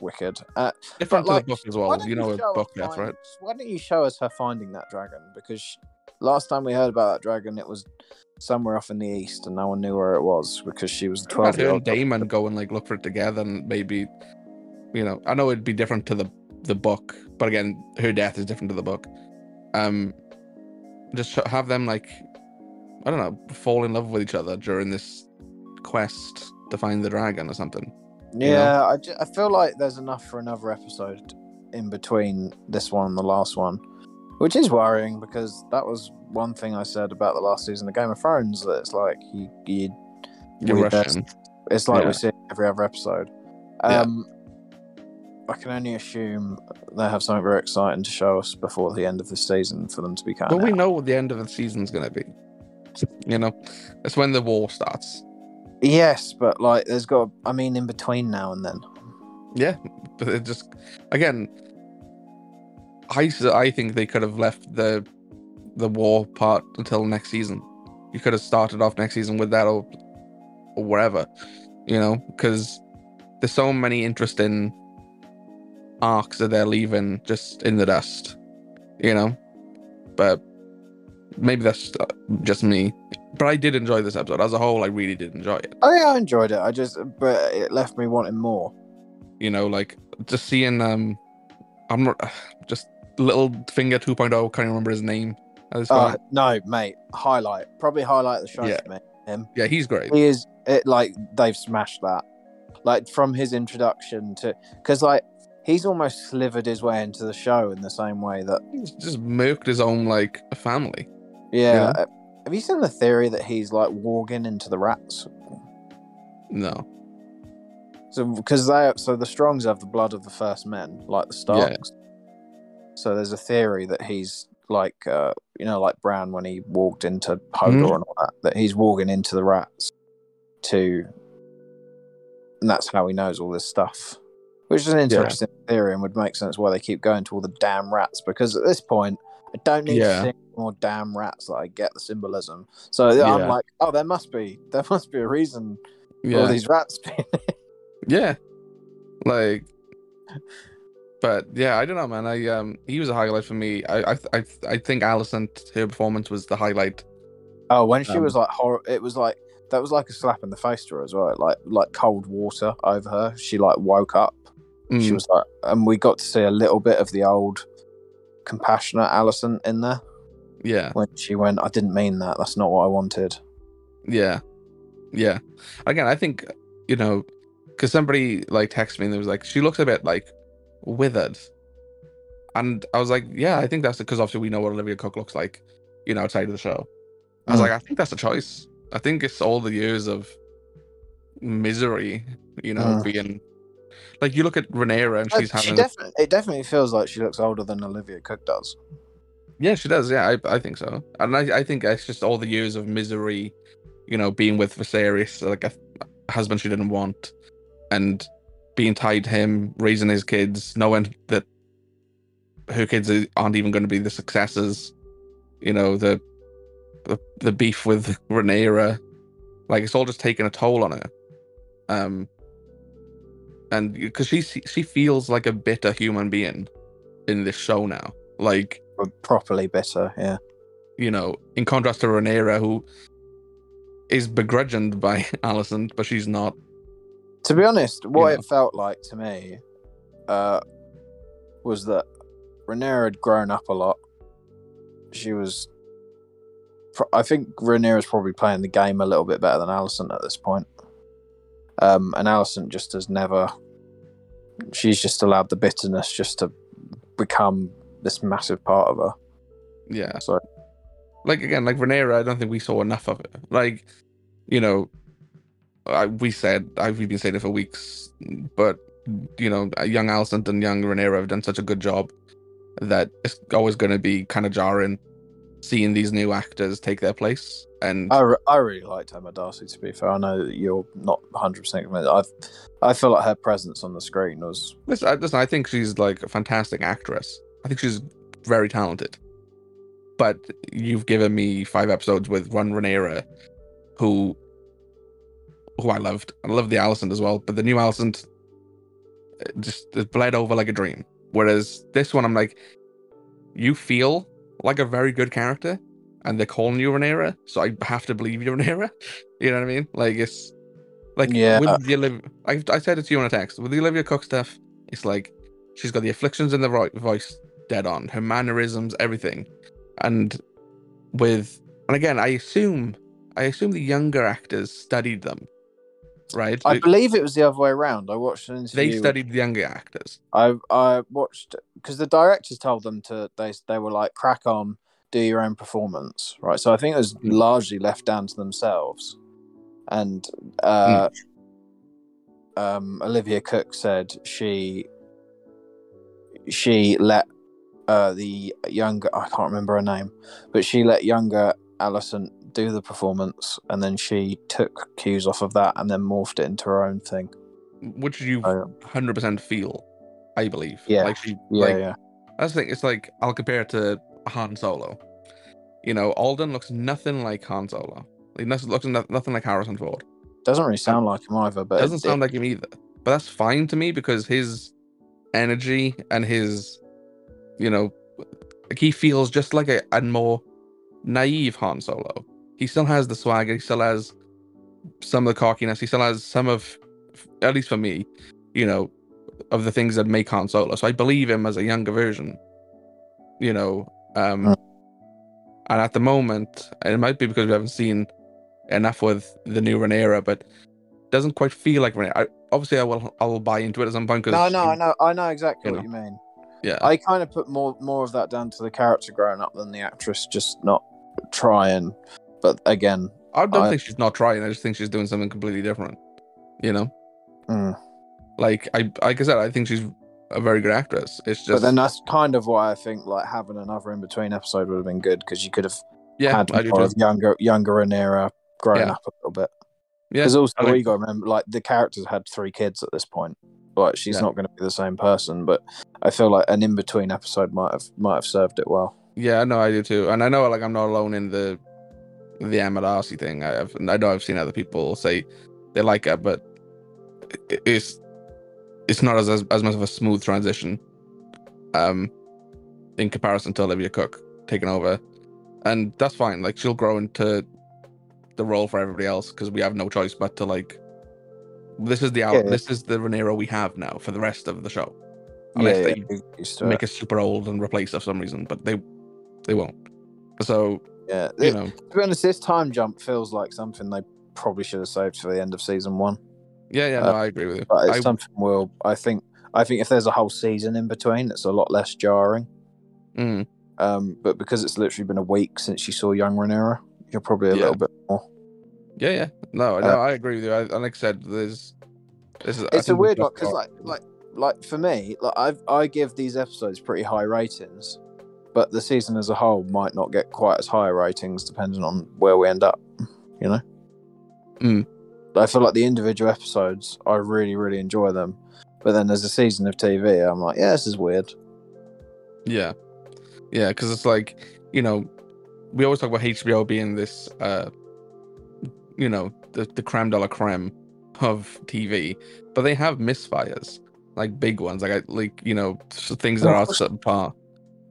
wicked. Uh, different like, the book as why well. don't You know a book death, right? Why don't you show us her finding that dragon? Because sh last time we heard about that dragon, it was somewhere off in the east, and no one knew where it was because she was twelve her and. Daemon go and like look for it together and maybe you know I know it'd be different to the the book, but again, her death is different to the book. Um, just have them like I don't know fall in love with each other during this quest to find the dragon or something. you know? Yeah, I, ju- I feel like there's enough for another episode in between this one and the last one, which is worrying because that was one thing I said about the last season of Game of Thrones that it's like you, you You're rushing. it's like Yeah. we see every other episode. Yeah. I can only assume they have something very exciting to show us before the end of the season for them to be kind But we of. know what the end of the season's gonna be. You know, it's when the war starts. Yes, but like, there's got. I mean, in between now and then. Yeah, but it just again, I I think they could have left the the war part until next season. You could have started off next season with that or or wherever, you know, because there's so many interesting arcs that they're leaving just in the dust, you know. But maybe that's uh, just me. But I did enjoy this episode as a whole. I really did enjoy it. Oh yeah, I enjoyed it. I just, but it left me wanting more. you know like just seeing um i'm not *sighs* just little finger 2.0 can't remember his name at this Uh, no, mate. Highlight, probably highlight the show Yeah. for me. Him. yeah he's great He is it like they've smashed that. like from his introduction to because like he's almost slivered his way into the show in the same way that He's just murked his own like family. yeah. uh, Have you seen the theory that he's like walking into the rats? No. So because they so the Strongs have the blood of the first men, like the Starks. So there's a theory that he's like uh you know like Bran when he walked into Hodor Mhm. and all that, that he's walking into the rats to and that's how he knows all this stuff. Which is an interesting theory and would make sense why they keep going to all the damn rats because at this point I don't need Yeah. to see more damn rats that I get the symbolism. So I'm like, oh there must be there *laughs* must be a reason for all these rats being Yeah. Like but yeah, I don't know, man. I um he was a highlight for me. I I I, I think Alicent her performance was the highlight. Oh, when she Um, was like horror, it was like that was like a slap in the face to her as well. Like like cold water over her. She like woke up. She Mm, was like, and we got to see a little bit of the old compassionate Alicent in there yeah. when she went. I didn't mean that. That's not what I wanted. Yeah. Yeah. Again, I think, you know, because somebody like texted me and it was like, she looks a bit like withered. And I was like, yeah, I think that's because obviously we know what Olivia Cooke looks like, you know, outside of the show. I was Mm. like, I think that's a choice. I think it's all the years of misery, you know, Mm. being like you look at Rhaenyra and she's Uh, she having, definitely, it definitely feels like she looks older than Olivia Cooke does. yeah, she does, yeah, I, I think so, and I, I think it's just all the years of misery, you know, being with Viserys, like a husband she didn't want, and being tied to him, raising his kids, knowing that her kids are- aren't even going to be the successors, you know, the the, the beef with Rhaenyra, like it's all just taking a toll on her, um, and because she she feels like a bitter human being in this show now, like properly bitter, yeah. you know, in contrast to Rhaenyra, who is begrudged by *laughs* Alicent, but she's not. To be honest, what know. it felt like to me uh, was that Rhaenyra had grown up a lot. She was. I think Rhaenyra's probably playing the game a little bit better than Alicent at this point. Um, and Alicent just has never. She's just allowed the bitterness just to become this massive part of her. Yeah, So like again, like Rhaenyra, I don't think we saw enough of it. Like, you know, I, we said I, we've been saying it for weeks, but you know, young Alicent and young Rhaenyra have done such a good job that it's always going to be kind of jarring seeing these new actors take their place. And I, re- I really liked Emma D'Arcy. To be fair, I know that you're not 100 percent convinced. I I feel like her presence on the screen was Listen, I, listen, I think she's like a fantastic actress. I think she's very talented. But you've given me five episodes with Ron Rhaenyra, who, who I loved. I love the Alicent as well, but the new Alicent uh, just it bled over like a dream. Whereas this one, I'm like, you feel like a very good character, and they're calling you Rhaenyra, so I have to believe you're Rhaenyra. *laughs* You know what I mean? Like it's like Yeah. with uh, the Olivia, I, I said it to you in a text with the Olivia Cooke stuff. It's like she's got the afflictions in the right voice dead on, her mannerisms, everything, and with and again, I assume I assume the younger actors studied them, right? I believe it was the other way around. I watched an interview. they studied the younger actors. I I watched because the directors told them to they they were like crack on, do your own performance, right? So I think it was Mm. largely left down to themselves, and uh, Mm. um, Olivia Cooke said she she let uh, the younger I can't remember her name, but she let younger Alicent do the performance, and then she took cues off of that and then morphed it into her own thing. which you oh, hundred percent feel, I believe. Yeah. like she, Yeah, like yeah. that's the thing. It's like I'll compare it to Han Solo. You know, Alden looks nothing like Han Solo. He looks nothing like Harrison Ford. Doesn't really sound like him either, but Doesn't it- sound like him either. But that's fine to me because his energy and his, you know, like he feels just like a, a more naive Han Solo. He still has the swagger. He still has some of the cockiness. He still has some of, at least for me, you know, of the things that make Han Solo. So I believe him as a younger version. You know, um, and at the moment, and it might be because we haven't seen enough with the new Rhaenyra, but doesn't quite feel like Rhaenyra. I, obviously, I will I will buy into it at some point. Cause No, no, I know, I know exactly you what you mean. Yeah, I kind of put more more of that down to the character growing up than the actress just not trying. But again, I don't I- think she's not trying. I just think she's doing something completely different. You know, mm. like I like I said, I think she's a very good actress. It's just but then that's kind of why I think like having another in between episode would have been good because you could have yeah, had more younger younger Rhaenyra growing Yeah. up a little bit. Yeah, Because also, I you got to remember, like the characters had three kids at this point. Like she's Yeah. not going to be the same person, but I feel like an in between episode might have might have served it well. Yeah, no, I do too, and I know like I'm not alone in the the Darcy thing. I have, I know I've seen other people say they like it, but it's it's not as, as as much of a smooth transition, um, in comparison to Olivia Cooke taking over, and that's fine. Like she'll grow into the role for everybody else because we have no choice but to like. This is the out. Yeah. This is the Rhaenyra we have now for the rest of the show. Unless yeah, they yeah, get make us super old and replace us for some reason, but they they won't. So Yeah, you It- know, to be honest, this time jump feels like something they probably should have saved for the end of season one. yeah, yeah, uh, no, I agree with you. But it's I, something we'll. I think. I think if there's a whole season in between, it's a lot less jarring. mm, Um, but because it's literally been a week since you saw young Rhaenyra, you're probably a Yeah. little bit more. yeah, yeah, no, no, Uh, I agree with you. I, and like I said, there's this is. It's a weird one because, like, like, like for me, like I I give these episodes pretty high ratings, but the season as a whole might not get quite as high ratings depending on where we end up. You know. Mm. I feel like the individual episodes, I really, really enjoy them. But then there's a season of TV, I'm like, yeah, this is weird. Yeah, yeah, because it's like you know, we always talk about HBO being this, uh you know, the the creme de la creme of TV, but they have misfires, like big ones, like I like you know things that are subpar.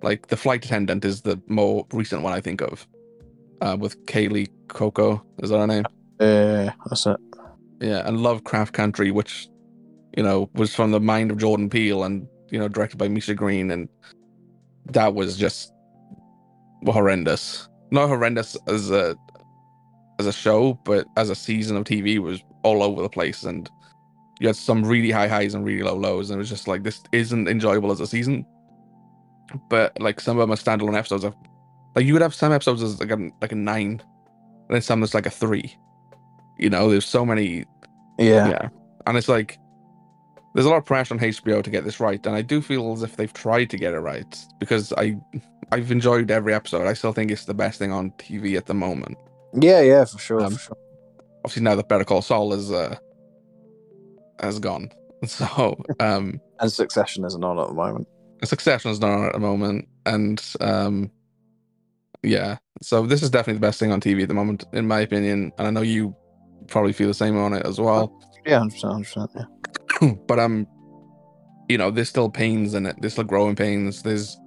Like the flight attendant is the more recent one I think of, uh, with Kaley Cuoco. Is that her name? Yeah, that's it. Yeah, and Lovecraft Country, which you know was from the mind of Jordan Peele and you know directed by Misha Green, and that was just horrendous. Not horrendous as a as a show, but as a season of TV was all over the place, and you had some really high highs and really low lows, and it was just like this isn't enjoyable as a season. But like some of them are standalone episodes of like you would have some episodes as like a like a nine, and then some that's like a three. You know, there's so many Yeah. yeah. And it's like there's a lot of pressure on HBO to get this right, and I do feel as if they've tried to get it right because I I've enjoyed every episode. I still think it's the best thing on TV at the moment. Yeah, yeah, for sure, Um, for sure. Obviously now that Better Call Saul is uh has gone. *laughs* So um And Succession isn't on at the moment. Succession is not on at the moment, and um yeah. So this is definitely the best thing on TV at the moment, in my opinion. And I know you probably feel the same on it as well. Yeah, 100%, 100%. Yeah. *clears throat* but um you know there's still pains in it there's still growing pains there's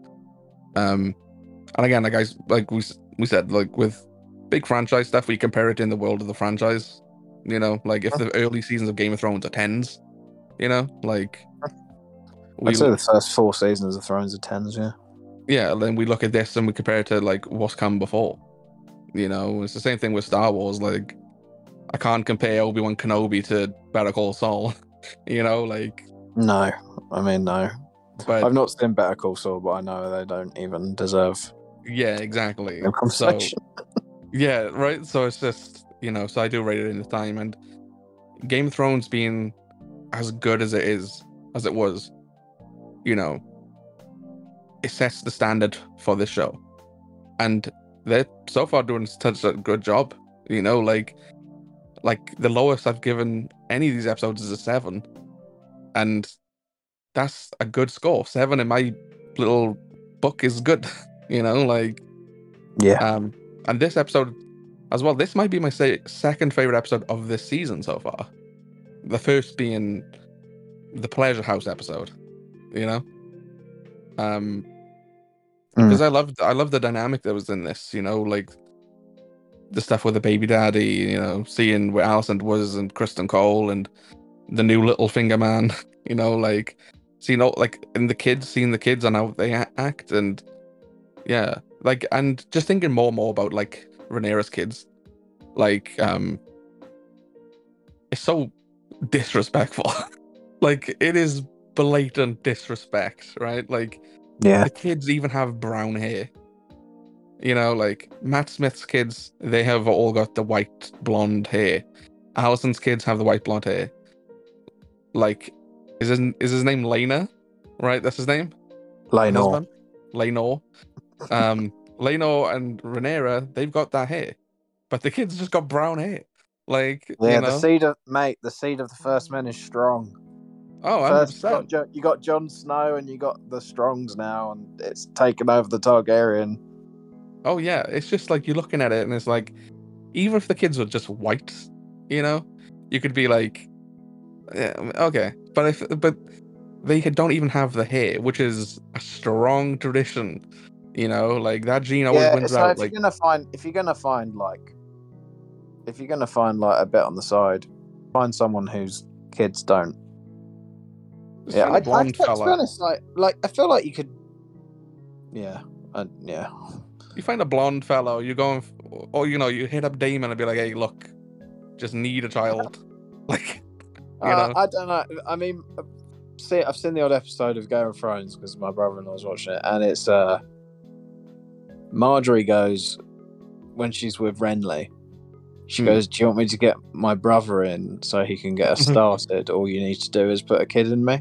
um and again like i like we we said like with big franchise stuff we compare it in the world of the franchise you know like if the early seasons of game of thrones are tens you know like we, I'd say the first four seasons of Thrones are tens, yeah. yeah then we look at this and we compare it to like what's come before you know? It's the same thing with star wars like i can't compare obi-wan kenobi to better call saul *laughs* you know? Like No, I mean, no. but I've not seen Better Call Saul, but I know they don't even deserve yeah exactly. so *laughs* yeah right? So it's just you know so i do rate it in the time and game of thrones being as good as it is as it was you know it sets the standard for this show and they're so far doing such a good job you know like like the lowest i've given any of these episodes is a seven and that's a good score seven in my little book is good *laughs* you know like yeah. um, and this episode as well, this might be my say, second favorite episode of this season so far. The first being the Pleasure House episode, you know? Um, Mm. because I loved, I love the dynamic that was in this, you know, like the stuff with the baby daddy, you know, seeing where Alicent was and Criston Cole and the new little finger man, *laughs* you know, like seeing all like in the kids, seeing the kids and how they act and yeah, like and just thinking more and more about like Rhaenyra's kids, like um, it's so disrespectful. *laughs* like it is blatant disrespect, right? Like Yeah. the kids even have brown hair. You know, like Matt Smith's kids, they have all got the white blonde hair. Alicent's kids have the white blonde hair. Like, is his is his name Laena? Right, that's his name. Husband? Laenor. Um, *laughs* Laenor and Rhaenyra, they've got that hair, but the kids just got brown hair. Like, Yeah, you know, the seed of mate, the seed of the first men is strong. Oh, 100%. You got, Jo- you got Jon Snow and you got the Strongs now, and it's taken over the Targaryen. Oh yeah, it's just like you're looking at it and it's like, even if the kids were just white, you know, you could be like, yeah, okay, but if but they don't even have the hair, which is a strong tradition, you know, like that gene always yeah, wins so out. if Like, you're gonna find, if you're gonna find like, if you're gonna find like a bit on the side, find someone whose kids don't. Just Yeah, I, blonde I, to be honest, like, like I feel like you could. Yeah, I, yeah. You find a blonde fellow, you're going, f- or you know, you hit up Daemon and be like, hey, look, just need a child, *laughs* like, you Uh, know. I don't know. I mean, uh, see, I've seen the odd episode of Game of Thrones because my brother-in-law was watching it, and it's uh, Margaery goes when she's with Renly. She Hmm. goes, "Do you want me to get my brother in so he can get us *laughs* started? All you need to do is put a kid in me."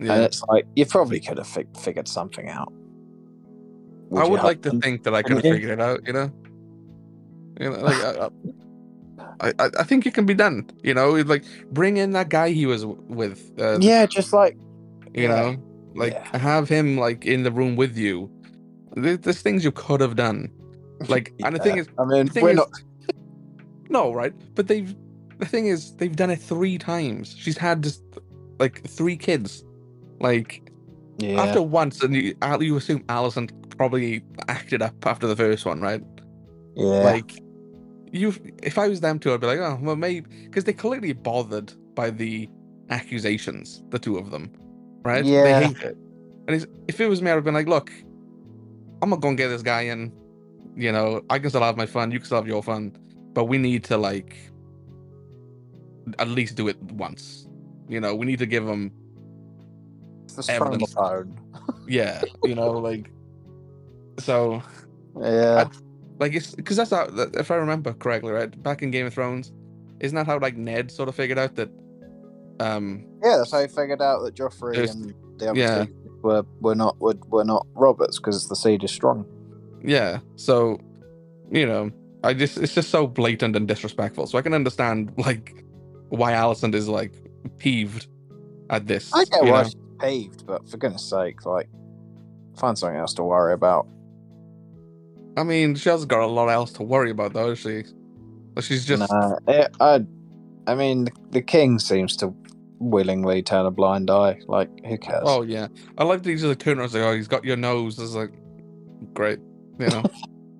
And yeah. it's like you probably could have fig- figured something out. I would like to think that I could have figured it out, you know. You know, like I, I, I- think it can be done. You know, like bring in that guy he was with. Uh, Yeah, just like you yeah. know, like Yeah. have him like in the room with you. There- There's things you could have done. Like, *laughs* and the thing is, I mean, we're is, not. *laughs* no, right? But they've the thing is they've done it three times. She's had just like three kids. Like Yeah, after once, and you, you assume Alicent probably acted up after the first one, right? yeah, Like, you, if I was them two, I'd be like, oh, well, maybe because they're clearly bothered by the accusations, the two of them, right? Yeah. They hate it. And it's, if it was me, I'd have been like, look, I'm not gonna get this guy in. You know, I can still have my fun. You can still have your fun, but we need to like at least do it once. You know, we need to give him, the strong evidence. phone. *laughs* yeah, you know, like. So Yeah, Like it's because that's how that- if I remember correctly, right? Back in Game of Thrones, isn't that how like Ned sort of figured out that um Yeah, that's how he figured out that Joffrey There's- and the other yeah. two were were not were, were not Roberts because the seed is strong. yeah, so you know, I just it's just so blatant and disrespectful. So I can understand like why Alicent is like peeved at this. I get why know? Peeved, but for goodness sake, like find something else to worry about. I mean, she hasn't got a lot else to worry about though, she? But she's just Nah, it, I, I mean, the, king seems to willingly turn a blind eye. Like, who cares? oh yeah. I like that he's just like turn around and Oh, he's got your nose. It's like great. You know. *laughs*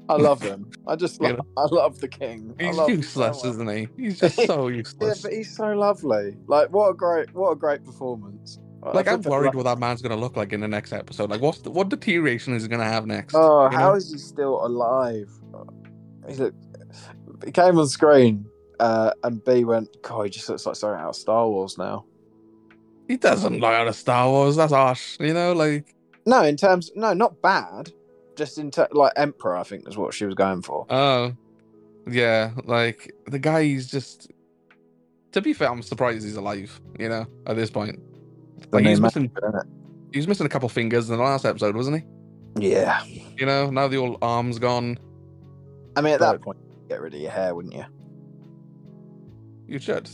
I love him. *laughs* I just, You love, I love the king. He's so useless, isn't he? He's *laughs* just so useless. Yeah, but he's so lovely. Like, what a great, what a great performance. I- Like I'm worried what that man's gonna look like in the next episode. Like, what's the, what deterioration is he gonna have next? Oh, you how know? is he still alive? He look, he came on screen, uh, and B went, God, he just looks like something out of Star Wars now. he doesn't look out of Star Wars. That's harsh, you know. Like, No, in terms, no, not bad. Just in ter- like Emperor, I think is what she was going for. oh, yeah, like the guy. He's just. To be fair, I'm surprised he's alive. You know, at this point, like he's missing. isn't He was missing a couple fingers in the last episode, wasn't he? Yeah. You know, now the old arm's gone. I mean, at that point, get rid of your hair, wouldn't you? You should,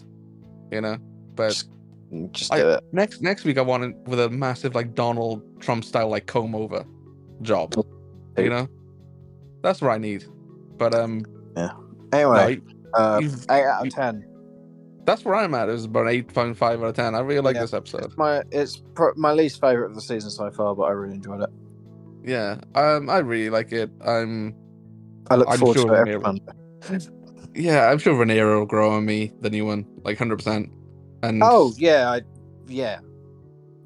you know. But Just, just I- do it. next next week, I want it with a massive like Donald Trump style like comb over job. You know, that's what I need. But um, yeah. Anyway, no, uh, you've- eight out you- of ten. That's where I'm at. It was about eight point five out of ten. I really like Yeah. this episode. My, it's pro- my least favorite of the season so far, but I really enjoyed it. Yeah, um, I really like it. I'm I look I'm forward sure to it every Monday. *laughs* yeah, I'm sure Rhaenyra will grow on me, the new one, like hundred percent. And Oh yeah, I, yeah,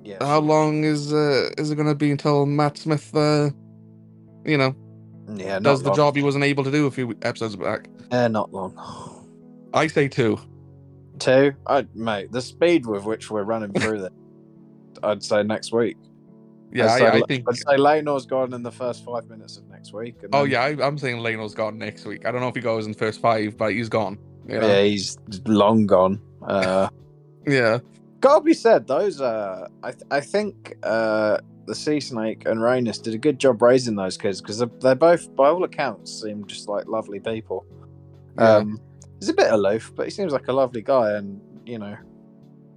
yeah. how long is uh is it gonna be until Matt Smith uh you know yeah, does the long. job he wasn't able to do a few episodes back? Yeah, not long. I say two. Two, I mate, the speed with which we're running through this, *laughs* I'd say next week. Yeah, I'd say, I, I think. I'd say Laenor's gone in the first five minutes of next week. and Oh then- yeah, I, I'm saying Laenor's gone next week. I don't know if he goes in first five, but he's gone. You know? yeah, he's long gone. Uh, *laughs* Yeah. gotta be said, those. Uh, I th- I think uh, the Sea Snake and Rhaenys did a good job raising those kids because they're, they're both, by all accounts, seem just like lovely people. Yeah. Um, he's a bit aloof, but he seems like a lovely guy, and you know,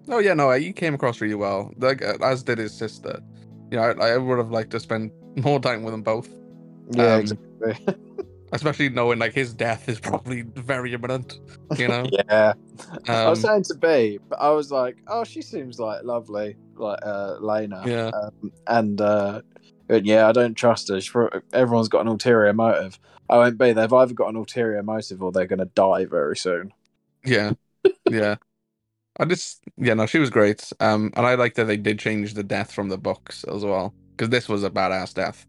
Oh yeah, no, he came across really well. Like uh, as did his sister. You know, I, I would have liked to spend *laughs* more time with them both, yeah, Um, exactly. *laughs* especially knowing like his death is probably very imminent. You know. *laughs* yeah. I was Um, saying to B, but I was like, oh, she seems like lovely, like uh, Laena. Yeah. Um, and uh, yeah, I don't trust her. She, everyone's got an ulterior motive. I won't be. They've either got an ulterior motive or they're going to die very soon. Yeah, *laughs* yeah. I just, yeah, no, she was great. Um, and I like that they did change the death from the books as well, because this was a badass death,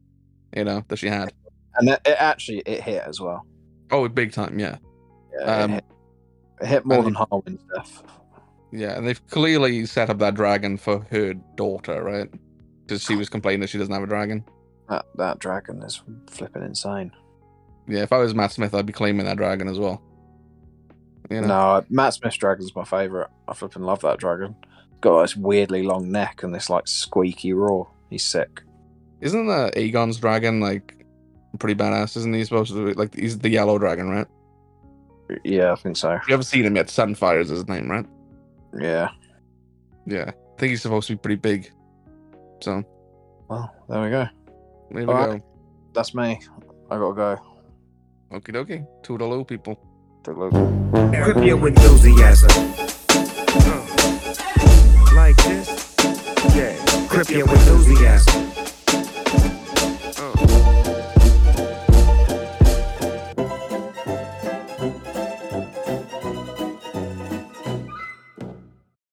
you know, that she had. And it, it actually it hit as well. Oh, big time, yeah, Yeah, Um, it, hit, it hit more than Harwin's death. yeah. And they've clearly set up that dragon for her daughter, right? Because she was complaining that she doesn't have a dragon. That that dragon is flipping insane. Yeah, if I was Matt Smith, I'd be claiming that dragon as well. You know? No, Matt Smith's dragon's my favourite. I flipping love that dragon. Got this weirdly long neck and this like squeaky roar. He's sick. Isn't uh, Aegon's dragon like pretty badass? Isn't he supposed to be like he's the yellow dragon, right? Yeah, I think so. You haven't seen him yet. Sunfyre is his name, right? Yeah. Yeah, I think he's supposed to be pretty big. So Well, there we go. there we Alright. go. That's me. I gotta go. Okie dokie. Toodaloo, people. Toodaloo. Equip your enthusiasm. Like this? Yeah. Your enthusiasm.